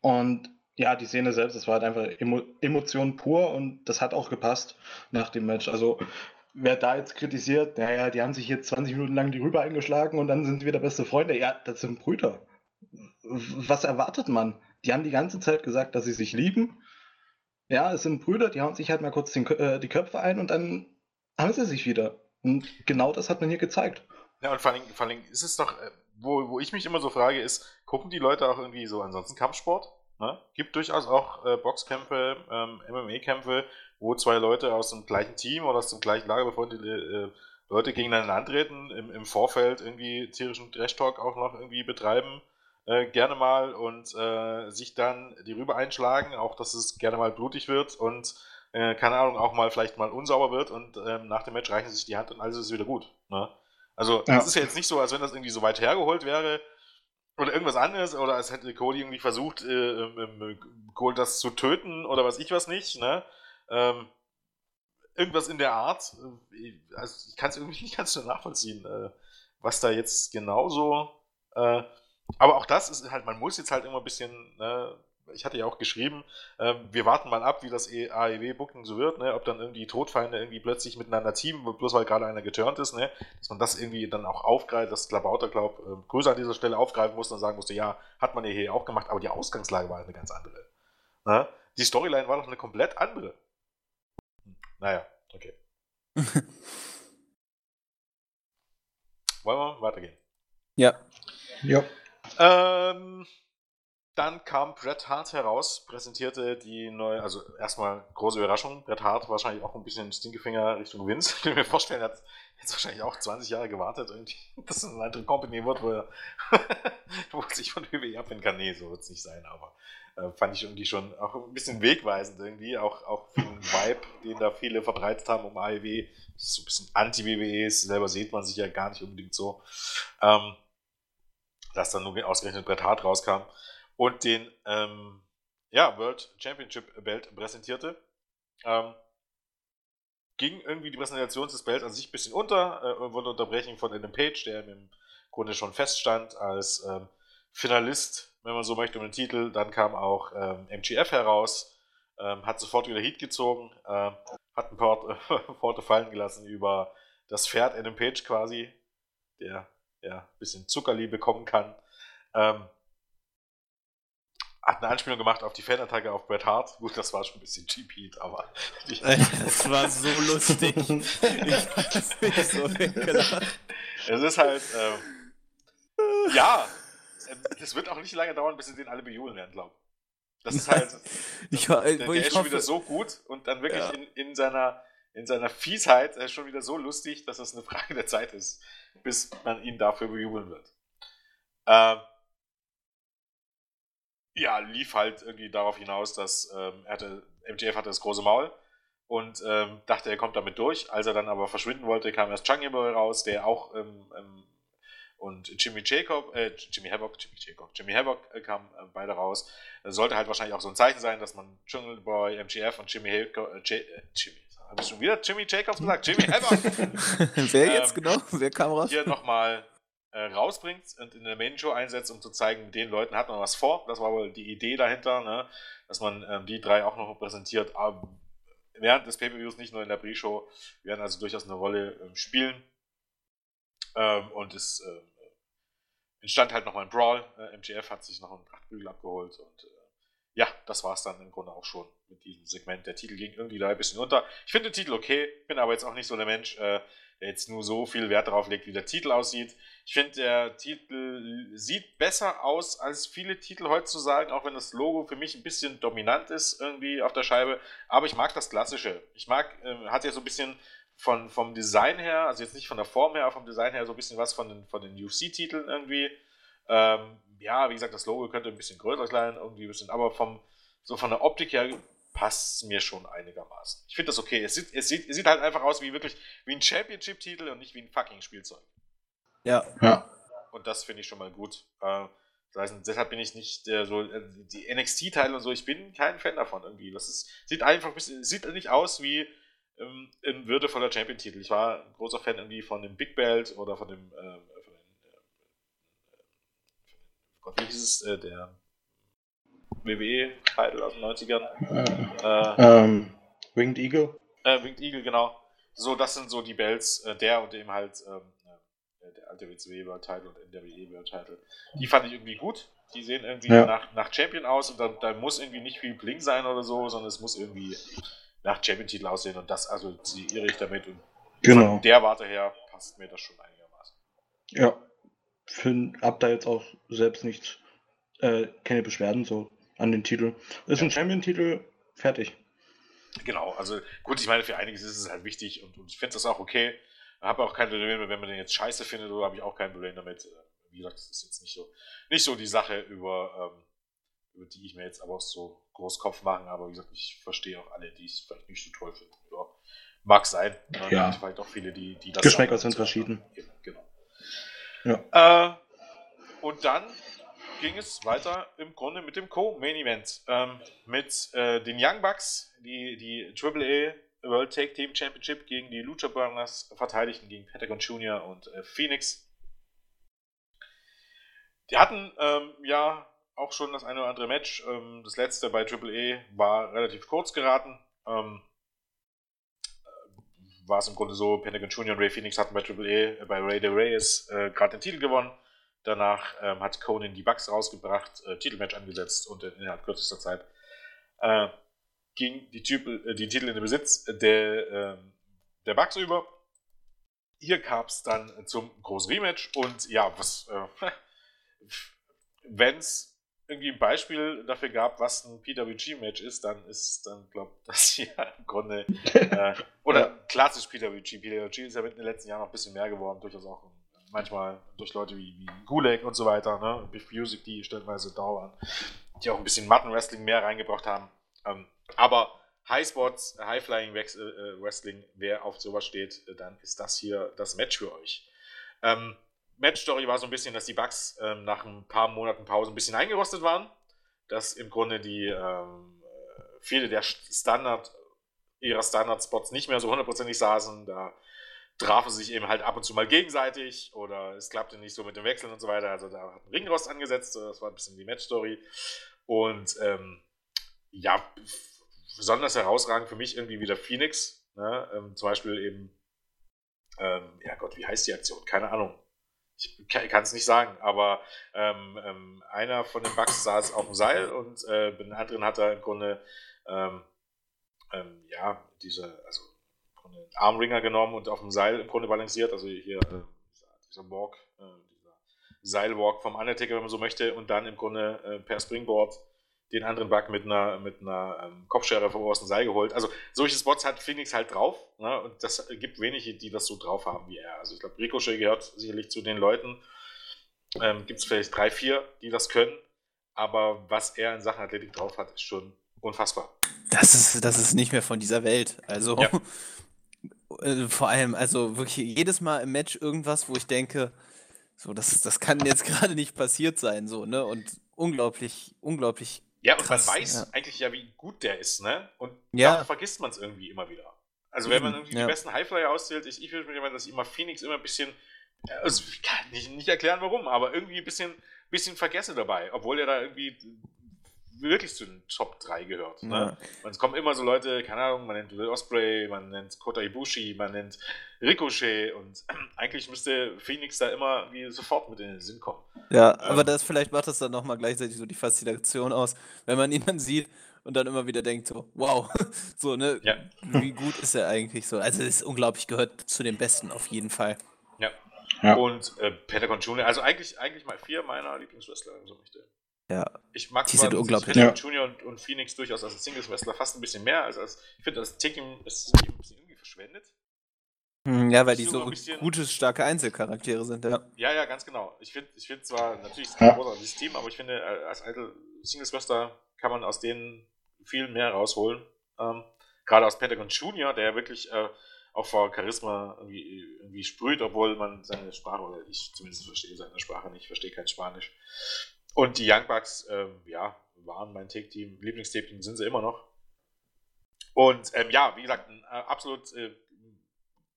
Speaker 3: Und ja, die Szene selbst, das war halt einfach Emo Emotion pur und das hat auch gepasst nach dem Match. Also wer da jetzt kritisiert, naja, die haben sich jetzt 20 Minuten lang die Rübe eingeschlagen und dann sind wieder beste Freunde. Ja, das sind Brüder. Was erwartet man? Die haben die ganze Zeit gesagt, dass sie sich lieben. Ja, es sind Brüder, die hauen sich halt mal kurz den, äh, die Köpfe ein und dann haben sie sich wieder. Und genau das hat man hier gezeigt.
Speaker 1: Ja, und vor allem, vor allem ist es doch, äh, wo, wo ich mich immer so frage, ist, gucken die Leute auch irgendwie so ansonsten Kampfsport? Ne? Gibt durchaus auch äh, Boxkämpfe, ähm, MMA-Kämpfe, wo zwei Leute aus dem gleichen Team oder aus dem gleichen Lager befreundete äh, Leute gegeneinander antreten, im, im Vorfeld irgendwie tierischen Trash-Talk auch noch irgendwie betreiben, äh, gerne mal und äh, sich dann die Rübe einschlagen, auch dass es gerne mal blutig wird und äh, keine Ahnung, auch mal vielleicht mal unsauber wird und ähm, nach dem Match reichen sie sich die Hand und alles ist wieder gut. Ne? Also, ja. das ist ja jetzt nicht so, als wenn das irgendwie so weit hergeholt wäre oder irgendwas anderes oder als hätte Cody irgendwie versucht, äh, Gold das zu töten oder was ich was nicht, ne? Ähm, irgendwas in der Art. Äh, also ich kann es irgendwie nicht ganz so nachvollziehen, äh, was da jetzt genauso. Äh, aber auch das ist halt, man muss jetzt halt immer ein bisschen, ne, ich hatte ja auch geschrieben, äh, wir warten mal ab, wie das AEW-Booking so wird, ne, ob dann irgendwie Todfeinde irgendwie plötzlich miteinander teamen, bloß weil gerade einer geturnt ist, ne, dass man das irgendwie dann auch aufgreift, dass Klabauter, glaub, äh, größer an dieser Stelle aufgreifen musste und sagen musste, ja, hat man ja hier auch gemacht, aber die Ausgangslage war eine ganz andere. Ne? Die Storyline war doch eine komplett andere. Naja, okay. Wollen wir weitergehen?
Speaker 2: Ja.
Speaker 3: Ja.
Speaker 1: Ähm, dann kam Bret Hart heraus, präsentierte die neue, also erstmal große Überraschung. Bret Hart wahrscheinlich auch ein bisschen Stinkefinger Richtung Vince. Ich kann mir vorstellen, er hat jetzt wahrscheinlich auch 20 Jahre gewartet, dass es eine andere Company wird, wo er, wo sich von WWE abwenden kann. Nee, so wird es nicht sein, aber äh, fand ich irgendwie schon auch ein bisschen wegweisend irgendwie. Auch, auch für den Vibe, den da viele verbreitet haben um AEW. So ein bisschen anti-WWE ist. Selber sieht man sich ja gar nicht unbedingt so. Ähm, dass dann nur ausgerechnet Bret Hart rauskam und den ähm, ja, World Championship Belt präsentierte. Ähm, ging irgendwie die Präsentation des Belts an sich ein bisschen unter, äh, wurde unterbrechen von Adam Page, der im Grunde schon feststand als ähm, Finalist, wenn man so möchte, um den Titel. Dann kam auch ähm, MGF heraus, ähm, hat sofort wieder Heat gezogen, äh, hat ein paar Worte fallen gelassen über das Pferd Adam Page quasi, der ja ein bisschen Zuckerliebe bekommen kann. Ähm, hat eine Anspielung gemacht auf die Fanattacke auf Bret Hart. Gut, das war schon ein bisschen cheap aber.
Speaker 2: Das war so lustig. ich bin so.
Speaker 1: Es ist halt. Ähm, ja, es wird auch nicht lange dauern, bis sie den alle bejubeln werden, glaube ich. Das ist halt.
Speaker 2: ich, der,
Speaker 1: der ich ist schon wieder so gut und dann wirklich ja. in, in, seiner, in seiner Fiesheit er ist schon wieder so lustig, dass es eine Frage der Zeit ist, bis man ihn dafür bejubeln wird. Ähm, ja, lief halt irgendwie darauf hinaus, dass ähm, er hatte, MJF hatte das große Maul und ähm, dachte, er kommt damit durch. Als er dann aber verschwinden wollte, kam erst Jungle Boy raus, der auch ähm, ähm, und Jimmy Jacob, äh, Jimmy Havoc, Jimmy Jacob, Jimmy Havoc äh, kam äh, beide raus. Sollte halt wahrscheinlich auch so ein Zeichen sein, dass man Jungle Boy, MGF und Jimmy Jacob, äh, äh, Jimmy, habe ich schon wieder Jimmy Jacobs gesagt? Jimmy Havoc!
Speaker 2: Wer jetzt ähm, genau? Wer kam raus?
Speaker 1: Hier nochmal äh, rausbringt und in der Main Show einsetzt, um zu zeigen, mit den Leuten hat man was vor. Das war wohl die Idee dahinter, ne? dass man ähm, die drei auch noch präsentiert. Aber während des Pay-Per-Views, nicht nur in der Pre-Show, werden also durchaus eine Rolle ähm, spielen. Ähm, und es äh, entstand halt nochmal ein Brawl. Äh, MGF hat sich noch einen Prachtbügel abgeholt und äh, ja, das war es dann im Grunde auch schon mit diesem Segment. Der Titel ging irgendwie da ein bisschen unter. Ich finde den Titel okay, bin aber jetzt auch nicht so der Mensch, äh, jetzt nur so viel Wert darauf legt, wie der Titel aussieht. Ich finde, der Titel sieht besser aus als viele Titel heutzutage, auch wenn das Logo für mich ein bisschen dominant ist irgendwie auf der Scheibe. Aber ich mag das Klassische. Ich mag, äh, hat ja so ein bisschen von, vom Design her, also jetzt nicht von der Form her, aber vom Design her so ein bisschen was von den, von den UFC-Titeln irgendwie. Ähm, ja, wie gesagt, das Logo könnte ein bisschen größer sein, irgendwie ein bisschen, aber vom, so von der Optik her passt mir schon einigermaßen. Ich finde das okay. Es sieht, es, sieht, es sieht halt einfach aus wie wirklich wie ein Championship-Titel und nicht wie ein fucking Spielzeug.
Speaker 2: Ja.
Speaker 3: ja.
Speaker 1: Und das finde ich schon mal gut. Äh, das heißt, deshalb bin ich nicht äh, so, äh, die NXT-Teile und so, ich bin kein Fan davon irgendwie. Das ist, sieht einfach ein bisschen, sieht nicht aus wie ähm, ein würdevoller Champion-Titel. Ich war ein großer Fan irgendwie von dem Big Belt oder von dem, äh, von den, Gott, wie hieß es, äh, der WWE-Titel aus den 90ern.
Speaker 3: Äh, ähm, Winged Eagle?
Speaker 1: Äh, Winged Eagle, genau. So, das sind so die Belts, äh, der und eben halt ähm, äh, der alte WCW World Title und NWE World Title. Die fand ich irgendwie gut. Die sehen irgendwie ja. nach, nach Champion aus und da, da muss irgendwie nicht viel Bling sein oder so, sondern es muss irgendwie nach Champion-Titel aussehen und das assoziiere ich damit und
Speaker 3: genau.
Speaker 1: von der Warte her passt mir das schon einigermaßen.
Speaker 3: Ja, find, hab da jetzt auch selbst nichts, äh, keine Beschwerden so an den Titel. Ist ja. ein Champion-Titel, fertig.
Speaker 1: Genau, also gut, ich meine, für einiges ist es halt wichtig und, und ich finde das auch okay. Habe auch kein Problem wenn man den jetzt scheiße findet, oder habe ich auch kein Problem damit. Wie gesagt, das ist jetzt nicht so, nicht so die Sache, über, ähm, über die ich mir jetzt aber auch so groß Kopf machen, aber wie gesagt, ich verstehe auch alle, die es vielleicht nicht so toll finden. Ja, mag sein.
Speaker 3: Ja.
Speaker 1: Vielleicht auch viele, die, die
Speaker 3: das. Geschmäcker sind verschieden.
Speaker 1: Genau.
Speaker 3: Ja.
Speaker 1: Äh, und dann ging es weiter im Grunde mit dem Co-Main Event. Ähm, mit äh, den Young Bucks, die die AAA World Tag Team Championship gegen die Lucha Brothers verteidigten, gegen Pentagon Jr. und äh, Phoenix. die hatten ähm, ja auch schon das eine oder andere Match. Ähm, das letzte bei E war relativ kurz geraten. Ähm, äh, war es im Grunde so, Pentagon Junior und Ray Phoenix hatten bei E, äh, bei Ray the Reyes äh, gerade den Titel gewonnen. Danach ähm, hat Conan die Bugs rausgebracht, äh, Titelmatch angesetzt und innerhalb kürzester Zeit äh, ging die, Typ, äh, die Titel in den Besitz der, ähm, der Bugs über. Hier kam es dann zum großen Rematch und ja, was, äh, wenn es irgendwie ein Beispiel dafür gab, was ein PWG-Match ist, dann ist dann, glaube ich, das hier im Grunde, äh, oder klassisch PWG. PWG ist ja mit den letzten Jahren noch ein bisschen mehr geworden, durchaus auch manchmal durch Leute wie, wie Gulag und so weiter, ne? Biff Music, die stellenweise dauern, die auch ein bisschen Matten-Wrestling mehr reingebracht haben. Ähm, aber High-Spots, High-Flying-Wrestling, äh, wer auf sowas steht, äh, dann ist das hier das Match für euch. Ähm, Match-Story war so ein bisschen, dass die Bugs ähm, nach ein paar Monaten Pause ein bisschen eingerostet waren. Dass im Grunde die ähm, äh, viele der Standard, ihrer Standard-Spots nicht mehr so hundertprozentig saßen. Da trafen sich eben halt ab und zu mal gegenseitig oder es klappte nicht so mit dem Wechseln und so weiter. Also da hat ein Ringrost angesetzt, das war ein bisschen die Match-Story. Und ähm, ja, besonders herausragend für mich irgendwie wieder Phoenix. Ne? Ähm, zum Beispiel eben, ähm, ja Gott, wie heißt die Aktion? Keine Ahnung. Ich kann es nicht sagen, aber ähm, ähm, einer von den Bugs saß auf dem Seil und äh, den anderen hat er im Grunde, ähm, ähm, ja, diese, also einen Armringer genommen und auf dem Seil im Grunde balanciert, also hier äh, dieser Walk, äh, dieser Seilwalk vom Undertaker, wenn man so möchte, und dann im Grunde äh, per Springboard den anderen Bug mit einer, mit einer ähm, Kopfschere vom obersten Seil geholt. Also solche Spots hat Phoenix halt drauf ne? und das gibt wenige, die das so drauf haben wie er. Also ich glaube, Ricochet gehört sicherlich zu den Leuten. Ähm, gibt es vielleicht drei, vier, die das können, aber was er in Sachen Athletik drauf hat, ist schon unfassbar.
Speaker 2: Das ist, das ist nicht mehr von dieser Welt. Also ja. äh, vor allem, also wirklich jedes Mal im Match irgendwas, wo ich denke, so, das, das kann jetzt gerade nicht passiert sein, so, ne? Und unglaublich, unglaublich
Speaker 1: ja, und Krass, man weiß ja. eigentlich ja, wie gut der ist, ne? Und ja. vergisst man es irgendwie immer wieder. Also wenn man irgendwie ja. die besten Highflyer auszählt, ich, ich würde mir immer, dass immer Phoenix immer ein bisschen, äh, also ich kann nicht, nicht erklären warum, aber irgendwie ein bisschen, bisschen vergessen dabei, obwohl er da irgendwie wirklich zu den Top 3 gehört. Ne? Ja. Es kommen immer so Leute, keine Ahnung, man nennt Will Osprey, man nennt Kota Ibushi, man nennt Ricochet und eigentlich müsste Phoenix da immer wie sofort mit in den Sinn kommen.
Speaker 2: Ja, ähm, aber das vielleicht macht das dann nochmal gleichzeitig so die Faszination aus, wenn man ihn dann sieht und dann immer wieder denkt so, wow, so, ne, ja. wie gut ist er eigentlich so? Also es ist unglaublich, gehört zu den Besten auf jeden Fall.
Speaker 1: Ja. ja. Und äh, Pentagon Junior, also eigentlich, eigentlich mal vier meiner Lieblingswrestler, so möchte.
Speaker 2: Ja.
Speaker 1: Ich mag
Speaker 2: die sind unglaublich.
Speaker 1: Ja. Junior und, und, Phoenix durchaus als Singles-Wrestler fast ein bisschen mehr. Als, als ich finde, das Team ist ein bisschen irgendwie verschwendet.
Speaker 2: Hm, ja, weil die so gute, starke Einzelcharaktere sind, ja.
Speaker 1: Ja, ja, ganz genau. Ich finde ich find zwar, natürlich ist es ein großartiges Team, aber ich finde, äh, als Singles-Wrestler kann man aus denen viel mehr rausholen. Ähm, Gerade aus Pentagon Junior, der ja wirklich äh, auch vor Charisma irgendwie, irgendwie sprüht, obwohl man seine Sprache, oder ich zumindest verstehe seine Sprache nicht, verstehe kein Spanisch. Und die Young Bucks, ähm, ja, waren mein Take-Team, Lieblingstape-Team sind sie immer noch. Und ähm, ja, wie gesagt, ein äh, absolut äh,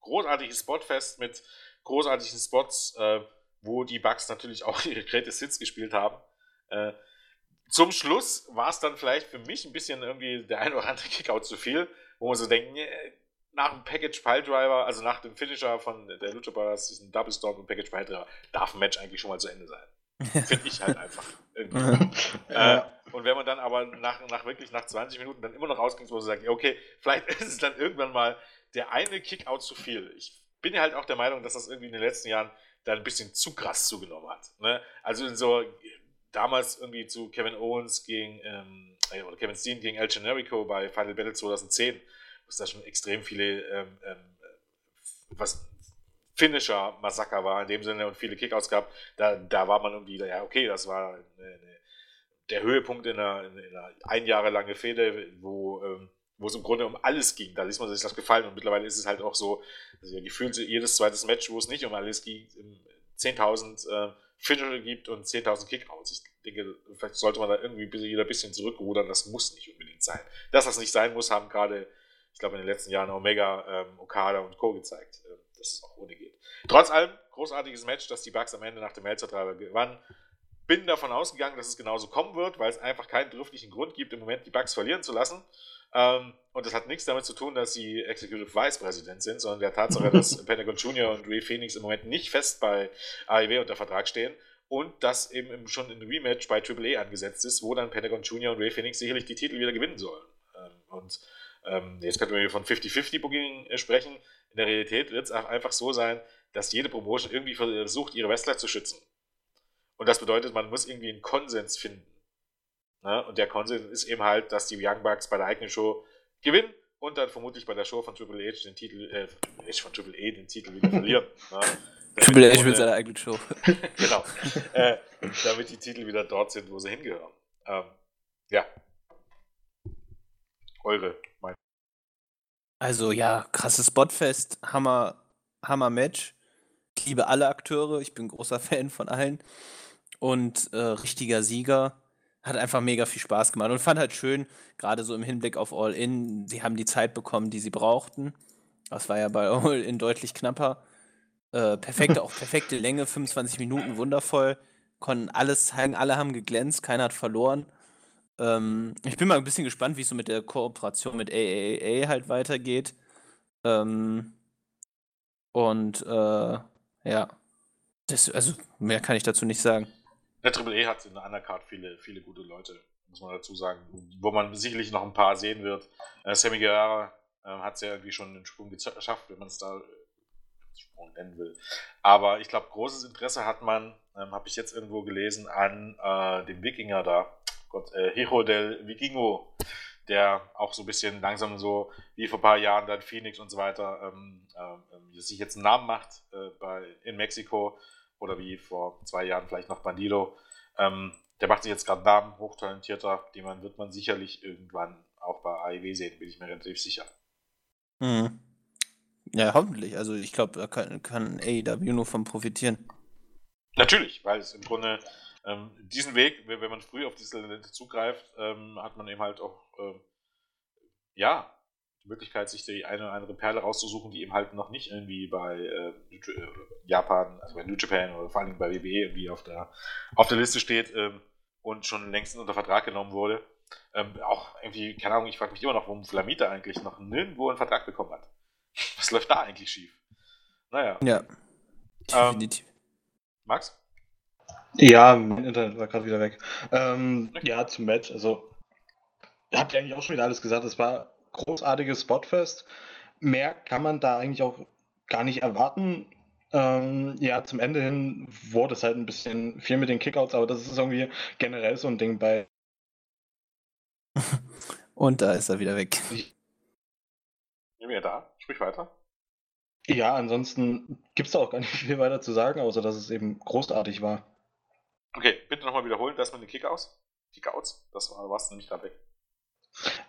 Speaker 1: großartiges Spotfest mit großartigen Spots, äh, wo die Bucks natürlich auch ihre Greatest Hits gespielt haben. Äh, zum Schluss war es dann vielleicht für mich ein bisschen irgendwie der ein oder andere Kickout zu viel, wo man so denkt, nach dem Package Pile Driver, also nach dem Finisher von der Lucha Brothers, diesen Double Storm und Package Pile Driver, darf ein Match eigentlich schon mal zu Ende sein. Finde ich halt einfach. äh, und wenn man dann aber nach, nach wirklich nach 20 Minuten dann immer noch rausgeht, wo man sagt, okay, vielleicht ist es dann irgendwann mal der eine Kickout zu viel. Ich bin ja halt auch der Meinung, dass das irgendwie in den letzten Jahren dann ein bisschen zu krass zugenommen hat. Ne? Also in so damals irgendwie zu Kevin Owens gegen ähm, äh, oder Kevin Steen gegen El Generico bei Final Battle 2010, wo es da schon extrem viele ähm, ähm, was Finisher-Massaker war in dem Sinne und viele Kickouts gab, da, da war man irgendwie, ja, okay, das war eine, eine, der Höhepunkt in einer, in einer ein Jahre lange Fehde, wo, ähm, wo es im Grunde um alles ging. Da ließ man sich das gefallen und mittlerweile ist es halt auch so, also gefühlt jedes zweites Match, wo es nicht um alles ging, 10.000 äh, Finisher gibt und 10.000 Kickouts. Ich denke, vielleicht sollte man da irgendwie wieder ein bisschen zurückrudern, das muss nicht unbedingt sein. Dass das nicht sein muss, haben gerade, ich glaube, in den letzten Jahren Omega, ähm, Okada und Co. gezeigt. Ähm, dass es auch ohne geht. Trotz allem, großartiges Match, dass die Bucks am Ende nach dem Melzer-Treiber gewannen. bin davon ausgegangen, dass es genauso kommen wird, weil es einfach keinen dürftigen Grund gibt, im Moment die Bugs verlieren zu lassen. Ähm, und das hat nichts damit zu tun, dass sie Executive Vice President sind, sondern der Tatsache, dass Pentagon Junior und Ray Phoenix im Moment nicht fest bei AEW unter Vertrag stehen und das eben schon ein Rematch bei AAA angesetzt ist, wo dann Pentagon Junior und Ray Phoenix sicherlich die Titel wieder gewinnen sollen. Ähm, und ähm, jetzt könnten wir von 50-50-Booking äh, sprechen. In der Realität wird es einfach so sein, dass jede Promotion irgendwie versucht, ihre Wrestler zu schützen. Und das bedeutet, man muss irgendwie einen Konsens finden. Ne? Und der Konsens ist eben halt, dass die Young Bucks bei der eigenen Show gewinnen und dann vermutlich bei der Show von Triple H den Titel, äh, von Triple A den Titel wieder verlieren. ne?
Speaker 2: Triple H mit seiner eigenen Show.
Speaker 1: genau. Äh, damit die Titel wieder dort sind, wo sie hingehören. Ähm, ja. Eure Meinung.
Speaker 2: Also ja, krasses Spotfest, Hammer, Hammer Match. Ich liebe alle Akteure, ich bin großer Fan von allen. Und äh, richtiger Sieger. Hat einfach mega viel Spaß gemacht und fand halt schön, gerade so im Hinblick auf All In, sie haben die Zeit bekommen, die sie brauchten. Das war ja bei All In deutlich knapper. Äh, perfekte, auch perfekte Länge, 25 Minuten, wundervoll. Konnten alles zeigen, alle haben geglänzt, keiner hat verloren. Ähm, ich bin mal ein bisschen gespannt, wie es so mit der Kooperation mit AAA halt weitergeht. Ähm, und äh, ja, das, also mehr kann ich dazu nicht sagen.
Speaker 1: Der Triple E hat in der Undercard viele, viele gute Leute, muss man dazu sagen, wo man sicherlich noch ein paar sehen wird. Äh, Sammy Guerrero äh, hat es ja irgendwie schon einen Sprung geschafft, wenn man es da äh, Sprung nennen will. Aber ich glaube, großes Interesse hat man, ähm, habe ich jetzt irgendwo gelesen, an äh, dem Wikinger da, Gott, äh, Hiro del Vikingo, der auch so ein bisschen langsam so wie vor ein paar Jahren dann Phoenix und so weiter, ähm, äh, sich jetzt einen Namen macht äh, bei, in Mexiko oder wie vor zwei Jahren vielleicht noch Bandido. Ähm, der macht sich jetzt gerade Namen, hochtalentierter, den man, wird man sicherlich irgendwann auch bei AEW sehen, bin ich mir relativ sicher.
Speaker 2: Mhm. Ja, hoffentlich. Also ich glaube, da kann, kann AEW nur von profitieren.
Speaker 1: Natürlich, weil es im Grunde ähm, diesen Weg, wenn man früh auf diese Talente zugreift, ähm, hat man eben halt auch, ähm, ja, die Möglichkeit, sich die eine oder andere Perle rauszusuchen, die eben halt noch nicht irgendwie bei äh, äh Japan, also bei New Japan oder vor allem bei WWE irgendwie auf der, auf der Liste steht ähm, und schon längst unter Vertrag genommen wurde. Ähm, auch irgendwie, keine Ahnung, ich frage mich immer noch, warum Flamita eigentlich noch nirgendwo einen Vertrag bekommen hat. Was läuft da eigentlich schief? Naja.
Speaker 2: Ja.
Speaker 1: Ähm, Definitiv. Max?
Speaker 3: Ja, mein Internet war gerade wieder weg. Ähm, ja, zum Match. Also, habt ihr eigentlich auch schon wieder alles gesagt. Es war großartiges Spotfest. Mehr kann man da eigentlich auch gar nicht erwarten. Ähm, ja, zum Ende hin wurde es halt ein bisschen viel mit den Kickouts, aber das ist irgendwie generell so ein Ding bei.
Speaker 2: Und da ist er wieder weg.
Speaker 1: Ich bin wieder da. Sprich weiter.
Speaker 3: Ja, ansonsten gibt es da auch gar nicht viel weiter zu sagen, außer dass es eben großartig war.
Speaker 1: Okay, bitte nochmal wiederholen, das mit den Kickouts. Kickouts, das war, warst nämlich gerade weg.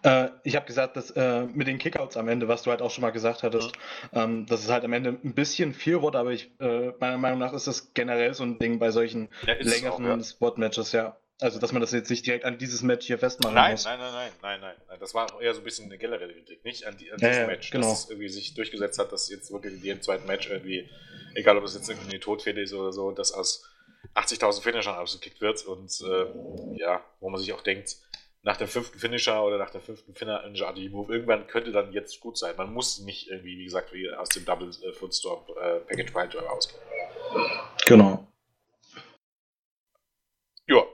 Speaker 3: Äh, ich habe gesagt, dass äh, mit den Kickouts am Ende, was du halt auch schon mal gesagt hattest, mhm. ähm, dass es halt am Ende ein bisschen viel wurde, aber ich, äh, meiner Meinung nach ist das generell so ein Ding bei solchen ja, längeren ja. Spot-Matches, ja. Also, dass man das jetzt nicht direkt an dieses Match hier festmachen
Speaker 1: nein,
Speaker 3: muss.
Speaker 1: Nein, nein, nein, nein, nein, nein. Das war eher so ein bisschen eine generelle Kritik, nicht an, die, an diesem ja, Match, genau. dass es irgendwie sich durchgesetzt hat, dass jetzt wirklich in jedem zweiten Match irgendwie, egal ob es jetzt irgendwie eine Todfehde ist oder so, dass aus 80.000 Finishern ausgekickt wird und äh, ja, wo man sich auch denkt, nach dem fünften Finisher oder nach dem fünften Finisher Move, irgendwann könnte dann jetzt gut sein. Man muss nicht irgendwie, wie gesagt, wie aus dem Double äh, Footstorm äh, Package Driver rausgehen.
Speaker 3: Genau.
Speaker 1: Ja,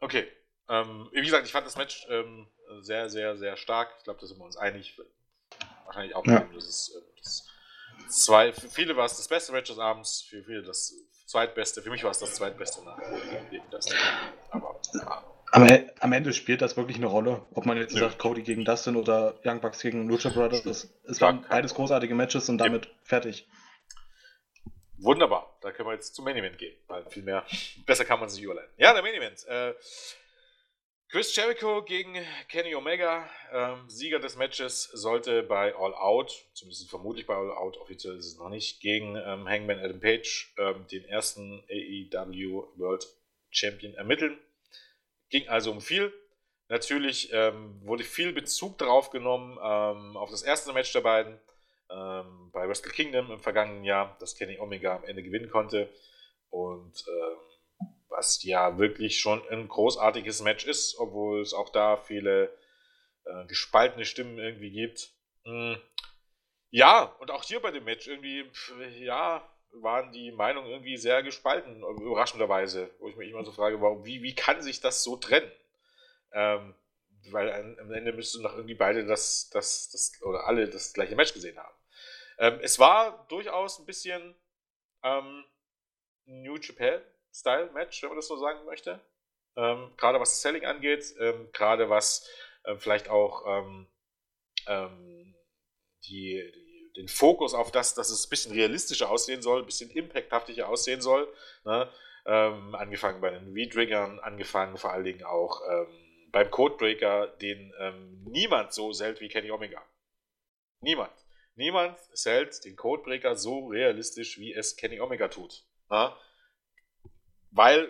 Speaker 1: okay. Ähm, wie gesagt, ich fand das Match ähm, sehr, sehr, sehr stark. Ich glaube, da sind wir uns einig. Wahrscheinlich auch, ja. das ist äh, das zwei, für viele war es das beste Match des Abends, für viele das zweitbeste. Für mich war es das zweitbeste nach das. Aber ja.
Speaker 3: Am, am, Ende spielt das wirklich eine Rolle, ob man jetzt Nö. sagt Cody gegen Dustin oder Young Bucks gegen Lucha Brothers. Das, es waren beides großartige Matches und damit ja. fertig.
Speaker 1: Wunderbar, da können wir jetzt zum Main Event gehen, weil viel mehr, besser kann man sich überleiten. Ja, der Main Event. Äh, Chris Jericho gegen Kenny Omega, ähm, Sieger des Matches, sollte bei All Out, zumindest vermutlich bei All Out, offiziell ist es noch nicht, gegen ähm, Hangman Adam Page ähm, den ersten AEW World Champion ermitteln. Ging also um viel. Natürlich ähm, wurde viel Bezug darauf genommen, ähm, auf das erste Match der beiden ähm, bei Wrestle Kingdom im vergangenen Jahr, das Kenny Omega am Ende gewinnen konnte. Und was ja wirklich schon ein großartiges Match ist, obwohl es auch da viele äh, gespaltene Stimmen irgendwie gibt. Hm. Ja, und auch hier bei dem Match irgendwie, ja, waren die Meinungen irgendwie sehr gespalten, überraschenderweise, wo ich mich immer so frage, warum, wie, wie kann sich das so trennen? Ähm, weil am Ende müssten doch irgendwie beide das, das, das, oder alle das gleiche Match gesehen haben. Ähm, es war durchaus ein bisschen ähm, New Japan-Style-Match, wenn man das so sagen möchte. Ähm, gerade was Selling angeht, ähm, gerade was äh, vielleicht auch ähm, ähm, die, die, den Fokus auf das, dass es ein bisschen realistischer aussehen soll, ein bisschen impacthaftiger aussehen soll. Ne? Ähm, angefangen bei den V-Triggern, angefangen vor allen Dingen auch ähm, beim Codebreaker, den niemand so selten wie Kenny Omega. Niemand. Niemand zählt den Codebreaker so realistisch, wie es Kenny Omega tut. Ja? Weil,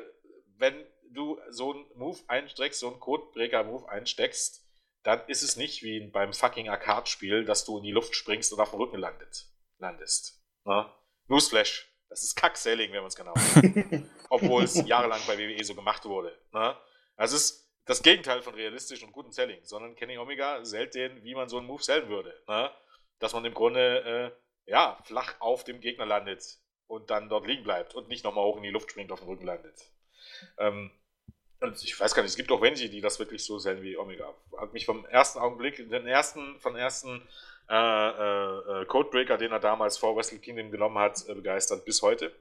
Speaker 1: wenn du so einen Move einsteckst, so einen Codebreaker-Move einsteckst, dann ist es nicht wie beim fucking Arcade-Spiel, dass du in die Luft springst und auf dem Rücken landet, landest. Ja? Newsflash. Das ist Kack-Selling, wenn man es genau Obwohl es jahrelang bei WWE so gemacht wurde. Ne? Also es ist das Gegenteil von realistisch und gutem Selling, sondern Kenny Omega sellt den, wie man so einen Move sellen würde. Ne? dass man im Grunde äh, ja, flach auf dem Gegner landet und dann dort liegen bleibt und nicht nochmal hoch in die Luft springt, auf dem Rücken landet. Ähm, ich weiß gar nicht, es gibt auch welche, die das wirklich so sehen wie Omega. Hat mich vom ersten Augenblick, den ersten, von ersten äh, äh, äh, Codebreaker, den er damals vor Wrestle Kingdom genommen hat, äh, begeistert bis heute.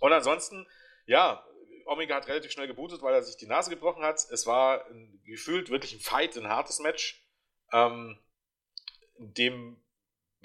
Speaker 1: Und ansonsten, ja, Omega hat relativ schnell gebootet, weil er sich die Nase gebrochen hat. Es war ein, gefühlt wirklich ein Fight, ein hartes Match. Ähm, dem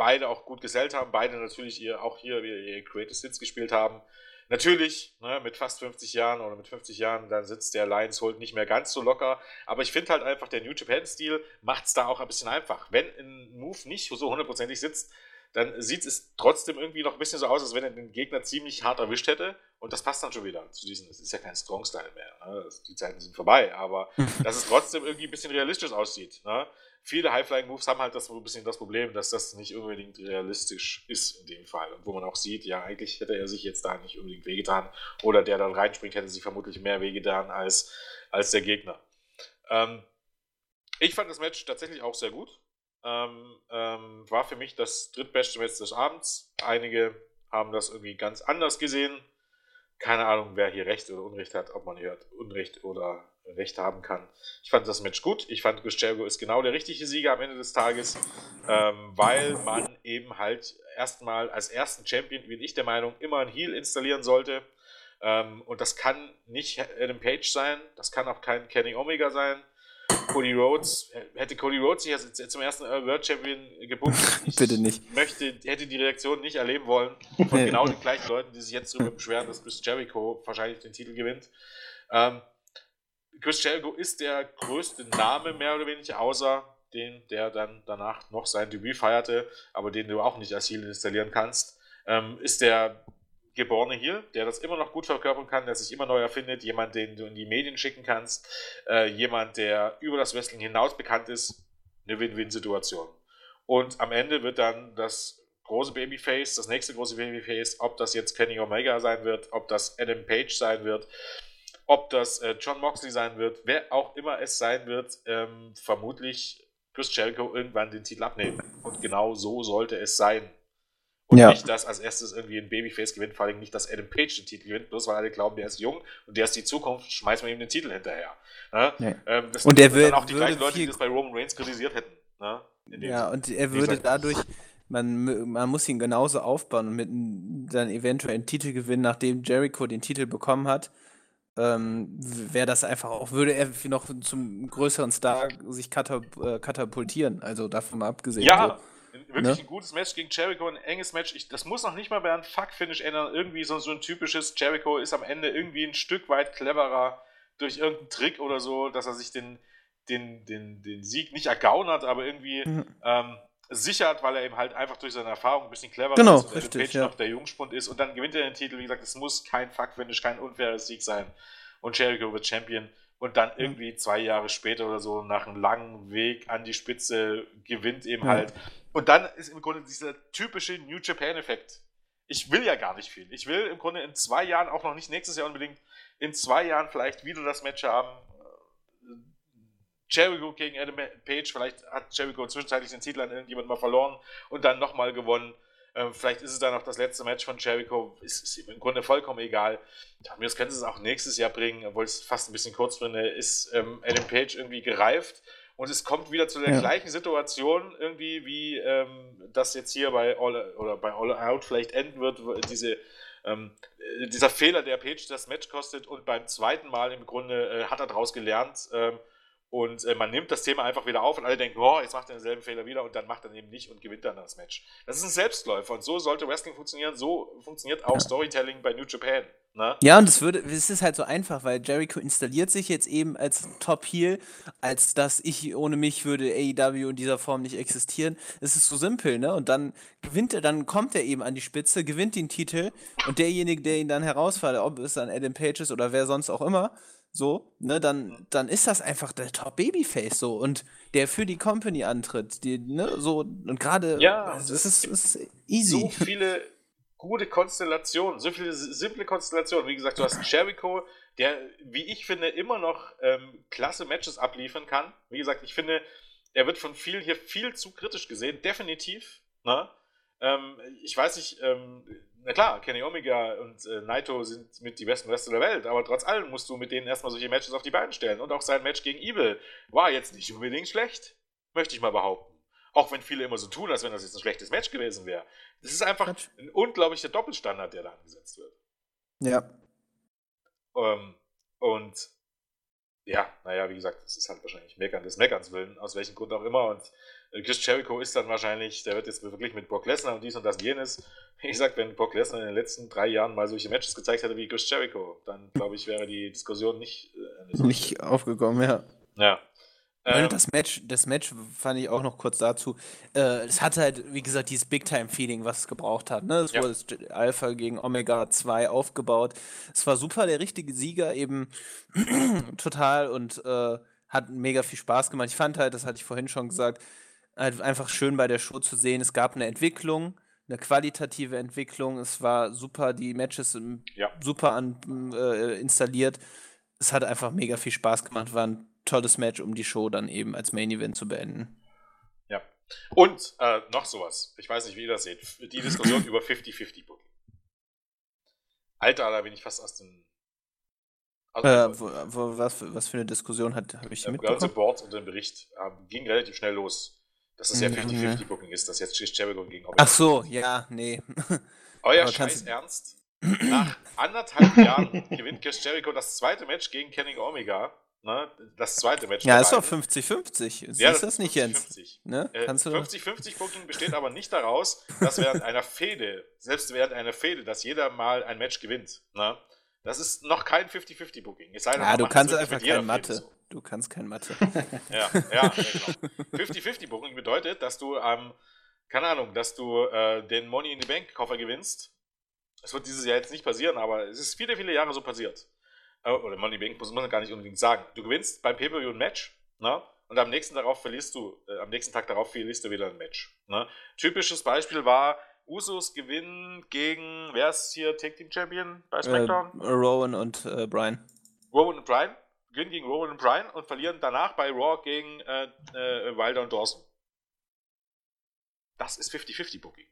Speaker 1: beide auch gut gesellt haben, beide natürlich ihr, auch hier ihr Creative Hits gespielt haben. Natürlich, ne, mit fast 50 Jahren oder mit 50 Jahren, dann sitzt der Lions Hold nicht mehr ganz so locker. Aber ich finde halt einfach, der New Japan-Stil macht es da auch ein bisschen einfach. Wenn ein Move nicht so hundertprozentig sitzt, dann sieht es trotzdem irgendwie noch ein bisschen so aus, als wenn er den Gegner ziemlich hart erwischt hätte. Und das passt dann schon wieder zu diesen, es ist ja kein Strong-Style mehr. Ne? Die Zeiten sind vorbei, aber dass es trotzdem irgendwie ein bisschen realistisch aussieht. Ne? Viele High-Flying-Moves haben halt das ein bisschen das Problem, dass das nicht unbedingt realistisch ist in dem Fall. Und wo man auch sieht, ja, eigentlich hätte er sich jetzt da nicht unbedingt wehgetan. Oder der dann reinspringt, hätte sich vermutlich mehr wehgetan als, als der Gegner. Ähm, ich fand das Match tatsächlich auch sehr gut. Ähm, ähm, war für mich das drittbeste Match des Abends. Einige haben das irgendwie ganz anders gesehen. Keine Ahnung, wer hier Recht oder Unrecht hat, ob man hier Unrecht oder Recht haben kann. Ich fand das Match gut. Ich fand, Chris Jericho ist genau der richtige Sieger am Ende des Tages, ähm, weil man eben halt erstmal als ersten Champion, bin ich der Meinung, immer ein Heal installieren sollte. Ähm, und das kann nicht Adam Page sein, das kann auch kein Kenny Omega sein. Cody Rhodes, hätte Cody Rhodes sich jetzt zum ersten World Champion gebucht,
Speaker 2: Bitte nicht.
Speaker 1: möchte, hätte die Reaktion nicht erleben wollen von genau den gleichen Leuten, die sich jetzt darüber beschweren, dass Chris Jericho wahrscheinlich den Titel gewinnt. Ähm, Chris Jericho ist der größte Name, mehr oder weniger, außer den, der dann danach noch sein Debüt feierte, aber den du auch nicht als Heal installieren kannst, ähm, ist der geborene Heal, der das immer noch gut verkörpern kann, der sich immer neu erfindet, jemand, den du in die Medien schicken kannst, äh, jemand, der über das Wrestling hinaus bekannt ist, eine Win-Win-Situation. Und am Ende wird dann das große Babyface, das nächste große Babyface, ob das jetzt Kenny Omega sein wird, ob das Adam Page sein wird, ob das äh, John Moxley sein wird, wer auch immer es sein wird, ähm, vermutlich Chris Jericho irgendwann den Titel abnehmen. Und genau so sollte es sein. Und ja. nicht, dass als erstes irgendwie ein Babyface gewinnt, vor allem nicht, dass Adam Page den Titel gewinnt, bloß weil alle glauben, der ist jung und der ist die Zukunft, schmeißen wir ihm den Titel hinterher. Ne? Nee. Ähm, das
Speaker 2: und er wird,
Speaker 1: dann auch die gleichen Leute, die das bei Roman Reigns kritisiert hätten. Ne?
Speaker 2: Ja, und er würde dadurch, man, man muss ihn genauso aufbauen und mit dann eventuell einen Titel gewinnen, nachdem Jericho den Titel bekommen hat ähm, wäre das einfach auch, würde er noch zum größeren Star sich äh, katapultieren, also davon mal abgesehen.
Speaker 1: Ja, so. wirklich ne? ein gutes Match gegen Jericho, ein enges Match. Ich, das muss noch nicht mal bei einem Fuck-Finish ändern. Irgendwie so, so ein typisches Jericho ist am Ende irgendwie ein Stück weit cleverer durch irgendeinen Trick oder so, dass er sich den, den, den, den Sieg nicht ergaunert, aber irgendwie mhm. ähm, sichert, weil er eben halt einfach durch seine Erfahrung ein bisschen cleverer
Speaker 2: genau,
Speaker 1: ist und
Speaker 2: richtig, Page ja.
Speaker 1: noch der Jungspund ist und dann gewinnt er den Titel. Wie gesagt, es muss kein Fuck-Finish, kein unfairer Sieg sein. Und Jericho wird Champion und dann irgendwie zwei Jahre später oder so nach einem langen Weg an die Spitze gewinnt eben ja. halt. Und dann ist im Grunde dieser typische New Japan-Effekt. ich will ja gar nicht viel. Ich will im Grunde in zwei Jahren, auch noch nicht nächstes Jahr unbedingt, in zwei Jahren vielleicht wieder das Match haben. Jericho gegen Adam Page, vielleicht hat Jericho zwischenzeitlich den Titel an irgendjemand mal verloren und dann nochmal gewonnen. Ähm, vielleicht ist es dann noch das letzte Match von Jericho. Ist, ist im Grunde vollkommen egal. Mir könnte es auch nächstes Jahr bringen, obwohl es fast ein bisschen kurz finde. Ist ähm, Adam Page irgendwie gereift und es kommt wieder zu der ja. gleichen Situation irgendwie, wie ähm, das jetzt hier bei All, oder bei All Out vielleicht enden wird. Diese, ähm, dieser Fehler, der Page das Match kostet und beim zweiten Mal im Grunde äh, hat er daraus gelernt. Ähm, und äh, man nimmt das Thema einfach wieder auf und alle denken, oh, jetzt macht er denselben Fehler wieder und dann macht er eben nicht und gewinnt dann das Match. Das ist ein Selbstläufer und so sollte Wrestling funktionieren. So funktioniert auch ja. Storytelling bei New Japan. Ne?
Speaker 2: Ja, und es würde, es ist halt so einfach, weil Jericho installiert sich jetzt eben als Top Heel, als dass ich ohne mich würde AEW in dieser Form nicht existieren. Es ist so simpel, ne? Und dann gewinnt er, dann kommt er eben an die Spitze, gewinnt den Titel und derjenige, der ihn dann herausfordert, ob es dann Adam Page ist oder wer sonst auch immer, so, ne, dann, dann ist das einfach der Top Babyface so und der für die Company antritt, die, ne, so und gerade
Speaker 1: ja, es ist, ist easy. So viele gute Konstellationen, so viele simple Konstellationen. Wie gesagt, du hast Jericho, der, wie ich finde, immer noch ähm, klasse Matches abliefern kann. Wie gesagt, ich finde, er wird von vielen hier viel zu kritisch gesehen, definitiv. Ne? Ähm, ich weiß nicht, ähm, na klar, Kenny Omega und äh, Naito sind mit die besten Wrestler der Welt, aber trotz allem musst du mit denen erstmal solche Matches auf die Beine stellen. Und auch sein Match gegen Evil war jetzt nicht unbedingt schlecht, möchte ich mal behaupten. Auch wenn viele immer so tun, als wenn das jetzt ein schlechtes Match gewesen wäre. Das ist einfach ein unglaublicher Doppelstandard, der da angesetzt wird.
Speaker 2: Ja.
Speaker 1: Ähm, und ja, naja, wie gesagt, das ist halt wahrscheinlich Meckern des Meckerns willen, aus welchem Grund auch immer. Und äh, Chris Jericho ist dann wahrscheinlich, der wird jetzt wirklich mit Brock Lesnar und dies und das und jenes. Wie gesagt, wenn Brock Lesnar in den letzten drei Jahren mal solche Matches gezeigt hätte wie Chris Jericho, dann glaube ich, wäre die Diskussion nicht,
Speaker 2: äh, nicht aufgekommen, ja.
Speaker 1: Ja.
Speaker 2: Ähm, das Match, das Match fand ich auch noch kurz dazu. Äh, es hatte halt, wie gesagt, dieses Big-Time-Feeling, was es gebraucht hat. Ne? Es ja. wurde Alpha gegen Omega 2 aufgebaut. Es war super, der richtige Sieger eben total und äh, hat mega viel Spaß gemacht. Ich fand halt, das hatte ich vorhin schon gesagt, halt einfach schön bei der Show zu sehen. Es gab eine Entwicklung, eine qualitative Entwicklung. Es war super, die Matches ja. super an, äh, installiert. Es hat einfach mega viel Spaß gemacht. War ein tolles Match, um die Show dann eben als Main Event zu beenden.
Speaker 1: Ja. Und äh, noch sowas. Ich weiß nicht, wie ihr das seht. Die Diskussion über 50-50 Booking. Alter, da bin ich fast aus dem.
Speaker 2: Aus äh, wo, wo, was, was für eine Diskussion hat habe ich
Speaker 1: äh, mitbekommen? Im Board und im Bericht äh, ging relativ schnell los, dass es ja 50-50 Booking ist, dass jetzt Jericho gegen
Speaker 2: Ach so, ja, nee.
Speaker 1: Euer Scheiß Ernst? Nach anderthalb Jahren gewinnt Chris Jericho das zweite Match gegen Kenny Omega Ne? Das zweite Match.
Speaker 2: Ja, ist doch 50-50. Siehst ja, das, das nicht, Jens?
Speaker 1: 50. Ne? Äh, 50-50 Booking besteht aber nicht daraus, dass während einer Fehde, selbst während einer Fehde, dass jeder mal ein Match gewinnt. Ne? Das ist noch kein 50-50 Booking.
Speaker 2: Es sei denn, ja, du kannst einfach kein Mathe. So. Du kannst kein Mathe.
Speaker 1: ja, ja, genau. 50-50 Booking bedeutet, dass du, ähm, keine Ahnung, dass du äh, den Money in the Bank Koffer gewinnst. Das wird dieses Jahr jetzt nicht passieren, aber es ist viele, viele Jahre so passiert. Äh, oder Money Bank muss man gar nicht unbedingt sagen. Du gewinnst beim Pay-Per-View ein Match, ne? Und am nächsten darauf verlierst du, äh, am nächsten Tag darauf verlierst du wieder ein Match. Ne? Typisches Beispiel war, Usos gewinnen gegen, wer ist hier Tag Team Champion bei äh, SmackDown?
Speaker 2: Äh, Rowan und äh, Brian.
Speaker 1: Rowan und Brian gewinnen gegen Rowan und Brian und verlieren danach bei Raw gegen äh, Wilder und Dawson. Das ist 50-50 Booking.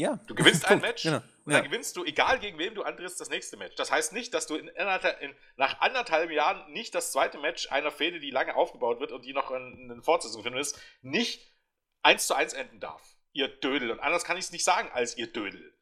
Speaker 2: Ja.
Speaker 1: Du gewinnst ein Match genau. und dann gewinnst du, egal gegen wem du antrittst, das nächste Match. Das heißt nicht, dass du in, in, nach anderthalb Jahren nicht das zweite Match einer Fehde, die lange aufgebaut wird und die noch in, in Fortsetzung findest, nicht eins zu eins enden darf. Ihr Dödel. Und anders kann ich es nicht sagen als ihr Dödel.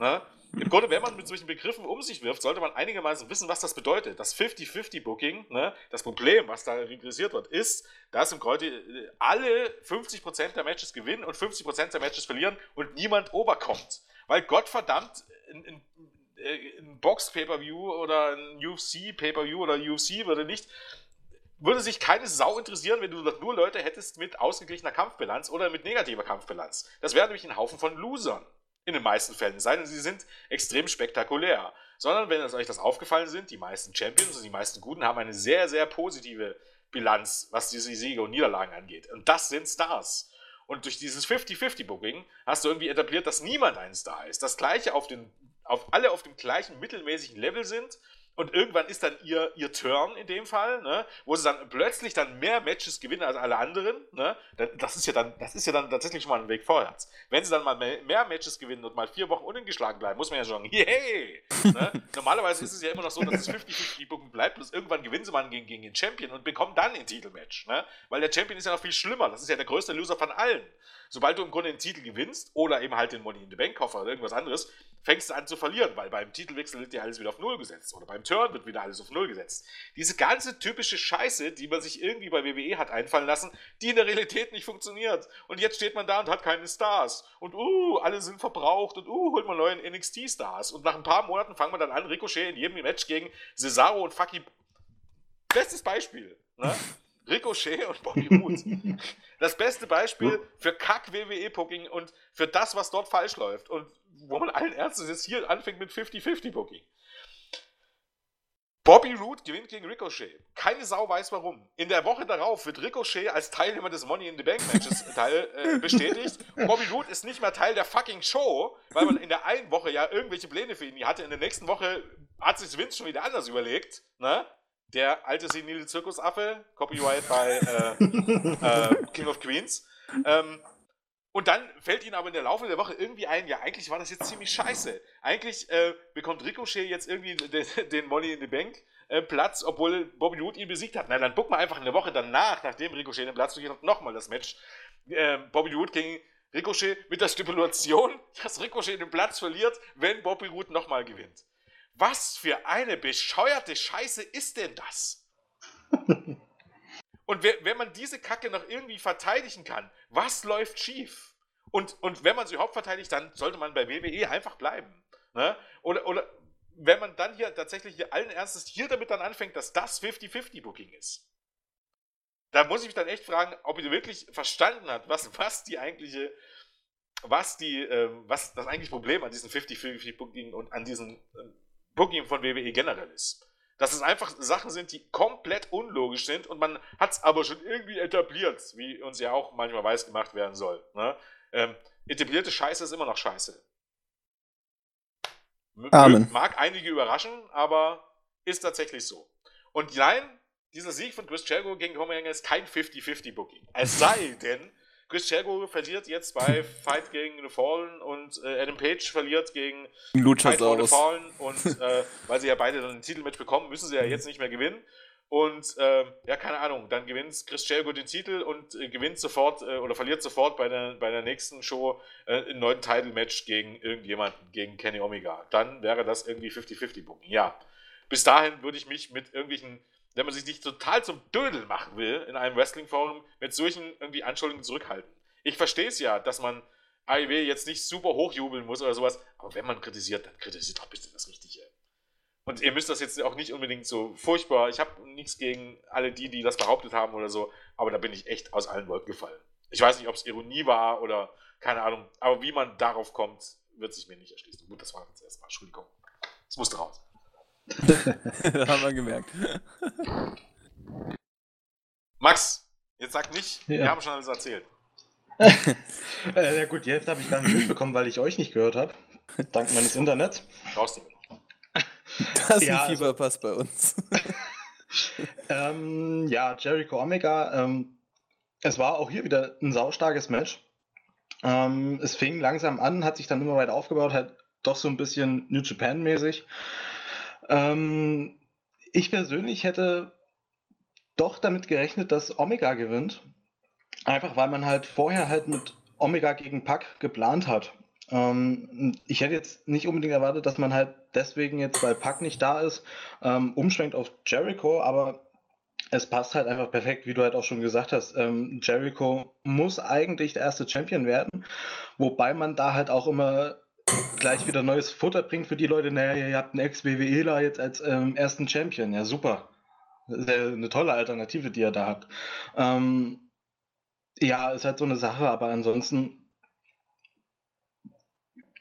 Speaker 1: Ne? Im Grunde, wenn man mit solchen Begriffen um sich wirft, sollte man einigermaßen wissen, was das bedeutet. Das 50-50-Booking, ne, das Problem, was da regressiert wird, ist, dass im Grunde äh, alle 50% der Matches gewinnen und 50% der Matches verlieren und niemand oberkommt. Weil Gottverdammt ein, ein, äh, ein Box-Pay-Per-View oder ein UFC-Pay-Per-View oder UFC würde nicht würde sich keine Sau interessieren, wenn du nur Leute hättest mit ausgeglichener Kampfbilanz oder mit negativer Kampfbilanz. Das wäre nämlich ein Haufen von Losern in den meisten Fällen sein, denn sie sind extrem spektakulär. Sondern wenn es euch das aufgefallen sind, die meisten Champions und die meisten Guten haben eine sehr, sehr positive Bilanz, was diese Siege und Niederlagen angeht. Und das sind Stars. Und durch dieses 50-50-Booking hast du irgendwie etabliert, dass niemand ein Star ist. Das gleiche auf den, auf alle auf dem gleichen mittelmäßigen Level sind und irgendwann ist dann ihr, ihr Turn in dem Fall, ne, wo sie dann plötzlich dann mehr Matches gewinnen als alle anderen. Ne, das, ist ja dann, das ist ja dann tatsächlich schon mal ein Weg vorwärts. Wenn sie dann mal mehr Matches gewinnen und mal vier Wochen ungeschlagen bleiben, muss man ja sagen, yay! Ne? Normalerweise ist es ja immer noch so, dass es 50-50 bleibt, bloß irgendwann gewinnen sie mal gegen, gegen den Champion und bekommen dann ein Titelmatch. Ne? Weil der Champion ist ja noch viel schlimmer. Das ist ja der größte Loser von allen. Sobald du im Grunde den Titel gewinnst oder eben halt den Money in the Bank Koffer oder irgendwas anderes, fängst du an zu verlieren, weil beim Titelwechsel wird dir alles wieder auf Null gesetzt oder beim Turn wird wieder alles auf Null gesetzt. Diese ganze typische Scheiße, die man sich irgendwie bei WWE hat einfallen lassen, die in der Realität nicht funktioniert. Und jetzt steht man da und hat keine Stars. Und uh, alle sind verbraucht und uh, holt man neue NXT-Stars. Und nach ein paar Monaten fangen wir dann an, Ricochet in jedem Match gegen Cesaro und Fucky. Bestes Beispiel. Ne? Ricochet und Bobby Roode. Das beste Beispiel für Kack-WWE-Booking und für das, was dort falsch läuft. Und wo man allen Ernstes jetzt hier anfängt mit 50-50-Booking. Bobby Roode gewinnt gegen Ricochet. Keine Sau weiß warum. In der Woche darauf wird Ricochet als Teilnehmer des Money in the Bank Matches Teil, äh, bestätigt. Bobby Roode ist nicht mehr Teil der fucking Show, weil man in der einen Woche ja irgendwelche Pläne für ihn hatte. In der nächsten Woche hat sich Vince schon wieder anders überlegt. Ne? Der alte senile Zirkusaffe, Copyright bei äh, äh, King of Queens. Ähm, und dann fällt ihnen aber in der Laufe der Woche irgendwie ein, ja, eigentlich war das jetzt ziemlich scheiße. Eigentlich äh, bekommt Ricochet jetzt irgendwie den, den Money in the Bank äh, Platz, obwohl Bobby Roode ihn besiegt hat. Na, dann guck mal einfach eine Woche danach, nachdem Ricochet den Platz durch hat, nochmal das Match. Äh, Bobby Roode gegen Ricochet mit der Stipulation, dass Ricochet den Platz verliert, wenn Bobby Roode nochmal gewinnt. Was für eine bescheuerte Scheiße ist denn das? Und wenn man diese Kacke noch irgendwie verteidigen kann, was läuft schief? Und, und wenn man sie überhaupt verteidigt, dann sollte man bei WWE einfach bleiben. Ne? Oder, oder wenn man dann hier tatsächlich hier allen Ernstes hier damit dann anfängt, dass das 50-50-Booking ist. Da muss ich mich dann echt fragen, ob ihr wirklich verstanden hat, was, was die eigentliche, was die, äh, was das eigentliche Problem an diesem 50-50-Booking und an diesem äh, Booking von WWE generell ist. Dass es einfach Sachen sind, die komplett unlogisch sind und man hat es aber schon irgendwie etabliert, wie uns ja auch manchmal weiß gemacht werden soll. Ne? Ähm, etablierte Scheiße ist immer noch Scheiße.
Speaker 2: Amen.
Speaker 1: Mag einige überraschen, aber ist tatsächlich so. Und nein, dieser Sieg von Chris Jericho gegen Roman Reigns ist kein 50-50-Booking. Es sei denn, Chris Jericho verliert jetzt bei Fight gegen The Fallen und äh, Adam Page verliert gegen Fight for The Fallen und äh, weil sie ja beide dann ein Titelmatch bekommen, müssen sie ja jetzt nicht mehr gewinnen. Und äh, ja, keine Ahnung, dann gewinnt Chris Jericho den Titel und äh, gewinnt sofort äh, oder verliert sofort bei der, bei der nächsten Show äh, ein neuen Title-Match gegen irgendjemanden, gegen Kenny Omega. Dann wäre das irgendwie 50-50-Booking. Ja. Bis dahin würde ich mich mit irgendwelchen wenn man sich nicht total zum Dödel machen will in einem Wrestling-Forum, mit solchen irgendwie Anschuldigungen zurückhalten. Ich verstehe es ja, dass man AEW jetzt nicht super hochjubeln muss oder sowas, aber wenn man kritisiert, dann kritisiert doch bitte das Richtige. Und ihr müsst das jetzt auch nicht unbedingt so furchtbar. Ich habe nichts gegen alle die, die das behauptet haben oder so, aber da bin ich echt aus allen Wolken gefallen. Ich weiß nicht, ob es Ironie war oder keine Ahnung, aber wie man darauf kommt, wird sich mir nicht erschließen. Gut, das war jetzt erstmal. Entschuldigung. Es musste raus.
Speaker 2: Haben wir gemerkt.
Speaker 1: Max, jetzt sag nicht, ja. wir haben schon alles erzählt.
Speaker 3: äh, ja gut, jetzt habe ich gar nicht mitbekommen, weil ich euch nicht gehört habe. Dank meines Internets.
Speaker 1: Brauchst du mir
Speaker 2: noch. Das ist ja, ein Fieberpass also, bei uns.
Speaker 3: ähm, ja, Jericho Omega. Ähm, es war auch hier wieder ein saustarkes Match. Ähm, es fing langsam an, hat sich dann immer weiter aufgebaut, halt doch so ein bisschen New Japan mäßig. Ähm, ich persönlich hätte doch damit gerechnet, dass Omega gewinnt. Einfach weil man halt vorher halt mit Omega gegen Pack geplant hat. Ähm, ich hätte jetzt nicht unbedingt erwartet, dass man halt deswegen jetzt, weil Pack nicht da ist, ähm, umschwenkt auf Jericho, aber es passt halt einfach perfekt, wie du halt auch schon gesagt hast. Ähm, Jericho muss eigentlich der erste Champion werden, wobei man da halt auch immer gleich wieder neues Futter bringt für die Leute, naja, ihr habt einen Ex-WWEler jetzt als ähm, ersten Champion. Ja, super. Eine tolle Alternative, die er da hat. Ähm, ja, ist halt so eine Sache, aber ansonsten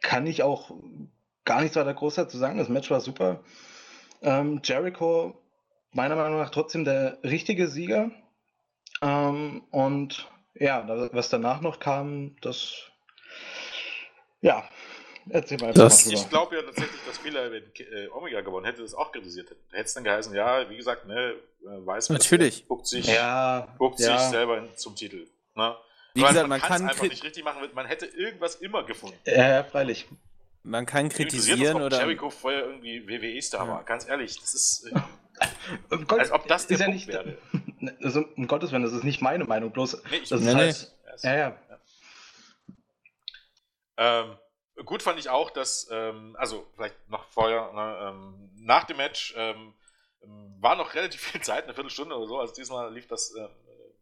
Speaker 3: kann ich auch gar nichts weiter groß dazu sagen. Das Match war super. Ähm, Jericho, meiner Meinung nach, trotzdem der richtige Sieger. Ähm, und ja, was danach noch kam, das. Ja,
Speaker 1: erzähl mal das, Ich glaube ja tatsächlich, dass viele, wenn äh, Omega gewonnen hätte, das auch kritisiert hätten. Hätte es dann geheißen, ja, wie gesagt, ne, äh, weiß
Speaker 2: man, Natürlich.
Speaker 1: guckt sich,
Speaker 3: ja,
Speaker 1: guckt ja. sich selber zum Titel. Ne?
Speaker 2: Wie Weil gesagt, man, man kann
Speaker 1: es einfach nicht richtig machen, man hätte irgendwas immer gefunden.
Speaker 3: Ja, freilich.
Speaker 2: Man kann kritisieren oder.
Speaker 1: Jericho vorher irgendwie WWE-Star ja. war, ganz ehrlich, das ist. Äh, Gott, als ob das der Punkt ja nicht, wäre.
Speaker 3: Also, um Gottes Willen, das ist nicht meine Meinung, bloß.
Speaker 1: Nee, ich
Speaker 3: das
Speaker 1: ist
Speaker 3: halt, ja, ja.
Speaker 1: Ähm, gut fand ich auch, dass, ähm, also vielleicht noch vorher, ne, ähm, nach dem Match ähm, war noch relativ viel Zeit, eine Viertelstunde oder so. Also diesmal lief das äh,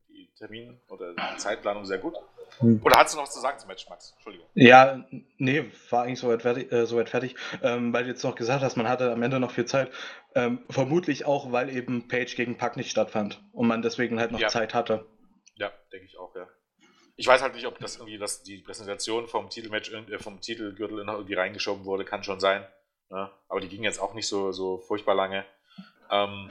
Speaker 1: die Termin- oder die Zeitplanung sehr gut. Hm. Oder hast du noch was zu sagen zum Match, Max? Entschuldigung.
Speaker 3: Ja, nee, war eigentlich soweit fertig, äh, soweit fertig ähm, weil du jetzt noch gesagt hast, man hatte am Ende noch viel Zeit. Ähm, vermutlich auch, weil eben Page gegen Pack nicht stattfand und man deswegen halt noch ja. Zeit hatte.
Speaker 1: Ja, denke ich auch, ja. Ich weiß halt nicht, ob das irgendwie, dass die Präsentation vom Titelmatch, äh, vom Titelgürtel irgendwie reingeschoben wurde, kann schon sein. Ne? Aber die ging jetzt auch nicht so, so furchtbar lange. Ähm,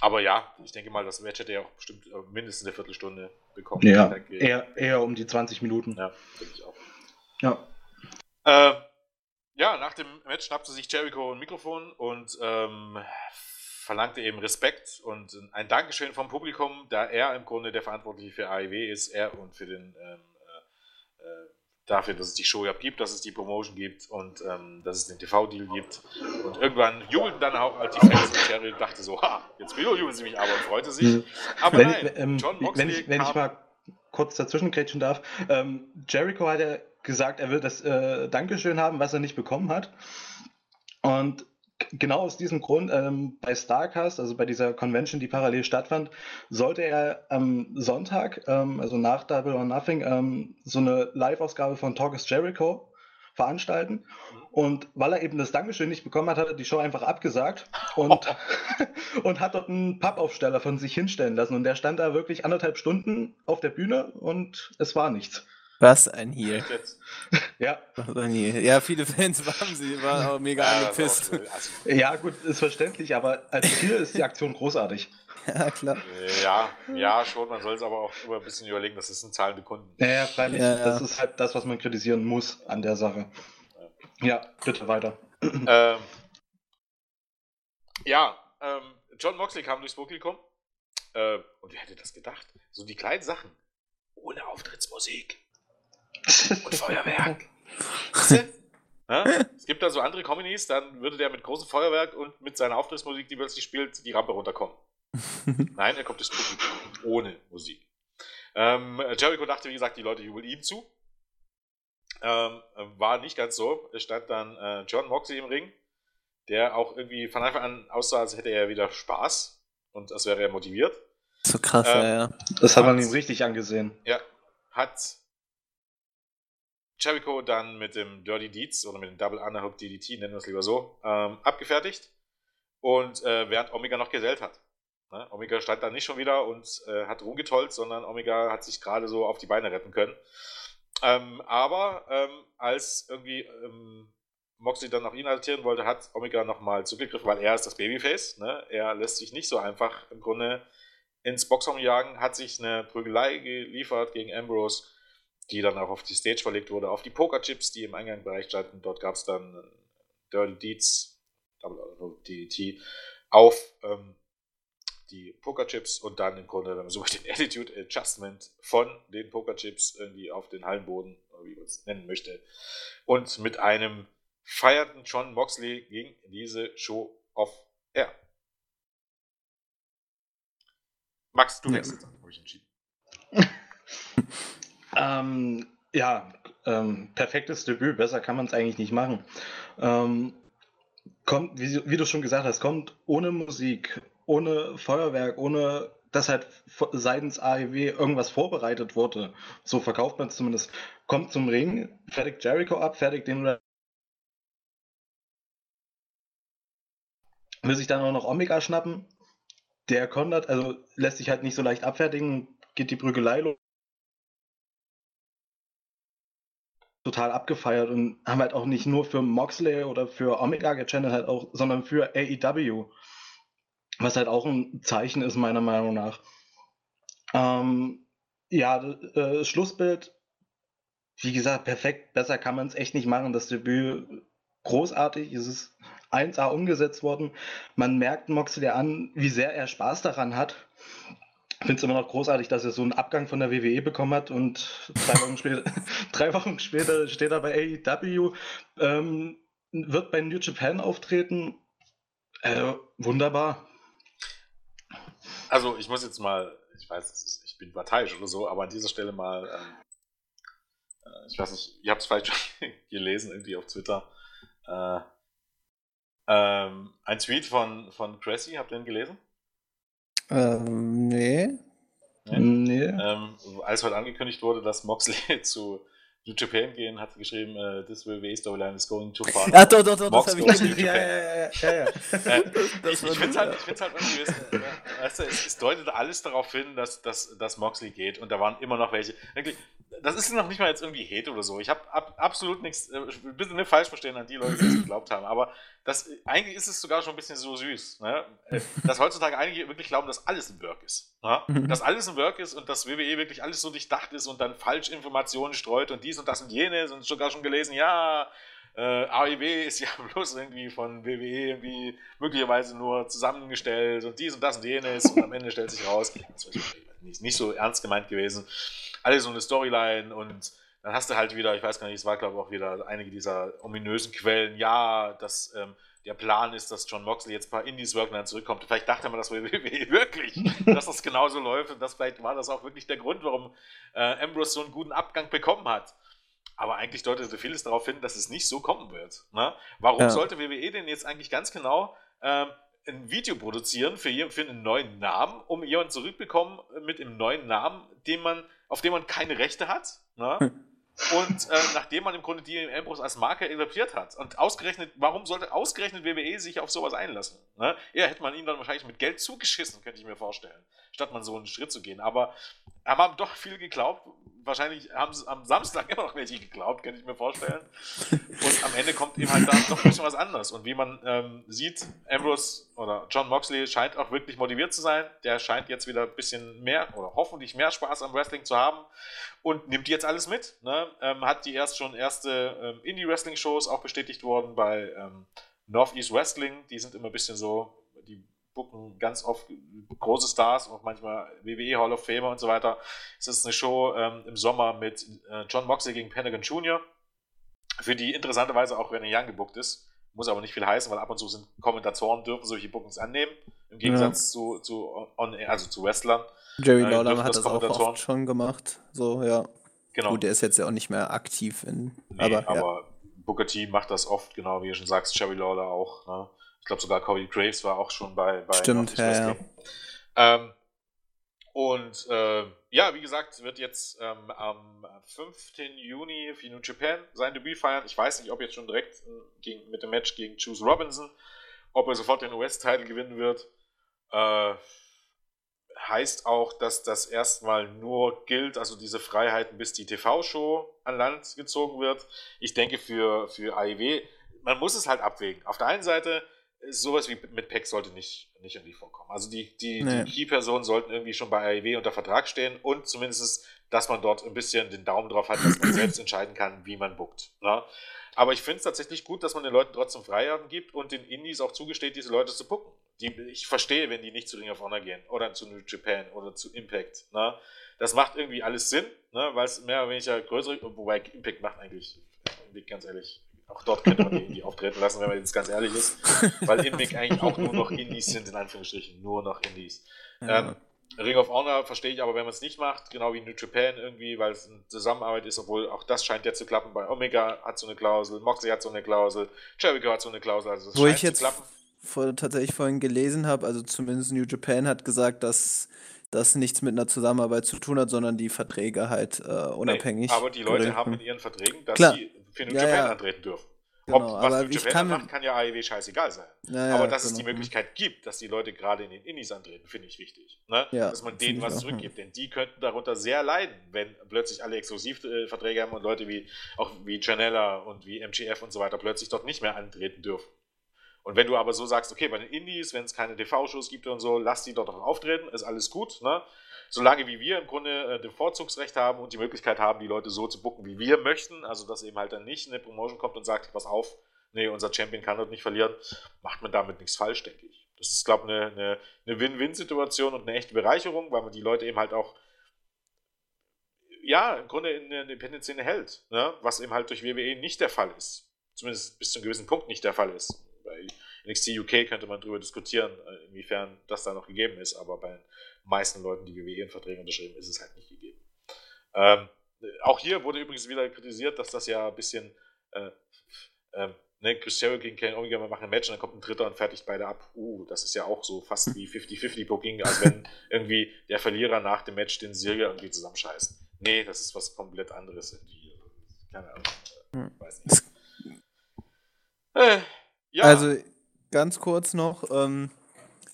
Speaker 1: aber ja, ich denke mal, das Match hätte ja auch bestimmt äh, mindestens eine Viertelstunde bekommen.
Speaker 3: Ja, eher, eher um die 20 Minuten.
Speaker 1: Ja, denke ich auch.
Speaker 3: Ja.
Speaker 1: Äh, ja, nach dem Match schnappte sich Jericho ein Mikrofon und ähm, verlangte eben Respekt und ein Dankeschön vom Publikum, da er im Grunde der Verantwortliche für AEW ist, er und für den ähm, äh, äh, dafür, dass es die Show gibt, dass es die Promotion gibt und ähm, dass es den TV-Deal gibt. Und irgendwann jubelten dann auch die Fans und Jerry dachte so, ha, jetzt jubeln sie mich aber und freute sich. Mhm. Aber
Speaker 3: wenn, nein, ähm, John Moxley wenn ich, wenn ich mal kurz dazwischen grätschen darf, ähm, Jericho hat ja gesagt, er will das äh, Dankeschön haben, was er nicht bekommen hat. Und genau aus diesem Grund ähm, bei Starcast, also bei dieser Convention, die parallel stattfand, sollte er am Sonntag, ähm, also nach Double or Nothing, ähm, so eine Live-Ausgabe von Talk is Jericho veranstalten. Und weil er eben das Dankeschön nicht bekommen hat, hat er die Show einfach abgesagt und, und hat dort einen Pappaufsteller von sich hinstellen lassen. Und der stand da wirklich anderthalb Stunden auf der Bühne und es war nichts.
Speaker 2: Was ein Heel.
Speaker 3: Ja.
Speaker 2: Was ein Heel. Ja, viele Fans waren sie, waren auch mega ja, angepisst.
Speaker 3: Also, ja, gut, ist verständlich, aber als Heel ist die Aktion großartig.
Speaker 2: Ja, klar.
Speaker 1: Ja, ja, schon. Man soll es aber auch immer ein bisschen überlegen, das sind zahlende Kunden.
Speaker 3: Ja, ja freilich. Ja, ja. Das ist halt das, was man kritisieren muss an der Sache. Ja, bitte weiter.
Speaker 1: Ähm, ja, ähm, John Moxley kam durchs Publikum. Äh, und wer hätte das gedacht? So die kleinen Sachen. Ohne Auftrittsmusik und Feuerwerk. ja? Es gibt da so andere Comedies, dann würde der mit großem Feuerwerk und mit seiner Auftrittsmusik, die plötzlich spielt, die Rampe runterkommen. Nein, er kommt ins Publikum. Ohne Musik. Ähm, Jericho dachte, wie gesagt, die Leute jubeln ihm zu. Ähm, war nicht ganz so. Es stand dann äh, John Moxley im Ring, der auch irgendwie von Anfang an aussah, als hätte er wieder Spaß und als wäre er motiviert.
Speaker 2: So krass, ähm, ja, ja.
Speaker 3: Das hat man ihm richtig angesehen.
Speaker 1: Ja, hat Jericho dann mit dem Dirty Deeds oder mit dem Double Underhook DDT, nennen wir es lieber so, ähm, abgefertigt. Und äh, während Omega noch gesellt hat. Ne? Omega stand dann nicht schon wieder und äh, hat rumgetollt, sondern Omega hat sich gerade so auf die Beine retten können. Ähm, aber ähm, als irgendwie ähm, Moxley dann noch ihn adaptieren wollte, hat Omega nochmal zugegriffen, weil er ist das Babyface. Ne? Er lässt sich nicht so einfach im Grunde ins Boxraum jagen, hat sich eine Prügelei geliefert gegen Ambrose die dann auch auf die Stage verlegt wurde, auf die Pokerchips, die im Eingangsbereich standen. Dort gab es dann äh, Dirty Deeds, DDT, auf ähm, die Pokerchips und dann im Grunde, man so den Attitude Adjustment von den Pokerchips irgendwie auf den Hallenboden, wie man es nennen möchte. Und mit einem feierten John Moxley ging diese Show auf Air. Max, du ja. jetzt an, habe ich entschieden.
Speaker 3: Ähm, ja, ähm, perfektes Debüt, besser kann man es eigentlich nicht machen. Ähm, kommt, wie, wie, du schon gesagt hast, kommt ohne Musik, ohne Feuerwerk, ohne dass halt seitens AEW irgendwas vorbereitet wurde. So verkauft man es zumindest. Kommt zum Ring, fertigt Jericho ab, fertigt den will sich dann auch noch Omega schnappen. Der kontert, also lässt sich halt nicht so leicht abfertigen, geht die Prügelei los. Total abgefeiert und haben halt auch nicht nur für Moxley oder für Omega gechannelt, halt auch, sondern für AEW. Was halt auch ein Zeichen ist, meiner Meinung nach. Ähm, ja, äh, Schlussbild, wie gesagt, perfekt. Besser kann man es echt nicht machen. Das Debüt großartig. Es ist 1A umgesetzt worden. Man merkt Moxley an, wie sehr er Spaß daran hat. Finde es immer noch großartig, dass er so einen Abgang von der WWE bekommen hat und drei Wochen später, drei Wochen später steht er bei AEW, ähm, wird bei New Japan auftreten. Äh, wunderbar.
Speaker 1: Also ich muss jetzt mal, ich weiß, ich bin parteiisch oder so, aber an dieser Stelle mal, ähm, äh, ich weiß nicht, ihr habt es vielleicht schon gelesen irgendwie auf Twitter. Äh, ähm, ein Tweet von, von Cressy, habt ihr den gelesen?
Speaker 2: Ähm, nee.
Speaker 1: Nee. nee. Ähm, als heute angekündigt wurde, dass Moxley zu New Japan gehen, hat geschrieben, uh, this WWE Storyline is going too far.
Speaker 2: Ja, doch, doch, doch, Mox das habe ich gelesen. Ja, ja, ja, ja, ja.
Speaker 1: äh, ich ich finde es halt, ich halt irgendwie, weißt du, es, es, deutet alles darauf hin, dass, dass, dass Moxley geht und da waren immer noch welche. Wirklich, das ist noch nicht mal jetzt irgendwie Hate oder so. Ich habe ab, absolut nichts, äh, bitte nicht falsch verstehen an die Leute, die es geglaubt haben, aber das, eigentlich ist es sogar schon ein bisschen so süß, ne? Äh, dass heutzutage einige wirklich glauben, dass alles ein Work ist. Ne? Dass alles ein Work ist und dass WWE wirklich alles so durchdacht ist und dann Falschinformationen streut und dies und das und jenes und sogar schon gelesen, ja, äh, AEW ist ja bloß irgendwie von WWE irgendwie möglicherweise nur zusammengestellt und dies und das und jenes und am Ende stellt sich raus, ist nicht so ernst gemeint gewesen alles so eine Storyline und dann hast du halt wieder, ich weiß gar nicht, es war glaube ich auch wieder einige dieser ominösen Quellen, ja, dass ähm, der Plan ist, dass John Moxley jetzt paar Indies dann zurückkommt. Vielleicht dachte man das WWE wirklich, dass das genauso läuft und das vielleicht war das auch wirklich der Grund, warum äh, Ambrose so einen guten Abgang bekommen hat. Aber eigentlich deutete vieles darauf hin, dass es nicht so kommen wird. Ne? Warum ja. sollte WWE denn jetzt eigentlich ganz genau ähm, ein Video produzieren für, für einen neuen Namen, um jemanden zurückbekommen mit einem neuen Namen, den man auf dem man keine Rechte hat. Ne? Hm. Und äh, nachdem man im Grunde die Ambrose als Marke etabliert hat. Und ausgerechnet, warum sollte ausgerechnet WWE sich auf sowas einlassen? Ne? Ja, hätte man ihn dann wahrscheinlich mit Geld zugeschissen, könnte ich mir vorstellen, statt man so einen Schritt zu gehen. Aber haben doch viele geglaubt. Wahrscheinlich haben sie am Samstag immer noch welche geglaubt, könnte ich mir vorstellen. Und am Ende kommt eben halt da doch ein bisschen was anderes. Und wie man ähm, sieht, Ambrose oder John Moxley scheint auch wirklich motiviert zu sein. Der scheint jetzt wieder ein bisschen mehr oder hoffentlich mehr Spaß am Wrestling zu haben und nimmt jetzt alles mit. Ne? Ähm, hat die erst schon erste ähm, Indie-Wrestling-Shows auch bestätigt worden bei ähm, Northeast Wrestling. Die sind immer ein bisschen so, bucken ganz oft große Stars, auch manchmal WWE Hall of Famer und so weiter. Es ist eine Show ähm, im Sommer mit äh, John Moxley gegen Pentagon Jr., für die interessanterweise auch René Young gebuckt ist. Muss aber nicht viel heißen, weil ab und zu sind Kommentatoren dürfen solche Bookings annehmen, im Gegensatz ja. zu, zu, on, also zu Wrestlern.
Speaker 2: Jerry äh, Lawler hat das, das auch oft schon gemacht. So, ja. Genau. Gut, der ist jetzt ja auch nicht mehr aktiv in.
Speaker 1: Nee, aber, aber ja. Booker T macht das oft, genau wie du schon sagst, Jerry Lawler auch. Ne? Ich glaube sogar Cody Graves war auch schon bei, bei
Speaker 2: Stimmt, ja, ja.
Speaker 1: Ähm, und äh, ja, wie gesagt, wird jetzt ähm, am 5. Juni für New Japan sein Debüt feiern. Ich weiß nicht, ob jetzt schon direkt äh, gegen, mit dem Match gegen Choose Robinson, ob er sofort den US-Title gewinnen wird. Äh, heißt auch, dass das erstmal nur gilt, also diese Freiheiten, bis die TV-Show an Land gezogen wird. Ich denke für, für AEW, man muss es halt abwägen. Auf der einen Seite, sowas wie mit PEC sollte nicht, nicht irgendwie vorkommen. Also die, die, nee. die Key-Personen sollten irgendwie schon bei AEW unter Vertrag stehen und zumindest, dass man dort ein bisschen den Daumen drauf hat, dass man selbst entscheiden kann, wie man bookt. Ne? Aber ich finde es tatsächlich gut, dass man den Leuten trotzdem Freiheiten gibt und den Indies auch zugesteht, diese Leute zu booken die, ich verstehe, wenn die nicht zu Ring of Honor gehen oder zu New Japan oder zu Impact. Ne? Das macht irgendwie alles Sinn, ne? weil es mehr oder weniger größere, wobei Impact macht eigentlich, ganz ehrlich, auch dort könnte man die Indie auftreten lassen, wenn man jetzt ganz ehrlich ist, weil Impact eigentlich auch nur noch Indies sind, in Anführungsstrichen, nur noch Indies. Ja. Ähm, Ring of Honor verstehe ich aber, wenn man es nicht macht, genau wie New Japan irgendwie, weil es eine Zusammenarbeit ist, obwohl auch das scheint ja zu klappen. Bei Omega hat so eine Klausel, Moxley hat so eine Klausel, Jericho hat so eine Klausel, also
Speaker 2: es Wo scheint ich jetzt zu klappen vor, tatsächlich vorhin gelesen habe, also zumindest New Japan hat gesagt, dass das nichts mit einer Zusammenarbeit zu tun hat, sondern die Verträge halt äh, unabhängig.
Speaker 1: Nee, aber die Leute haben in ihren Verträgen, dass Klar. sie für New ja, Japan ja. antreten dürfen. Genau, Ob, was New Japan kann, macht, kann ja AEW scheißegal sein. Ja, aber dass genau. es die Möglichkeit gibt, dass die Leute gerade in den Indies antreten, finde ich wichtig. Ne? dass man denen was zurückgibt. Denn die könnten darunter sehr leiden, wenn plötzlich alle Exklusivverträge haben und Leute wie auch wie Janella und wie MGF und so weiter plötzlich dort nicht mehr antreten dürfen. Und wenn du aber so sagst, okay, bei den Indies, wenn es keine TV-Shows gibt und so, lass die dort auch auftreten, ist alles gut, ne? Solange wie wir im Grunde äh, den Vorzugsrecht haben und die Möglichkeit haben, die Leute so zu bucken, wie wir möchten, also dass eben halt dann nicht eine Promotion kommt und sagt, pass auf, nee, unser Champion kann dort nicht verlieren, macht man damit nichts falsch, denke ich. Das ist, glaube ich, eine, eine, eine Win-Win-Situation und eine echte Bereicherung, weil man die Leute eben halt auch ja, im Grunde in der Independent-Szene hält, ne? was eben halt durch WWE nicht der Fall ist. Zumindest bis zu einem gewissen Punkt nicht der Fall ist. Bei NXT UK könnte man darüber diskutieren, äh, inwiefern das da noch gegeben ist, aber bei meisten Leuten, die WWE in Verträgen unterschrieben, ist es halt nicht gegeben. Ähm, auch hier wurde übrigens wieder kritisiert, dass das ja ein bisschen äh, äh, ne, Chris Jericho gegen Kenny Omega, wir machen ein Match und dann kommt ein Dritter und fertigt beide ab. Uh, das ist ja auch so fast wie 50-50 Booking, als wenn irgendwie der Verlierer nach dem Match den Sieger irgendwie zusammenscheißt. Nee, das ist was komplett anderes irgendwie. Keine Ahnung. Hm. Weiß nicht.
Speaker 2: Äh, ja. Also ganz kurz noch, ähm,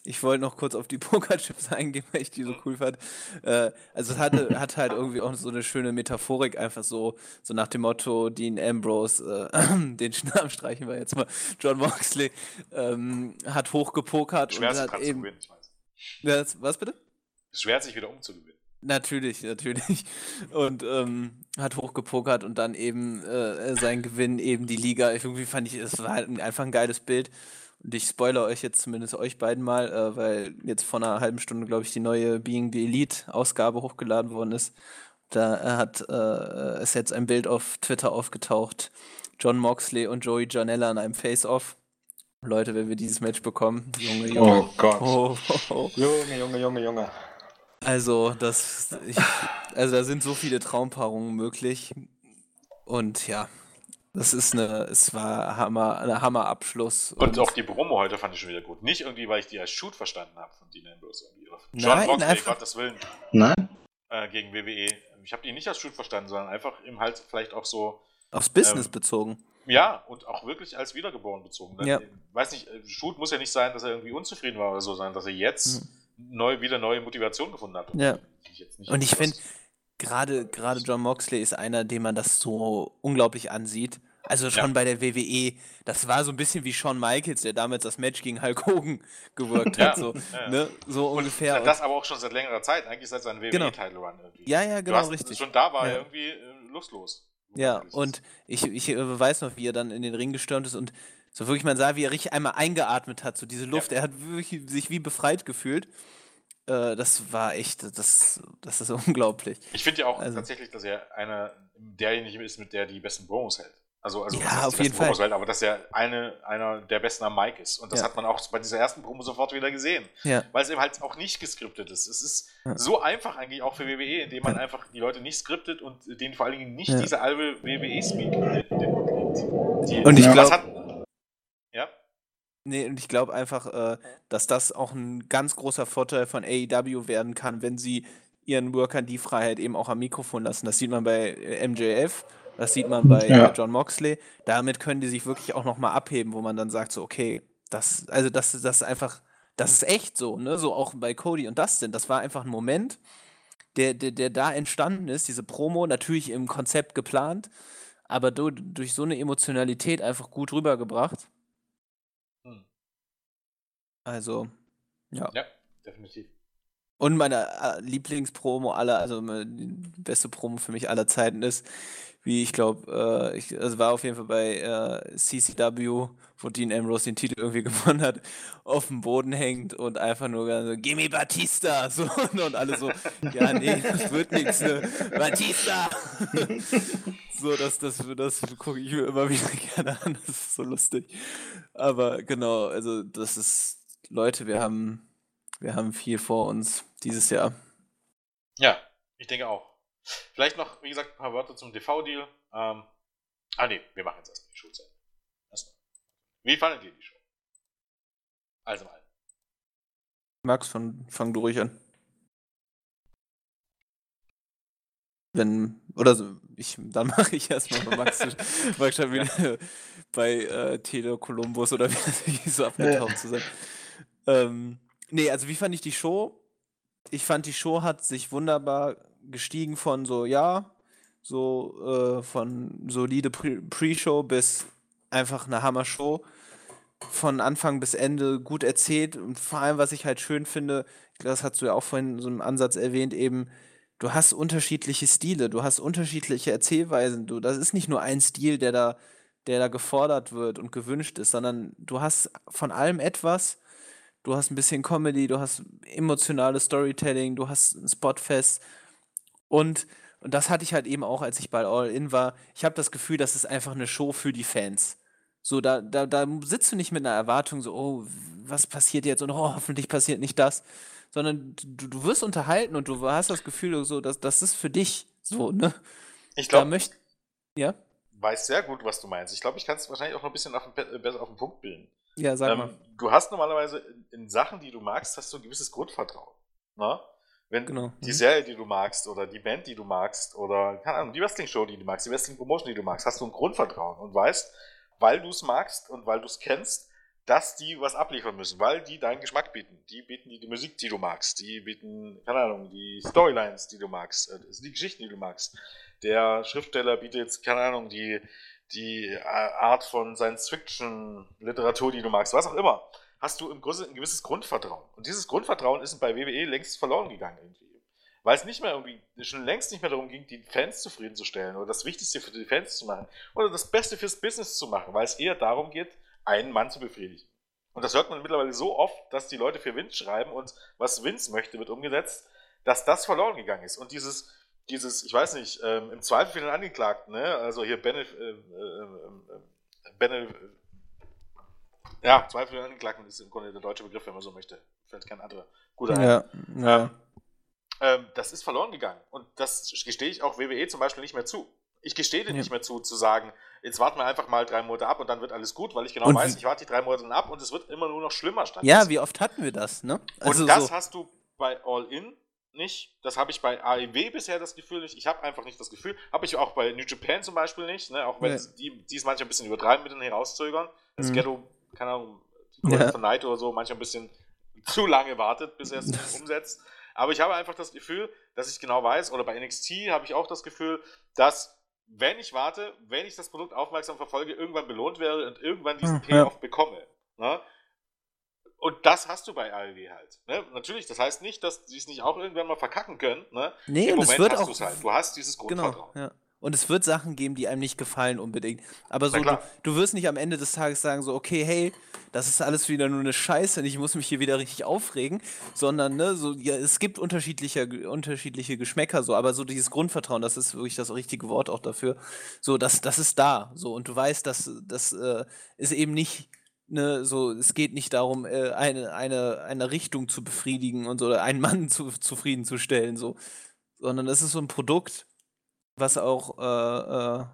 Speaker 2: ich wollte noch kurz auf die Pokerchips eingehen, weil ich die so cool fand. Äh, also es hatte, hat halt irgendwie auch so eine schöne Metaphorik, einfach so, so nach dem Motto, Dean Ambrose, äh, den Namen streichen wir jetzt mal, John Moxley, ähm, hat hochgepokert
Speaker 1: Schwer
Speaker 2: und hat
Speaker 1: eben... Gewinnen,
Speaker 2: ja, was bitte?
Speaker 1: Es schwer, sich wieder umzugewinnen.
Speaker 2: Natürlich, natürlich. Und ähm, hat hochgepokert und dann eben äh, sein Gewinn, eben die Liga. Irgendwie fand ich, es war halt einfach ein geiles Bild. Und ich spoilere euch jetzt zumindest euch beiden mal, äh, weil jetzt vor einer halben Stunde, glaube ich, die neue Being the Elite-Ausgabe hochgeladen worden ist. Da hat äh, ist jetzt ein Bild auf Twitter aufgetaucht. John Moxley und Joey Janella in einem Face-Off. Leute, wenn wir dieses Match bekommen, Junge, Junge.
Speaker 3: Oh Gott. Oh, oh, oh. Junge, Junge, Junge, Junge.
Speaker 2: Also, das, ich, also da sind so viele Traumpaarungen möglich. Und ja, das ist eine, es war Hammer, ein Hammerabschluss.
Speaker 1: Und, und auch die Promo heute fand ich schon wieder gut. Nicht irgendwie, weil ich die als Shoot verstanden habe von Dean Ambrose.
Speaker 2: John Nein,
Speaker 1: Moxley, einfach... Gottes Willen.
Speaker 3: Nein.
Speaker 1: Äh, gegen WWE. Ich habe die nicht als Shoot verstanden, sondern einfach eben halt vielleicht auch so.
Speaker 2: Aufs Business ähm, bezogen.
Speaker 1: Ja, und auch wirklich als Wiedergeboren bezogen.
Speaker 2: Ja.
Speaker 1: Ich weiß nicht, äh, Shoot muss ja nicht sein, dass er irgendwie unzufrieden war oder so, sondern dass er jetzt hm. neu, wieder neue Motivation gefunden hat.
Speaker 2: Ja. Ich und ich finde, gerade gerade John Moxley ist einer, dem man das so unglaublich ansieht. Also schon ja. bei der WWE, das war so ein bisschen wie Shawn Michaels, der damals das Match gegen Hulk Hogan gewirkt hat. So, ja, ne? so ungefähr.
Speaker 1: das aber auch schon seit längerer Zeit, eigentlich seit seinem
Speaker 2: genau. Run irgendwie. Ja, ja, genau, richtig.
Speaker 1: Schon da war er irgendwie äh, lustlos.
Speaker 2: Ja, und ich, ich äh, weiß noch, wie er dann in den Ring gestürmt ist und so wirklich, man sah, wie er richtig einmal eingeatmet hat, so diese Luft. Er hat wirklich sich wie befreit gefühlt. Äh, das war echt, das, das ist unglaublich.
Speaker 1: Ich finde ja auch also, tatsächlich, dass er einer derjenige ist, mit der die besten Promos hält. Also, also
Speaker 2: ja, auf jeden Fall.
Speaker 1: Welt, aber dass er eine, einer der besten am Mic ist. Und das ja. hat man auch bei dieser ersten Promo sofort wieder gesehen.
Speaker 2: Ja.
Speaker 1: Weil es eben halt auch nicht geskriptet ist. Es ist ja. so einfach eigentlich auch für WWE, indem man einfach die Leute nicht skriptet und denen vor allen Dingen nicht diese halbe WWE-Speak.
Speaker 2: Und ich glaube. Nee, und ich glaube einfach, äh, dass das auch ein ganz großer Vorteil von AEW werden kann, wenn sie ihren Workern die Freiheit eben auch am Mikrofon lassen. Das sieht man bei äh, MJF das sieht man bei ja. John Moxley. Damit können die sich wirklich auch nochmal abheben, wo man dann sagt, so, okay, das, also das, das ist einfach, das ist echt so, ne? So auch bei Cody und Dustin. Das war einfach ein Moment, der, der, der da entstanden ist, diese Promo, natürlich im Konzept geplant, aber du, durch so eine Emotionalität einfach gut rübergebracht. Also, ja.
Speaker 1: Ja, definitiv.
Speaker 2: Und meine äh, Lieblingspromo aller, also die beste Promo für mich aller Zeiten ist, wie ich glaube, äh, ich, also war auf jeden Fall bei äh, CCW, wo Dean Ambrose den Titel irgendwie gewonnen hat, auf dem Boden hängt und einfach nur so, Gimme Batista! So, und alle so, ja, nee, das wird nichts, ne? Batista! so, das, das, das gucke ich mir immer wieder gerne an, das ist so lustig. Aber genau, also das ist, Leute, wir haben, wir haben viel vor uns dieses Jahr.
Speaker 1: Ja, ich denke auch. Vielleicht noch, wie gesagt, ein paar Worte zum TV-Deal. Ähm, ah ne, wir machen jetzt erstmal die Schulzeit. Wie fandet ihr die Show? Also mal.
Speaker 2: Max, fang, fang du ruhig an. Wenn, oder so, ich, dann mache ich erstmal bei Max, Max schon wieder bei äh, Tele Columbus oder wie so abgetaucht zu sein. Ähm, nee, also wie fand ich die Show? Ich fand, die Show hat sich wunderbar gestiegen von so, ja, so äh, von solide Pre-Show bis einfach eine Hammer-Show. von Anfang bis Ende gut erzählt und vor allem, was ich halt schön finde, das hast du ja auch vorhin so im Ansatz erwähnt, eben, du hast unterschiedliche Stile, du hast unterschiedliche Erzählweisen. Du, das ist nicht nur ein Stil, der da, der da gefordert wird und gewünscht ist, sondern du hast von allem etwas. Du hast ein bisschen Comedy, du hast emotionales Storytelling, du hast ein Spotfest und und das hatte ich halt eben auch, als ich bei All In war. Ich habe das Gefühl, das ist einfach eine Show für die Fans. So, da, da, da sitzt du nicht mit einer Erwartung, so, oh, was passiert jetzt und oh, hoffentlich passiert nicht das, sondern du, du wirst unterhalten und du hast das Gefühl, so, dass das ist für dich so, ne?
Speaker 1: Ich glaube.
Speaker 2: Ja?
Speaker 1: Weiß sehr gut, was du meinst. Ich glaube, ich kann es wahrscheinlich auch noch ein bisschen auf den, besser auf den Punkt bilden.
Speaker 2: Ja, sag ähm, mal.
Speaker 1: Du hast normalerweise in, in Sachen, die du magst, hast du ein gewisses Grundvertrauen. Ne? Wenn
Speaker 2: genau.
Speaker 1: die mhm. Serie, die du magst, oder die Band, die du magst, oder keine Ahnung, die Wrestling-Show, die du magst, die Wrestling-Promotion, die du magst, hast du ein Grundvertrauen und weißt, weil du es magst und weil du es kennst, dass die was abliefern müssen, weil die deinen Geschmack bieten. Die bieten die, die Musik, die du magst, die bieten, keine Ahnung, die Storylines, die du magst, äh, die Geschichten, die du magst. Der Schriftsteller bietet, keine Ahnung, die, die äh, Art von Science-Fiction-Literatur, die du magst, was auch immer hast du im Grunde ein gewisses Grundvertrauen. Und dieses Grundvertrauen ist bei WWE längst verloren gegangen irgendwie. Weil es nicht mehr irgendwie, schon längst nicht mehr darum ging, die Fans zufriedenzustellen oder das Wichtigste für die Fans zu machen oder das Beste fürs Business zu machen, weil es eher darum geht, einen Mann zu befriedigen. Und das hört man mittlerweile so oft, dass die Leute für Vince schreiben und was Vince möchte, wird umgesetzt, dass das verloren gegangen ist. Und dieses, dieses, ich weiß nicht, ähm, im Zweifel für den Angeklagten, ne? also hier Benef, äh, äh, äh, Benef, ja, Zweifel an Angeklagten ist im Grunde der deutsche Begriff, wenn man so möchte. Fällt kein anderer guter
Speaker 2: ja, Ja.
Speaker 1: Ähm, ähm, das ist verloren gegangen. Und das gestehe ich auch WWE zum Beispiel nicht mehr zu. Ich gestehe dir ja. nicht mehr zu, zu sagen, jetzt warten wir einfach mal drei Monate ab und dann wird alles gut, weil ich genau und weiß, ich warte die drei Monate ab und es wird immer nur noch schlimmer
Speaker 2: statt. Ja, wie oft hatten wir das, ne?
Speaker 1: Also und das so. hast du bei All In nicht. Das habe ich bei AEW bisher das Gefühl nicht. Ich habe einfach nicht das Gefühl. Habe ich auch bei New Japan zum Beispiel nicht, ne? auch wenn ja. die, die es manchmal ein bisschen übertreiben mit den Herauszögern. Das mhm. Ghetto keine Ahnung, ja. von Night oder so manchmal ein bisschen zu lange wartet, bis er es umsetzt. Aber ich habe einfach das Gefühl, dass ich genau weiß, oder bei NXT habe ich auch das Gefühl, dass wenn ich warte, wenn ich das Produkt aufmerksam verfolge, irgendwann belohnt werde und irgendwann diesen hm, Payoff ja. bekomme. Ne? Und das hast du bei AEW halt. Ne? Natürlich, das heißt nicht, dass sie es nicht auch irgendwann mal verkacken können. Ne?
Speaker 2: Nee, Im Moment hast du es
Speaker 1: halt. Du hast dieses genau, Grundvertrauen.
Speaker 2: Genau, ja. Und es wird Sachen geben, die einem nicht gefallen unbedingt. Aber so, du, du, wirst nicht am Ende des Tages sagen, so, okay, hey, das ist alles wieder nur eine Scheiße und ich muss mich hier wieder richtig aufregen, sondern, ne, so, ja, es gibt unterschiedliche, unterschiedliche Geschmäcker, so, aber so dieses Grundvertrauen, das ist wirklich das richtige Wort auch dafür. So, das, das ist da, so, und du weißt, dass das äh, ist eben nicht. Ne, so, es geht nicht darum, äh, eine, eine, eine Richtung zu befriedigen und so, oder einen Mann zu, zufriedenzustellen, so, sondern es ist so ein Produkt, was auch, äh, äh,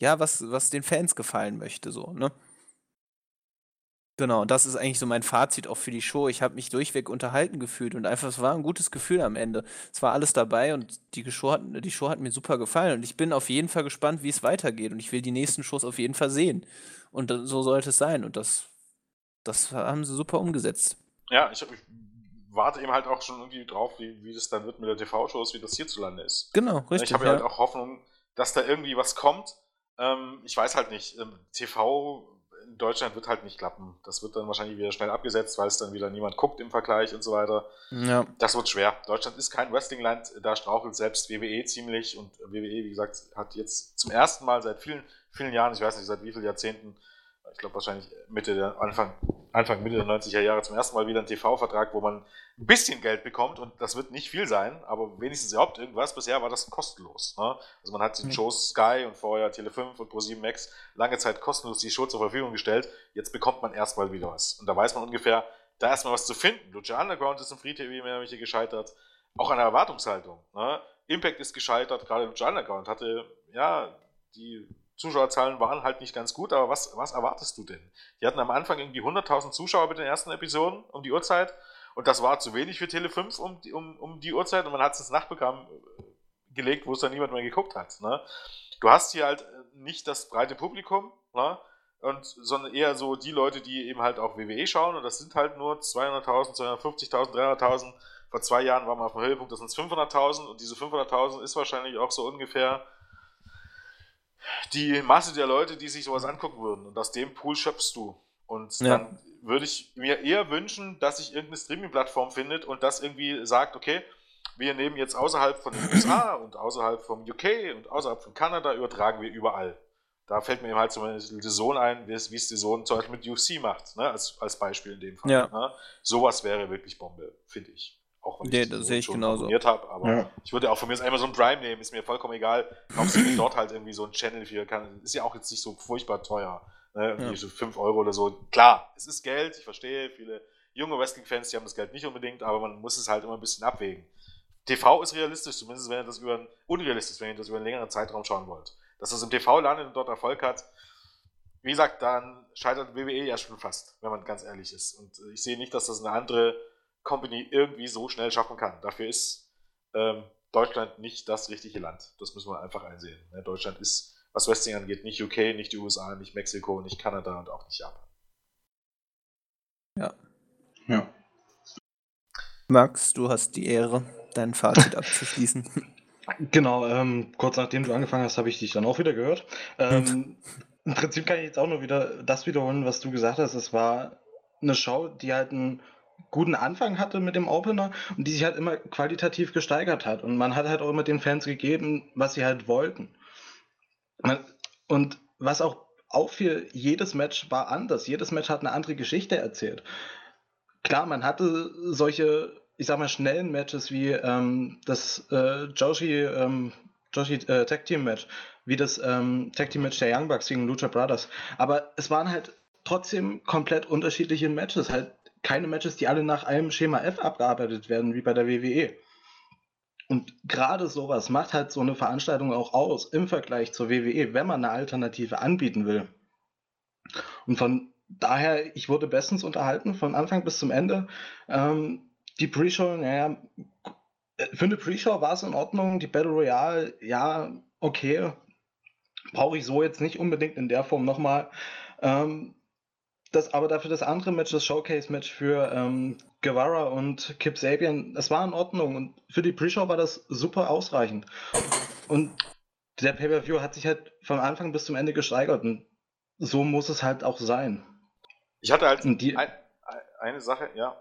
Speaker 2: ja, was, was den Fans gefallen möchte, so, ne? Genau, das ist eigentlich so mein Fazit auch für die Show. Ich habe mich durchweg unterhalten gefühlt und einfach, es war ein gutes Gefühl am Ende. Es war alles dabei und die Show, hat, die Show hat mir super gefallen und ich bin auf jeden Fall gespannt, wie es weitergeht und ich will die nächsten Shows auf jeden Fall sehen. Und so sollte es sein und das, das haben sie super umgesetzt.
Speaker 1: Ja, ich, ich warte eben halt auch schon irgendwie drauf, wie, wie das dann wird mit der TV-Shows, wie das hierzulande ist.
Speaker 2: Genau, richtig.
Speaker 1: Ich habe ja. halt auch Hoffnung, dass da irgendwie was kommt. Ähm, ich weiß halt nicht. Ähm, TV in Deutschland wird halt nicht klappen. Das wird dann wahrscheinlich wieder schnell abgesetzt, weil es dann wieder niemand guckt im Vergleich und so weiter.
Speaker 2: Ja.
Speaker 1: Das wird schwer. Deutschland ist kein Wrestlingland, da strauchelt selbst WWE ziemlich und WWE, wie gesagt, hat jetzt zum ersten Mal seit vielen, vielen Jahren, ich weiß nicht, seit wie vielen Jahrzehnten, ich glaube wahrscheinlich Mitte der, Anfang, Anfang, Mitte der 90er Jahre zum ersten Mal wieder einen TV-Vertrag, wo man ein bisschen Geld bekommt und das wird nicht viel sein, aber wenigstens überhaupt irgendwas. Bisher war das kostenlos. Ne? Also man hat die mhm. Shows Sky und vorher Tele5 und Pro7 Max lange Zeit kostenlos die Show zur Verfügung gestellt. Jetzt bekommt man erstmal wieder was. Und da weiß man ungefähr, da erstmal was zu finden. Lucha Underground ist im Free TV mehr weniger gescheitert. Auch an der Erwartungshaltung. Ne? Impact ist gescheitert, gerade Lucha Underground hatte, ja, die Zuschauerzahlen waren halt nicht ganz gut, aber was, was erwartest du denn? Die hatten am Anfang irgendwie 100.000 Zuschauer mit den ersten Episoden um die Uhrzeit und das war zu wenig für Tele 5 um, um, um die Uhrzeit und man hat es ins Nachtprogramm äh, gelegt, wo es dann niemand mehr geguckt hat. Ne? Du hast hier halt äh, nicht das breite Publikum, ne? und, sondern eher so die Leute, die eben halt auch WWE schauen und das sind halt nur 200.000, 250.000, 300.000. Vor zwei Jahren waren wir auf dem Höhepunkt, das sind 500.000 und diese 500.000 ist wahrscheinlich auch so ungefähr die Masse der Leute, die sich sowas angucken würden. Und aus dem Pool schöpfst du. Und ja. dann würde ich mir eher wünschen, dass sich irgendeine Streaming-Plattform findet und das irgendwie sagt, okay, wir nehmen jetzt außerhalb von den USA und außerhalb vom UK und außerhalb von Kanada übertragen wir überall. Da fällt mir eben halt zum Beispiel die Sohn ein, wie es die Sohn zum Beispiel mit UFC macht, ne? als, als Beispiel in dem Fall.
Speaker 2: Ja.
Speaker 1: Ne? Sowas wäre wirklich Bombe, finde ich. Auch wenn
Speaker 2: Nee,
Speaker 1: ich
Speaker 2: das sehe ich
Speaker 1: schon
Speaker 2: genauso.
Speaker 1: abonniert habe, aber
Speaker 3: Ja.
Speaker 1: ich würde auch von mir aus einmal so ein Prime nehmen, ist mir vollkommen egal. Hauptsache dort halt irgendwie so ein Channel für kann, ist ja auch jetzt nicht so furchtbar teuer. Ne? Irgendwie
Speaker 2: Ja.
Speaker 1: so 5 Euro oder so. Klar, es ist Geld, ich verstehe, viele junge Wrestling-Fans, die haben das Geld nicht unbedingt, aber man muss es halt immer ein bisschen abwägen. TV ist realistisch, zumindest wenn ihr das über einen, unrealistisch, wenn ihr das über einen längeren Zeitraum schauen wollt. Dass das im TV landet und dort Erfolg hat, wie gesagt, dann scheitert WWE ja schon fast, wenn man ganz ehrlich ist. Und äh, ich sehe nicht, dass das eine andere Company irgendwie so schnell schaffen kann. Dafür ist ähm, Deutschland nicht das richtige Land. Das müssen wir einfach einsehen. Ne? Deutschland ist, was Wrestling angeht, nicht UK, nicht die USA, nicht Mexiko, nicht Kanada und auch nicht Japan.
Speaker 3: Ja.
Speaker 2: Max, du hast die Ehre, dein Fazit abzuschließen.
Speaker 3: Genau, ähm, kurz nachdem du angefangen hast, habe ich dich dann auch wieder gehört. Ähm, Im Prinzip kann ich jetzt auch nur wieder das wiederholen, was du gesagt hast. Es war eine Show, die halt einen guten Anfang hatte mit dem Opener und die sich halt immer qualitativ gesteigert hat. Und man hat halt auch immer den Fans gegeben, was sie halt wollten. Und was auch auffiel, jedes Match war anders. Jedes Match hat eine andere Geschichte erzählt. Klar, man hatte solche, ich sag mal, schnellen Matches wie ähm, das äh, Joshi, ähm, Joshi äh, Tag Team Match, wie das ähm, Tag Team Match der Young Bucks gegen Lucha Brothers. Aber es waren halt trotzdem komplett unterschiedliche Matches. Halt keine Matches, die alle nach einem Schema F abgearbeitet werden, wie bei der WWE. Und gerade sowas macht halt so eine Veranstaltung auch aus im Vergleich zur WWE, wenn man eine Alternative anbieten will. Und von daher, ich wurde bestens unterhalten, von Anfang bis zum Ende. Ähm, die Pre-Show, naja, für eine Pre-Show war es in Ordnung. Die Battle Royale, ja, okay. Brauche ich so jetzt nicht unbedingt in der Form nochmal. Ähm, das, aber dafür das andere Match, das Showcase-Match für ähm, Guevara und Kip Sabian, das war in Ordnung. Und für die Pre-Show war das super ausreichend. Und der Pay-Per-View hat sich halt von Anfang bis zum Ende gesteigert. Und so muss es halt auch sein.
Speaker 1: Ich hatte halt
Speaker 3: die,
Speaker 1: ein, ein, eine Sache, ja.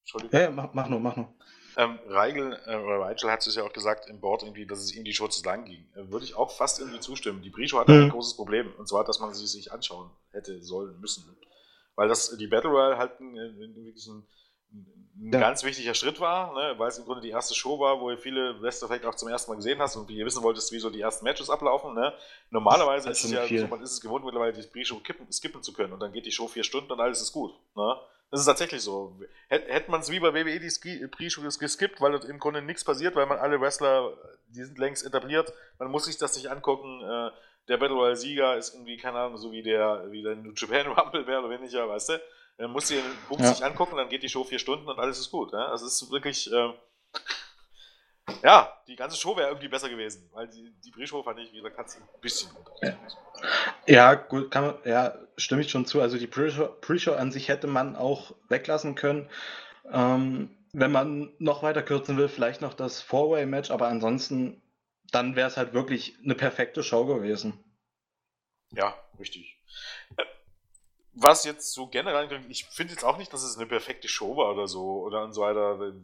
Speaker 1: Entschuldigung.
Speaker 3: ja, ja, mach, mach nur, mach nur.
Speaker 1: Ähm, Reigel, äh, oder Reichel hat es ja auch gesagt im Board irgendwie, dass es ihm die Show zu lang ging. Äh, würde ich auch fast irgendwie zustimmen. Die Pre-Show hatte
Speaker 3: Mhm.
Speaker 1: ein großes Problem. Und zwar, dass man sie sich anschauen hätte sollen müssen. Weil das die Battle Royale halt ein, ein, wirklich ein, ein
Speaker 3: Ja.
Speaker 1: ganz wichtiger Schritt war, ne? weil es im Grunde die erste Show war, wo ihr viele Wrestler vielleicht auch zum ersten Mal gesehen hast und ihr wissen wolltest, wie so die ersten Matches ablaufen. Ne? Normalerweise ist es ja
Speaker 3: viel.
Speaker 1: so, man ist es gewohnt, mittlerweile die Pre-Show kippen, skippen zu können und dann geht die Show vier Stunden und alles ist gut. Ne? Das ist tatsächlich so. Hätt- Hätte man es wie bei WWE die Pre-Show geskippt, weil im Grunde nichts passiert, weil man alle Wrestler, die sind längst etabliert, man muss sich das nicht angucken. Äh, der Battle Royale Sieger ist irgendwie, keine Ahnung, so wie der, wie der New Japan Rumble mehr oder weniger, weißt du? Man muss sich den Bums
Speaker 3: Ja.
Speaker 1: sich angucken, dann geht die Show vier Stunden und alles ist gut. Ne? Also es ist wirklich, ähm, ja, die ganze Show wäre irgendwie besser gewesen, weil die, die Pre-Show fand ich, wie gesagt, hat ein bisschen runter.
Speaker 3: Ja, gut, kann man, ja, stimme ich schon zu. Also die Pre-Show Pre-Show an sich hätte man auch weglassen können. Ähm, wenn man noch weiter kürzen will, vielleicht noch das Four-Way-Match, aber ansonsten, dann wäre es halt wirklich eine perfekte Show gewesen.
Speaker 1: Ja, richtig. Äh, Was jetzt so generell, ich finde jetzt auch nicht, dass es eine perfekte Show war oder so oder und so weiter.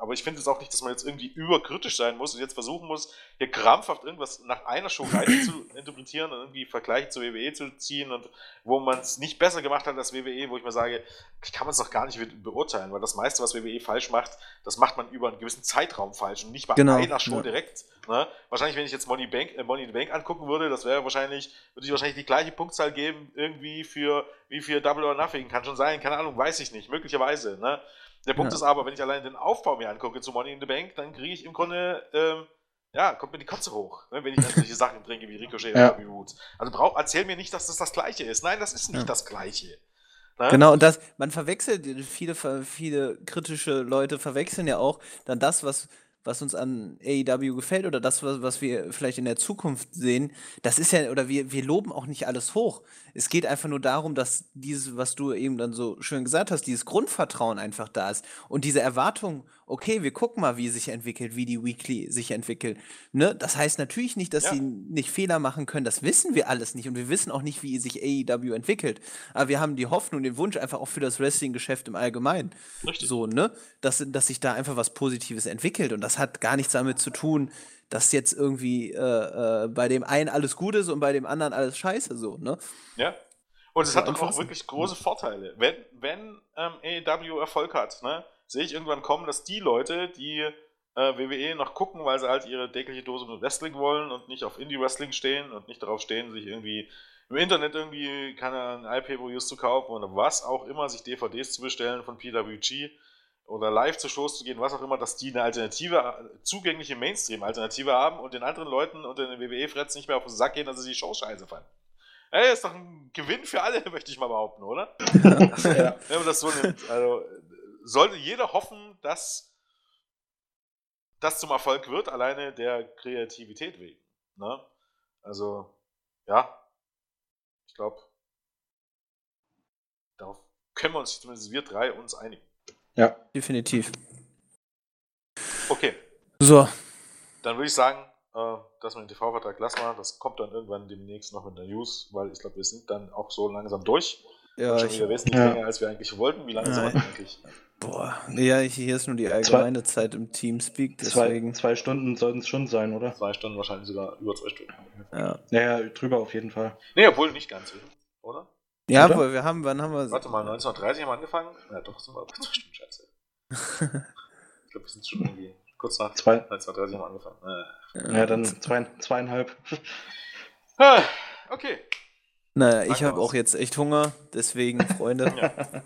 Speaker 1: Aber ich finde jetzt auch nicht, dass man jetzt irgendwie überkritisch sein muss und jetzt versuchen muss, hier krampfhaft irgendwas nach einer Show rein zu interpretieren und irgendwie Vergleiche zur WWE zu ziehen und wo man es nicht besser gemacht hat als WWE, wo ich mir sage, ich kann man es doch gar nicht beurteilen, weil das meiste, was WWE falsch macht, das macht man über einen gewissen Zeitraum falsch und nicht bei
Speaker 2: Genau,
Speaker 1: einer Show
Speaker 2: ja.
Speaker 1: direkt. Ne? Wahrscheinlich, wenn ich jetzt Money, Bank, äh, Money in the Bank angucken würde, das wäre wahrscheinlich, würde ich wahrscheinlich die gleiche Punktzahl geben, irgendwie für, wie für Double or Nothing. Kann schon sein, keine Ahnung, weiß ich nicht, möglicherweise. Ne? Der Punkt
Speaker 2: Ja.
Speaker 1: ist aber, wenn ich allein den Aufbau mir angucke zu Money in the Bank, dann kriege ich im Grunde, ähm, ja, kommt mir die Kotze hoch, ne, wenn ich dann solche Sachen bringe wie Ricochet
Speaker 3: Ja.
Speaker 1: oder wie Roots. Also brauch, erzähl mir nicht, dass das das Gleiche ist. Nein, das ist nicht
Speaker 2: Ja.
Speaker 1: das Gleiche. Ne?
Speaker 2: Genau, und das, man verwechselt, viele, viele kritische Leute verwechseln ja auch dann das, was was uns an AEW gefällt oder das, was, was wir vielleicht in der Zukunft sehen, das ist ja, oder wir, wir loben auch nicht alles hoch. Es geht einfach nur darum, dass dieses, was du eben dann so schön gesagt hast, dieses Grundvertrauen einfach da ist und diese Erwartung, okay, wir gucken mal, wie es sich entwickelt, wie die Weekly sich entwickelt. Ne? Das heißt natürlich nicht, dass ja. sie nicht Fehler machen können, das wissen wir alles nicht und wir wissen auch nicht, wie sich AEW entwickelt. Aber wir haben die Hoffnung, und den Wunsch einfach auch für das Wrestling-Geschäft im Allgemeinen. Richtig. So, ne? Dass, dass sich da einfach was Positives entwickelt und das hat gar nichts damit zu tun, dass jetzt irgendwie äh, äh, bei dem einen alles gut ist und bei dem anderen alles scheiße so, ne?
Speaker 1: Ja. Und es hat doch auch wirklich große Vorteile. Wenn, wenn ähm, AEW Erfolg hat, ne, sehe ich irgendwann kommen, dass die Leute, die äh, WWE noch gucken, weil sie halt ihre tägliche Dose mit Wrestling wollen und nicht auf Indie-Wrestling stehen und nicht darauf stehen, sich irgendwie im Internet irgendwie, keine IP-Reviews zu kaufen oder was auch immer, sich DVDs zu bestellen von PWG oder live zu Shows zu gehen, was auch immer, dass die eine alternative, zugängliche Mainstream-Alternative haben und den anderen Leuten unter den WWE-Frets nicht mehr auf den Sack gehen, dass sie die Show scheiße fanden. Ey, ist doch ein Gewinn für alle, möchte ich mal behaupten, oder? ja. Wenn man das so nimmt. Also, sollte jeder hoffen, dass das zum Erfolg wird, alleine der Kreativität wegen. Ne? Also, ja, ich glaube, darauf können wir uns, zumindest wir drei, uns einigen.
Speaker 2: Ja. Definitiv.
Speaker 1: Okay.
Speaker 2: So.
Speaker 1: Dann würde ich sagen, äh, dass wir den TV-Vertrag lassen wir. Das kommt dann irgendwann demnächst noch mit der News, weil ich glaube, wir sind dann auch so langsam durch. Ja, schon wieder wesentlich ja. länger, als wir eigentlich wollten. Wie lange ja. sind wir eigentlich?
Speaker 2: Boah, ja, hier ist nur die allgemeine zwei, Zeit im Teamspeak,
Speaker 3: deswegen. Zwei, zwei Stunden sollten es schon sein, oder?
Speaker 1: Zwei Stunden, wahrscheinlich sogar über zwei Stunden.
Speaker 3: Ja. Naja, drüber auf jeden Fall.
Speaker 1: Nee, obwohl nicht ganz, oder?
Speaker 2: Ja, Oder? wir haben, wann haben wir.
Speaker 1: Warte mal, 1930 haben wir angefangen? Ja, doch, sind wir bei zwei Stunden Scheiße. ich glaube, wir sind schon irgendwie kurz nach zwei. 1930 haben wir angefangen.
Speaker 3: Äh. Ja, dann zwei, zweieinhalb.
Speaker 1: Ah, okay.
Speaker 2: Naja, ich habe auch jetzt echt Hunger, deswegen, Freunde. ja.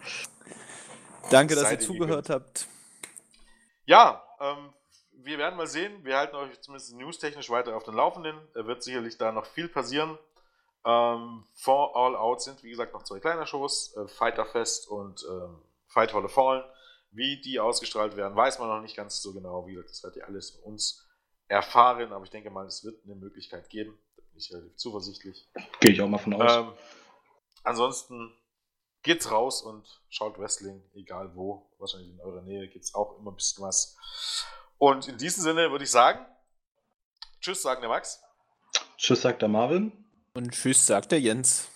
Speaker 2: Danke, dass ihr zugehört habt.
Speaker 1: Ja, ähm, wir werden mal sehen. Wir halten euch zumindest newstechnisch weiter auf den Laufenden. Da wird sicherlich da noch viel passieren. Ähm, vor All Out sind, wie gesagt, noch zwei kleine Shows, äh, Fighterfest und ähm, Fight Hall of Fallen. Wie die ausgestrahlt werden, weiß man noch nicht ganz so genau. Wie gesagt, das werdet ihr alles von uns erfahren, aber ich denke mal, es wird eine Möglichkeit geben. Da bin ich relativ zuversichtlich.
Speaker 3: Gehe ich auch mal von aus. Ähm,
Speaker 1: ansonsten geht's raus und schaut Wrestling, egal wo. Wahrscheinlich in eurer Nähe gibt es auch immer ein bisschen was. Und in diesem Sinne würde ich sagen, Tschüss, sagt der Max.
Speaker 3: Tschüss, sagt der Marvin.
Speaker 2: Und tschüss, sagt der Jens.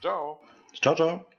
Speaker 1: Ciao.
Speaker 3: Ciao, ciao.